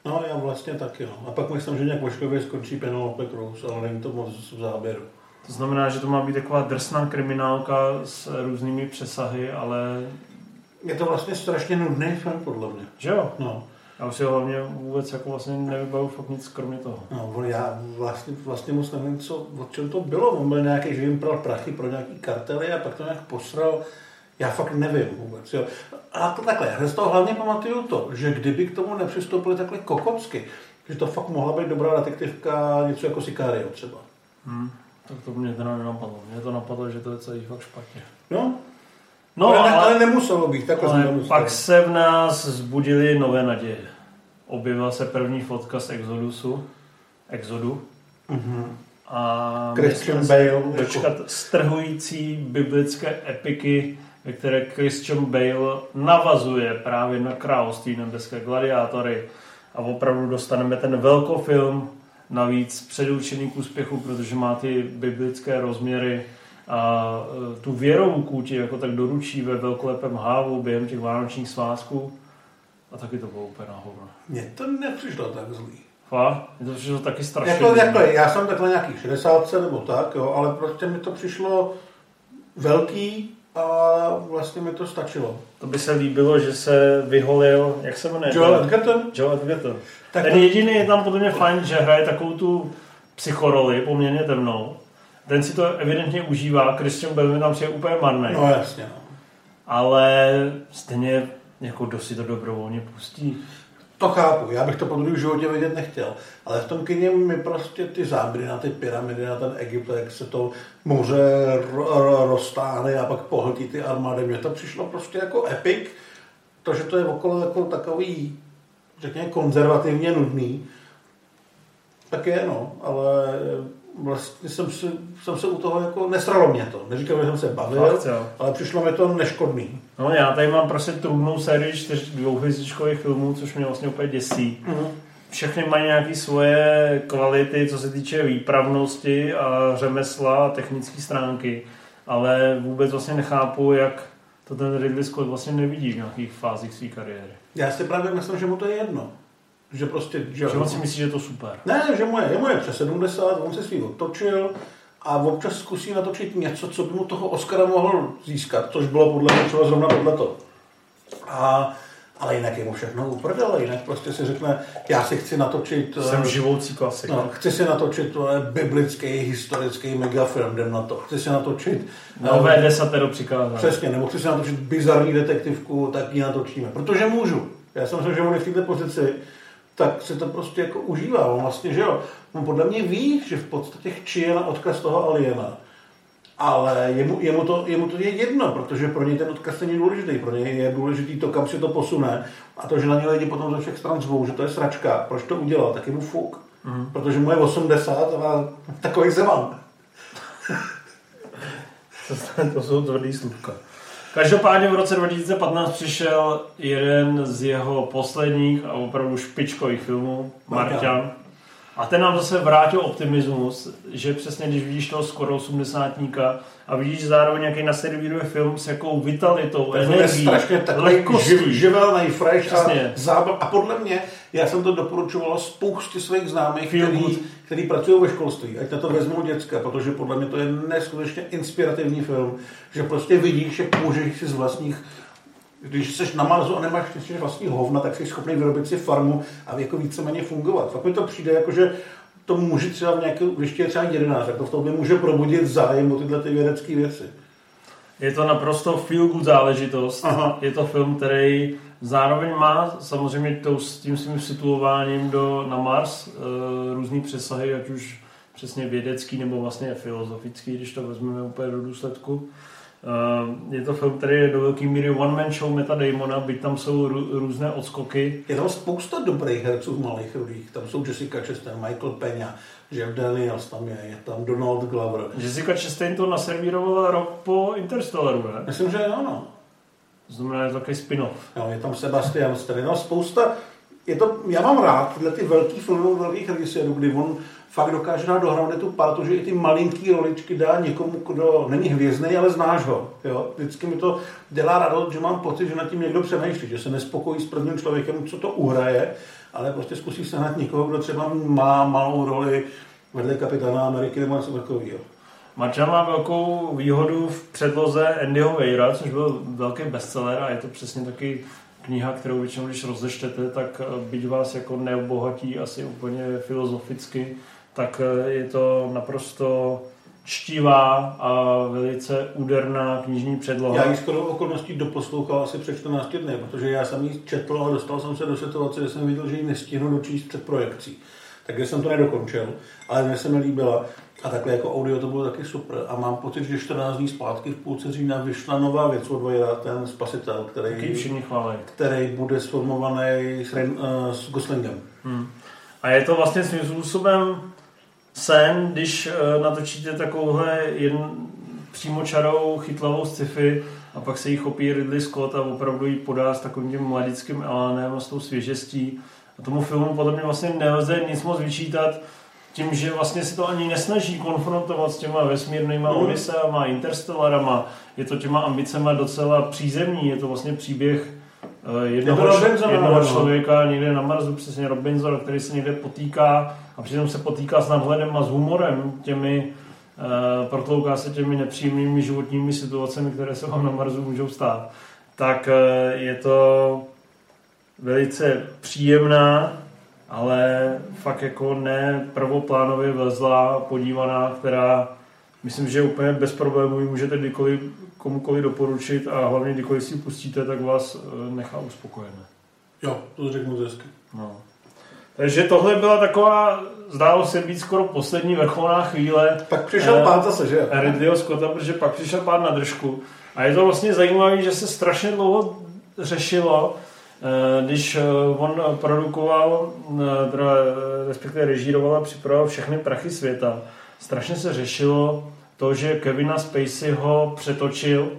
no, já vlastně taky, no. A pak myslím, že nějak ošklivě skončí Penelope Cruz, ale není to moc v záběru. To znamená, že to má být taková drsná kriminálka s různými přesahy, ale... Je to vlastně strašně nudný film, podle mě. Že jo? No. Já už si hlavně vůbec jako vlastně nevybavu fakt nic kromě toho. No, on- já vlastně, vlastně moc nevím, co, o čem to bylo. On byl nějaký, že jim pral prachy pro nějaký kartely a pak to nějak posral. Já fakt nevím vůbec. Jo. A to takhle, já z toho hlavně pamatuju to, že kdyby k tomu nepřistoupili takhle kokocky, že to fakt mohla být dobrá detektivka, něco jako Sicario třeba. Hmm. Tak to mě teda nenapadlo. Mě to napadlo, že to je celý fakt špatně. No, No, ale, ale, nemuselo být, takhle to ale pak se v nás zbudily nové naděje. Objevila se první fotka z Exodusu. Exodu. Mhm. A Christian Bale, jako- Dočkat strhující biblické epiky, ve které Christian Bale navazuje právě na království nebeské gladiátory a opravdu dostaneme ten velkofilm, navíc předurčený k úspěchu, protože má ty biblické rozměry a e, tu věrovku ti jako tak doručí ve velkolepém hávu během těch vánočních svázků a taky to bylo úplně na hovno. Mně to nepřišlo tak zlý. Fakt? Mně to přišlo taky strašně. Jako, jako, já jsem takhle nějaký 60 nebo tak, jo, ale prostě mi to přišlo velký a vlastně mi to stačilo. To by se líbilo, že se vyholil, jak se jmenuje? Joel Edgerton? Joel Edgerton. Tak Ten jediný je tam podle mě fajn, že hraje takovou tu psychoroli, poměrně temnou. Ten si to evidentně užívá, Christian Bale tam přijde úplně marný. No jasně, no. Ale stejně jako kdo si to dobrovolně pustí. To chápu, já bych to po druhém životě vidět nechtěl. Ale v tom kyně mi prostě ty záběry na ty pyramidy, na ten Egypt, jak se to moře ro- ro- roztáhne a pak pohltí ty armády, mně to přišlo prostě jako epic. To, že to je okolo jako takový, řekněme, konzervativně nudný, tak je, no, ale vlastně jsem, si, jsem se u toho jako, nesralo mě to. Neříkám, že jsem se bavil, Fakt, ale přišlo mi to neškodný. No já tady mám prostě trůdnou sérii čtyř dvouhvězdičkových filmů, což mě vlastně úplně děsí. Všechny mají nějaké svoje kvality, co se týče výpravnosti a řemesla a technické stránky, ale vůbec vlastně nechápu, jak to ten Ridley Scott vlastně nevidí v nějakých fázích své kariéry. Já si právě myslím, že mu to je jedno. Že prostě, že, Že on si myslí, že je to super. Ne, že mu je, je mu je přes 70, on se svý otočil a občas zkusí natočit něco, co by mu toho Oscara mohl získat, což bylo podle mě třeba zrovna tohleto. A, ale jinak je mu všechno uprdele, jinak prostě si řekne, já si chci natočit... Jsem eh, živoucí klasik. No, chci si natočit tohle biblický, historický megafilm, jdem na to. Chci si natočit... Nové eh, desatero přikázání. Přesně, nebo chci si natočit bizarní detektivku, tak ji natočíme. Protože můžu. Já jsem myslím, že on je v této pozici, tak si to prostě jako užívá. On vlastně, že jo, on podle mě ví, že v podstatě chčije na odkaz toho aliena. Ale jemu, jemu, to, jemu to je jedno, protože pro něj ten odkaz není důležitý. Pro něj je důležitý to, kam si to posune. A to, že na ně lidi potom ze všech stran zvou, že to je sračka, proč to udělal, tak je mu fuk. Mm. Protože mu je 80 a takový se mám. To, jsou tvrdý slůvka. Každopádně v roce 2015 přišel jeden z jeho posledních a opravdu špičkových filmů, Marťan. A ten nám zase vrátil optimismus, že přesně když vidíš toho skoro osmdesátníka a vidíš zároveň nějaký nasledujivý film s jakou vitalitou, To je energií, strašně takový živ, živelný, fresh a, zábav. a podle mě, já jsem to doporučoval spoustě svých známých, Feel který, good. který pracují ve školství, ať na to vezmou děcka, protože podle mě to je neskutečně inspirativní film, že prostě vidíš, jak můžeš si z vlastních když jsi na Marsu a nemáš vlastní hovna, tak jsi schopný vyrobit si farmu a jako víceméně fungovat. Fakt mi to přijde jako, že to může třeba v nějaké, když je třeba 11, tak to v tobě může probudit zájem o tyhle ty vědecké věci. Je to naprosto feel good záležitost. Aha. Je to film, který zároveň má samozřejmě tou, s tím svým situováním do, na Mars e, různý přesahy, ať už přesně vědecký nebo vlastně filozofický, když to vezmeme úplně do důsledku. E, je to film, který je do velké míry one-man show Meta Damona, byť tam jsou rů, různé odskoky. Je tam spousta dobrých herců malých rudých. Tam jsou Jessica Chastain, Michael Peña, Jeff Daniels tam je, je tam Donald Glover. Jessica Chastain to naservírovala rok po Interstellaru, ne? Myslím, že ano. To znamená, je to takový spin-off. Jo, je tam Sebastian Stan, tam spousta, je to, já mám rád tyhle ty velký filmy velkých režisérů, kdy on fakt dokáže dát dohromady tu partu, že i ty malinký roličky dá někomu, kdo není hvězdný, ale znáš ho. Jo? Vždycky mi to dělá radost, že mám pocit, že nad tím někdo přemýšlí, že se nespokojí s prvním člověkem, co to uhraje, ale prostě zkusí sehnat někoho, kdo třeba má malou roli vedle kapitána Ameriky nebo něco takového. Marča má velkou výhodu v předloze Andyho Weira, což byl velký bestseller a je to přesně taky kniha, kterou většinou, když rozečtete, tak eh, byť vás jako neobohatí asi úplně filozoficky, tak eh, je to naprosto čtivá a velice úderná knižní předloha. Já ji skoro okolností doposlouchal asi před 14 dny, protože já jsem ji četl a dostal jsem se do situace, kde jsem viděl, že ji nestihnu dočíst před projekcí. Takže jsem to nedokončil, ale mě se mi líbila. A takhle jako audio to bylo taky super. A mám pocit, že 14 dní zpátky v půlce října vyšla nová věc od Vajra, ten spasitel, který, který bude sformovaný s, uh, s Goslingem. Hmm. A je to vlastně svým způsobem sen, když uh, natočíte takovouhle jen přímočarou, chytlavou sci-fi a pak se jí chopí Ridley Scott a opravdu ji podá s takovým tím mladickým elánem a s tou svěžestí. A tomu filmu podle mě vlastně nelze nic moc vyčítat, tím, že vlastně se to ani nesnaží konfrontovat s těma vesmírnýma mm. Odysseama, Interstellarama, je to těma ambicema docela přízemní, je to vlastně příběh jednoho, Robinson, jednoho člověka někde na Marsu, přesně Robinson, který se někde potýká a přitom se potýká s nadhledem a s humorem těmi uh, protlouká se těmi nepříjemnými životními situacemi, které se vám na Marsu můžou stát. Tak uh, je to velice příjemná ale fakt jako ne prvoplánově vlezlá, podívaná, která myslím, že úplně bez problémů můžete kdykoliv komukoliv doporučit a hlavně kdykoliv si ji pustíte, tak vás eh, nechá uspokojené. Jo, to řeknu hezky. No. Takže tohle byla taková, zdálo se být skoro poslední vrcholná chvíle. Pak přišel eh, pán zase, že? Ridleyho Scotta, protože pak přišel pán na držku. A je to vlastně zajímavé, že se strašně dlouho řešilo, Eh, když on produkoval, teda respektive režíroval a připravoval všechny prachy světa, strašně se řešilo to, že Kevina Spacey ho přetočil,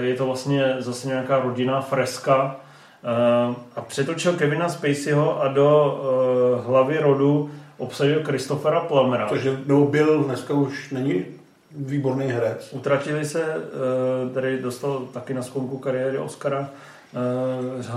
je to vlastně zase nějaká rodinná freska, a přetočil Kevina Spaceyho a do hlavy rodu obsadil Christophera Plumera. Takže no, byl, dneska už není výborný herec. Utratili se, který dostal taky na sklonku kariéry Oscara,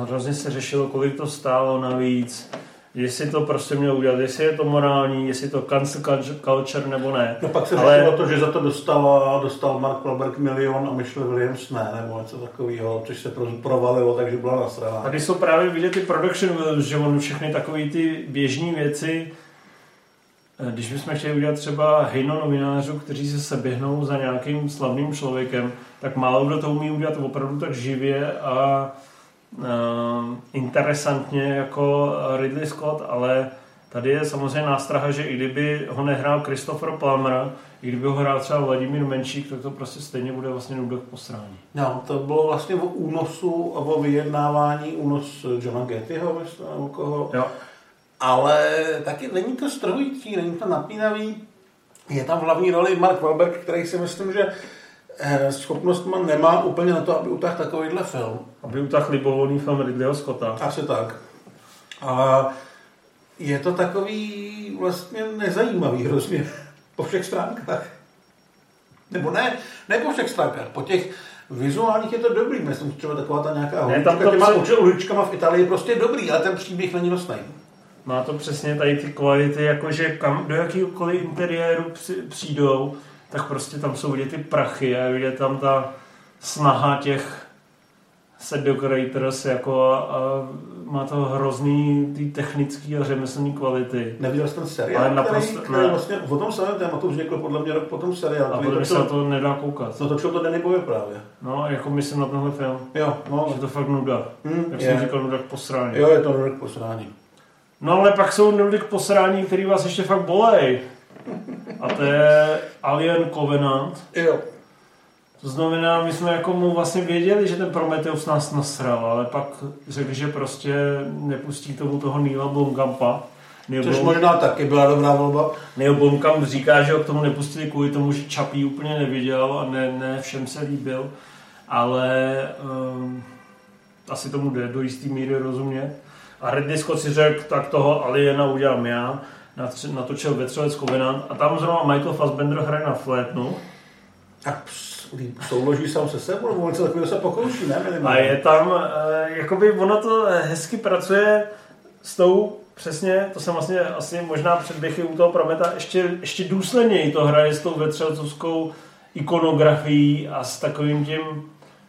hrozně se řešilo, kolik to stálo navíc, jestli to prostě měl udělat, jestli je to morální, jestli to cancel culture nebo ne. No pak se Ale... to, že za to dostal, dostal Mark Wahlberg milion a Michelle Williams ne, nebo něco takového, což se provalilo, takže byla nasraná. Tady jsou právě vidět ty production že on všechny takové ty běžné věci, eh, když bychom chtěli udělat třeba hejno novinářů, kteří se seběhnou za nějakým slavným člověkem, tak málo kdo to umí udělat opravdu tak živě a uh, interesantně jako Ridley Scott, ale tady je samozřejmě nástraha, že i kdyby ho nehrál Christopher Plummer, i kdyby ho hrál třeba Vladimír Menšík, tak to prostě stejně bude vlastně nudok posrání. No, to bylo vlastně o únosu a o vyjednávání únos Johna Gettyho, myslím, nebo koho. Jo. Ale taky není to strhující, není to napínavý. Je tam v hlavní roli Mark Wahlberg, který si myslím, že Eh, schopnostma nemá úplně na to, aby utáhl takovýhle film. Aby utáhl libovolný film Ridleyho Scotta. Asi tak. A je to takový vlastně nezajímavý hrozně po všech stránkách. Nebo ne, ne po všech stránkách, po těch vizuálních je to dobrý, myslím, třeba taková ta nějaká ne, tam to těma pře... uličkama v Itálii je prostě dobrý, ale ten příběh není nosný. Má to přesně tady ty kvality, jakože kam, do jakýkoliv interiéru přijdou, tak prostě tam jsou vidět ty prachy a vidět tam ta snaha těch set decorators jako a, a má to hrozný ty technický a řemeslní kvality. Neviděl jsi ten seriál, ale naprosto, který, který vlastně o tom samém tématu vznikl podle mě rok potom seriál. A podle se to nedá koukat. No točil to Danny Boyle právě. No, jako myslím na tenhle film. Jo, no. Že to fakt nuda. Hmm, Jak je. jsem říkal, nuda k posrání. Jo, je to nuda k posrání. No ale pak jsou nudy k posrání, který vás ještě fakt bolej. A to je Alien Covenant. Jo. To znamená, my jsme jako mu vlastně věděli, že ten Prometheus nás nasral, ale pak řekl, že prostě nepustí tomu toho Neila Blomkampa. Neil Což Blom... možná taky byla dobrá volba. Neil Blomkamp říká, že ho k tomu nepustili kvůli tomu, že Čapí úplně neviděl a ne, ne všem se líbil, ale um, asi tomu jde do jistý míry rozumět. A Ridley Scott si řekl, tak toho Aliena udělám já natočil Vetřelec Covenant a tam zrovna Michael Fassbender hraje na flétnu. A souloží sám se sebou, nebo něco takového se pokouší, ne? A je tam, eh, jakoby ono to hezky pracuje s tou přesně, to jsem vlastně asi možná předběhy u toho Prometa, ještě, ještě důsledněji to hraje s tou vetřelcovskou ikonografií a s takovým tím,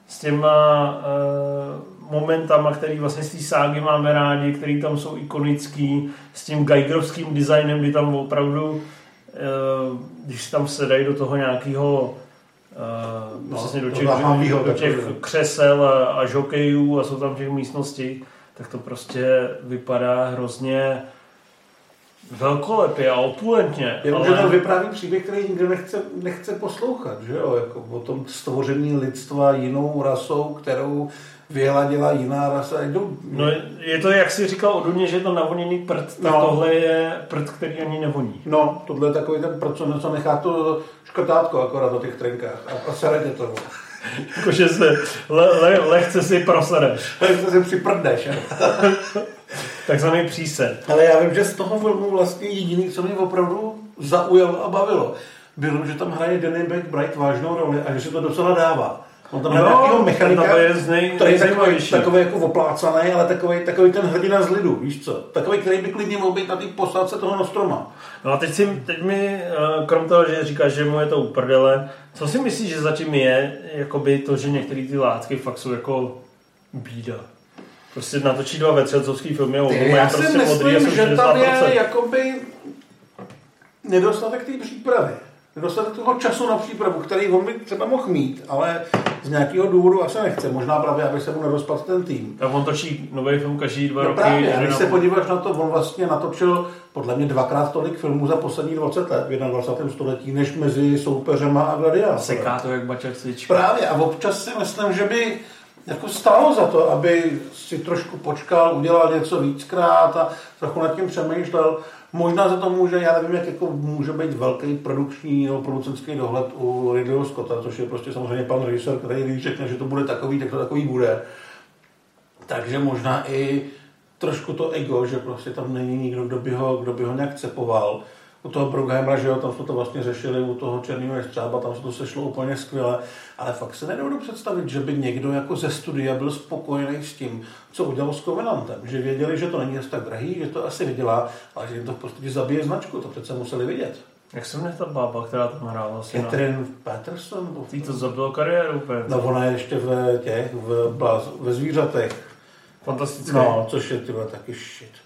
s těma uh, momentama, který vlastně z té ságy máme rádi, který tam jsou ikonický, s tím Geigerovským designem, kdy tam opravdu, uh, když tam se dají do toho nějakého Uh, no, vlastně do těch, do těch křesel a, a žokejů a jsou tam těch místností, tak to prostě vypadá hrozně velkolepě a opulentně. Jenom, ale... že to vypráví příběh, který nikdo nechce, nechce poslouchat, že jo? Jako o tom stvoření lidstva jinou rasou, kterou vyhladila jiná rasa. No, je to, jak jsi říkal o Duně, že je to navoněný prd, tak no. tohle je prd, který ani nevoní. No, tohle je takový ten prd, co něco nechá to škotátko akorát do těch trenkách a, a sere to. Jakože se le, le, lehce si prosadeš. Lehce si připrdeš. Takzvaný přísed. Ale já vím, že z toho filmu vlastně jediný, co mě opravdu zaujalo a bavilo, bylo, že tam hraje Danny McBride vážnou roli a že se to docela dává. On tam hraje nějakého mechanika, nej, který je takový, takový jako oplácaný, ale takový, takový ten hrdina z lidu, víš co? Takový, který by klidně mohl být na té posádce toho Nostroma. No a teď, si, teď mi, eh, krom toho, že říkáš, že mu je to uprdele, co si myslíš, že zatím je jakoby to, že některé ty látky fakt jsou jako bída? Prostě natočí dva vetřelcovský filmy a obou Já prostě myslím, že tam je jakoby nedostatek té přípravy. Nedostatek toho času na přípravu, který on by třeba mohl mít, ale z nějakého důvodu asi nechce. Možná právě, aby se mu nerozpadl ten tým. Tak on točí nový film každý dva no roky. Právě, když se podíváš na to, on vlastně natočil podle mě dvakrát tolik filmů za poslední 20 let v 21. století, než mezi soupeřema a gladiátorem. Seká to jak baček svíčka. Právě a občas si myslím, že by jako stálo za to, aby si trošku počkal, udělal něco víckrát a trochu nad tím přemýšlel. Možná za to může, já nevím, jak jako může být velký produkční nebo producentský dohled u Ridleyho Scotta, což je prostě samozřejmě pan režisér, který když řekne, že to bude takový, tak to takový bude. Takže možná i trošku to ego, že prostě tam není nikdo, kdo by ho, kdo by ho nějak cepoval u toho Brugheimera, že jo, tam jsme to vlastně řešili, u toho Černého jestřába, tam se to sešlo úplně skvěle, ale fakt se nedovedu představit, že by někdo jako ze studia byl spokojený s tím, co udělal s Covenantem, že věděli, že to není asi tak drahý, že to asi vydělá, ale že jim to prostě zabije značku, to přece museli vidět. Jak se jmenuje ta bába, která tam hrála? Catherine Patterson? Tý to zabilo kariéru úplně. No ona je ještě v těch, v, ve zvířatech. Fantastické. No, což je tyhle taky shit.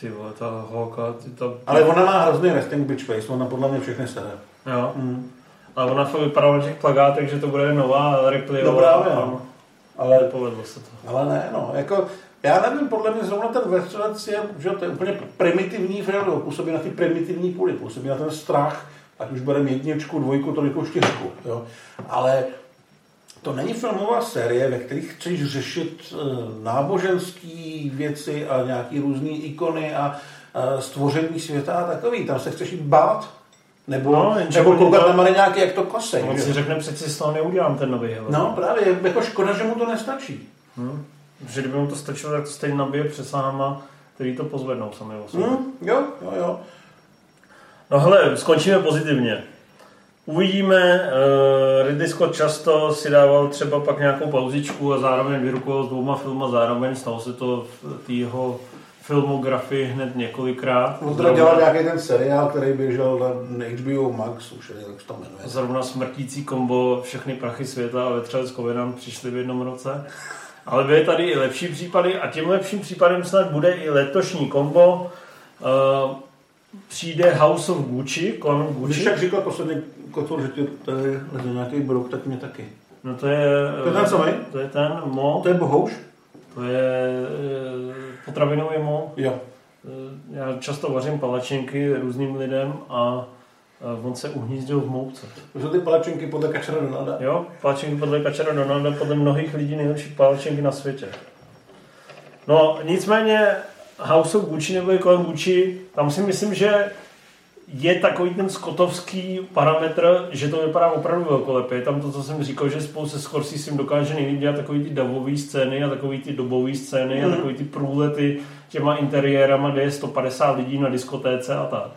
Ty vole, ta holka, ty to... Ale ona má hrozný resting bitch face, ona podle mě všechny sere. Jo. Mm. Ale ona fakt vypadala na těch plagátech, že to bude nová Ripley. No právě, no. Ale povedlo se to. Ale ne, no, jako, já nevím, podle mě zrovna ten Vestřelec je, že to je úplně primitivní film, působí na ty primitivní půly, působí na ten strach, ať už bereme jedničku, dvojku, trojku, čtyřku, jo. Ale to není filmová série, ve kterých chceš řešit eh, náboženské věci a nějaký různé ikony a stvoření světa a takový. Tam se chceš jít bát. Nebo, no, nebo koukat na nějaký, jak to kosej. On si řekne, přeci z toho neudělám ten nový hele. No právě, jako škoda, že mu to nestačí. Hmm. Že kdyby mu to stačilo, tak to stejně nabije přes náma, který to pozvednou sami o sobě. Hmm, jo, jo, jo. No hele, skončíme pozitivně. Uvidíme, uh, Ridley Scott často si dával třeba pak nějakou pauzičku a zároveň vyrukoval s dvouma filmy, zároveň stalo se to v jeho filmografii hned několikrát. On teda dělal nějaký ten seriál, který běžel na HBO Max, už je, jak to jmenuje. Zrovna smrtící kombo Všechny prachy světa a Vetřelec Covenant přišli v jednom roce. Ale byly tady i lepší případy a tím lepším případem snad bude i letošní kombo. Uh, přijde House of Gucci, kon Gucci. Když jak říkal poslední kotor, že tě tady leze nějaký brok, tak mě taky. No to je... To je ten samý? To je ten Mo. To je Bohouš? To je eh, potravinový Mo. Jo. Eh, já často vařím palačinky různým lidem a on se uhnízdil v mouce. To jsou ty palačinky podle Kačera Donalda? Jo, palačinky podle Kačera Donalda, podle mnohých lidí nejlepší palačinky na světě. No, nicméně House of Gucci nebo kolem Gucci, tam si myslím, že je takový ten skotovský parametr, že to vypadá opravdu velkolepě. Je tam to, co jsem říkal, že spolu se Scorsese dokáže nejlíp dělat takový ty davové scény a takový ty dobové scény mm. a mhm. takový ty průlety těma interiérama, kde je 150 lidí na diskotéce a tak.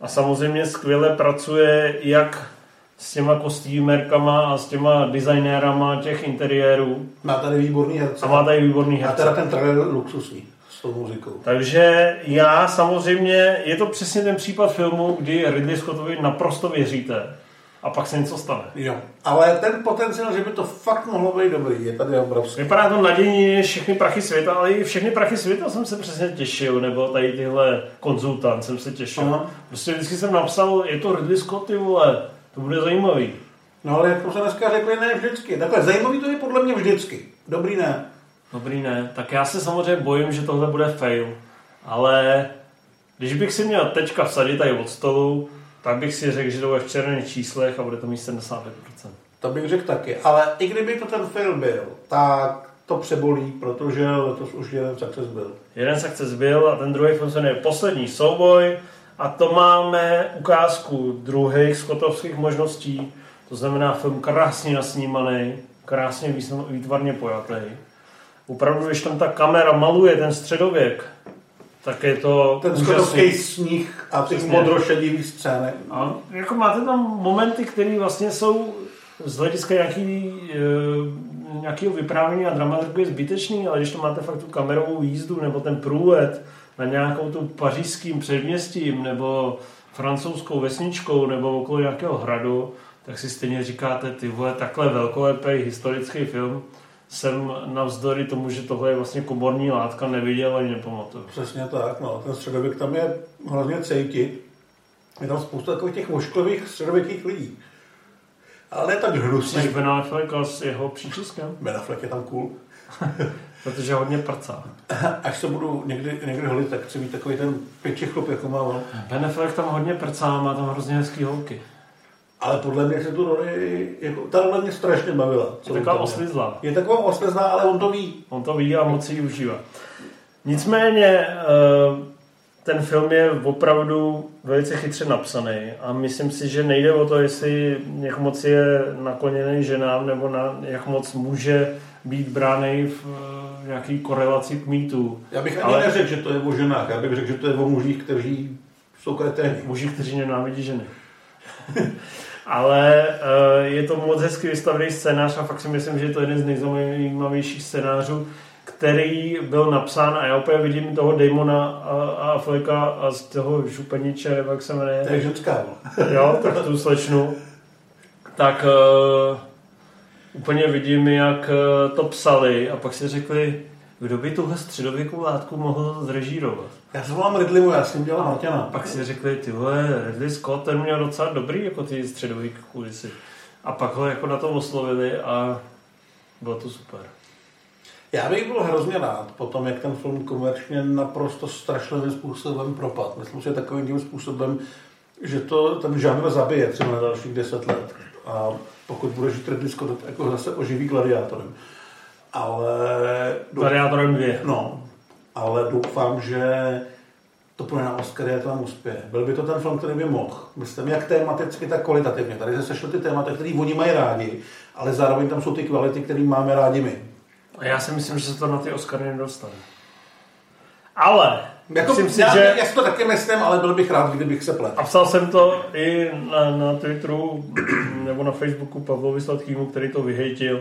A samozřejmě skvěle pracuje jak s těma kostýmerkama a s těma designérama těch interiérů. Má tady výborný herce. A má tady výborný herce. A teda ten trailer luxusní tou muzikou. Takže já samozřejmě, je to přesně ten případ filmu, kdy Ridley Scottovi naprosto věříte a pak se něco stane. Jo. Ale ten potenciál, že by to fakt mohlo být dobrý, je tady obrovský. Vypadá to nadějně všechny prachy světa, ale i všechny prachy světa jsem se přesně těšil, nebo tady tyhle konzultant jsem se těšil. Aha. Prostě vždycky jsem napsal, je to Ridley Scott, ty vole, to bude zajímavý. No ale jak jsme se dneska řekli, ne vždycky. Takhle zajímavý to je podle mě vždycky. Dobrý ne. Dobrý ne, tak já se samozřejmě bojím, že tohle bude fail, ale když bych si měl teďka vsadit tady od stolu, tak bych si řekl, že to bude v červených číslech a bude to mít 75%. To bych řekl taky. Ale i kdyby to ten film byl, tak to přebolí, protože letos už jeden success byl. Jeden success byl a ten druhý film se jmenuje Poslední souboj a to máme ukázku druhých skotovských možností. To znamená film krásně nasnímaný, krásně výtvarně pojatý. Opravdu, když tam ta kamera maluje ten středověk, tak je to Ten skotovský sníh a ty Přesně. modrošedivý scény. A jako máte tam momenty, které vlastně jsou z hlediska nějaký, e, nějakého vyprávění a dramaturgie zbytečný, ale když to máte fakt tu kamerovou jízdu nebo ten průlet na nějakou tu pařížským předměstím nebo francouzskou vesničkou nebo okolo nějakého hradu, tak si stejně říkáte, ty vole, takhle velkolepý historický film jsem navzdory tomu, že tohle je vlastně komorní látka, neviděl ani nepamatuju. Přesně tak, no. Ten středověk tam je hrozně cejtit. Je tam spousta takových těch vošklivých středověkých lidí. Ale tak hnusný. Jsi Ben Affleck a s jeho příčiskem, Ben Affleck je tam cool. protože hodně prcá. Až se budu někdy, někdy holit, tak chci mít takový ten pěči chlop, jako má on. Ben Affleck tam hodně prcá, má tam hrozně hezký holky. Ale podle mě se tu roli, jako, ta role mě strašně bavila. Je taková oslizlá. Je taková oslizná, ale on to ví. On to ví a moc si ji užívá. Nicméně eh, ten film je opravdu velice chytře napsaný a myslím si, že nejde o to, jestli jak moc je nakloněný ženám nebo na, jak moc může být bránej v eh, nějaký korelaci k mýtu. Já bych ani Ale- neřekl, že to je o ženách. Já bych řekl, že to je o mužích, kteří jsou kreténi. Muži, kteří nenávidí ženy. Ale eh, je to moc hezky vystavený scénář a fakt si myslím, že je to jeden z nejzajímavějších scénářů, který byl napsán a já úplně vidím toho Damona a, a Afflecka a z toho župeniče, nebo jak se To je jmenuje, no. jo, tak tu slečnu, tak uh, úplně vidím, jak eh, to psali a pak si řekli, kdo by tuhle středověkou látku mohl zrežírovat. Já se volám Ridleymu, já jsem dělal Marťana. Pak si řekli, ty vole, Ridley Scott, ten měl docela dobrý, jako ty středový kulisy. A pak ho jako na to oslovili a bylo to super. Já bych byl hrozně rád po tom, jak ten film komerčně naprosto strašlivým způsobem propad. Myslím si, že takovým tím způsobem, že to ten žánr zabije třeba na dalších deset let. A pokud bude žít Ridley Scott, jako zase oživí gladiátorem. Ale... Gladiátorem 2. No, ale doufám, že to půjde na Oscary a to tam uspěje. Byl by to ten film, který by mohl. Myslím, jak tematicky, tak kvalitativně. Tady se sešly ty témata, které oni mají rádi, ale zároveň tam jsou ty kvality, které máme rádi my. A já si myslím, že se to na ty Oscary nedostane. Ale, Jako, myslím si, já, že... já si to taky myslím, ale byl bych rád, kdybych se plet. A psal jsem to i na, na Twitteru nebo na Facebooku Pavlovi Sladkýmu, který to vyhejtil.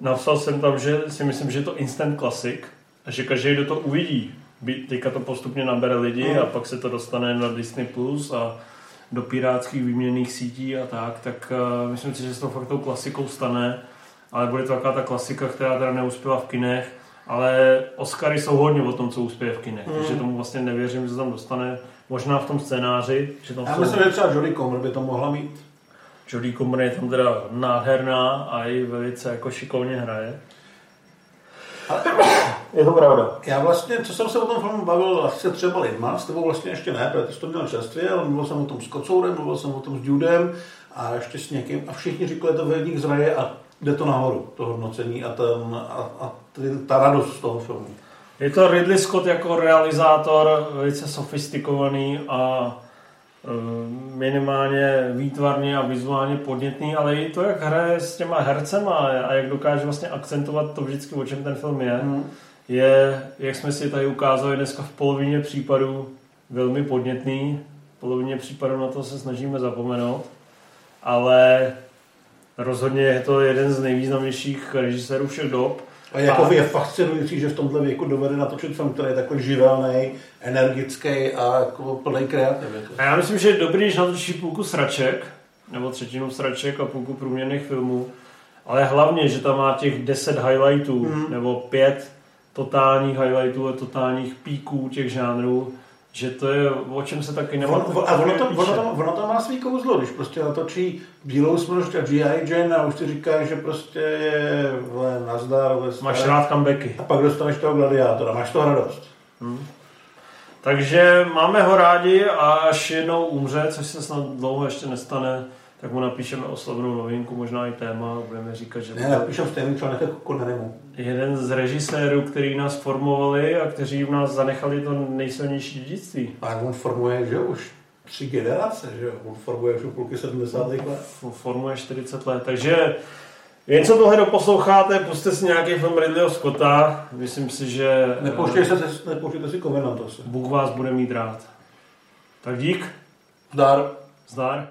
Napsal jsem tam, že si myslím, že je to instant classic a že každý, kdo to uvidí, by, teďka to postupně nabere lidi Mhm. a pak se to dostane na Disney Plus a do pirátských výměnných sítí a tak, tak uh, myslím si, že se to fakt tou klasikou stane, ale bude to taková ta klasika, která teda neuspěla v kinech, ale Oscary jsou hodně o tom, co uspěje v kinech, Mm. takže tomu vlastně nevěřím, že se tam dostane možná v tom scénáři, že tam Já jsou... myslím, že třeba Jodie Comer by to mohla mít. Jodie Comer je tam teda nádherná a i velice jako šikovně hraje. Ale Je to pravda. já vlastně, co jsem se o tom filmu bavil asi se třeba lidma, s tebou vlastně ještě ne, protože jsi to měl čerstvě, ale mluvil jsem o tom s Kocourem, mluvil jsem o tom s Judem a ještě s někým a všichni říkali, že to vedník zraje a jde to nahoru, to hodnocení a, ten, a, a ta radost z toho filmu. Je to Ridley Scott jako realizátor, velice sofistikovaný a minimálně výtvarně a vizuálně podnětný, ale i to, jak hraje s těma hercema a jak dokáže vlastně akcentovat to vždycky, o čem ten film je, Hmm. je, jak jsme si tady ukázali dneska v polovině případů, velmi podnětný. V polovině případů na to se snažíme zapomenout, ale rozhodně je to jeden z nejvýznamnějších režisérů všech dob A jako je fascinující, že v tomhle věku dovede natočit film, který je takový živelný, energický a jako plný kreativity. A já myslím, že je dobrý, když natočí půlku sraček, nebo třetinu sraček a půlku průměrných filmů, ale hlavně, že tam má těch 10 highlightů, mm. nebo 5 totálních highlightů a totálních píků těch žánrů, že to je, o čem se taky nemá. On, a ono to, ono, to, ono to má svý kouzlo, když prostě natočí bílou smršť a G.I. Jane a už ti říká, že prostě je vle, nazdar. Vle, máš rád comebacky. A pak dostaneš toho gladiátora, máš to radost. Hmm. Takže máme ho rádi a až jednou umře, což se snad dlouho ještě nestane, tak mu napíšeme oslavnou novinku, možná i téma, budeme říkat, že... Ne, napíšem stejný článek jako Connerymu. Jeden z režisérů, který nás formovali a kteří v nás zanechali to nejsilnější dědictví. A on formuje, že už tři generace, že jo? On formuje už půlky 70. let. Formuje 40 let, takže jen co tohle doposloucháte, puste si nějaký film Ridleyho Scotta. Myslím si, že... Nepouštějte, se, nepouštějte si Covenant Bůh vás bude mít rád. Tak dík. Zdar. Zdar.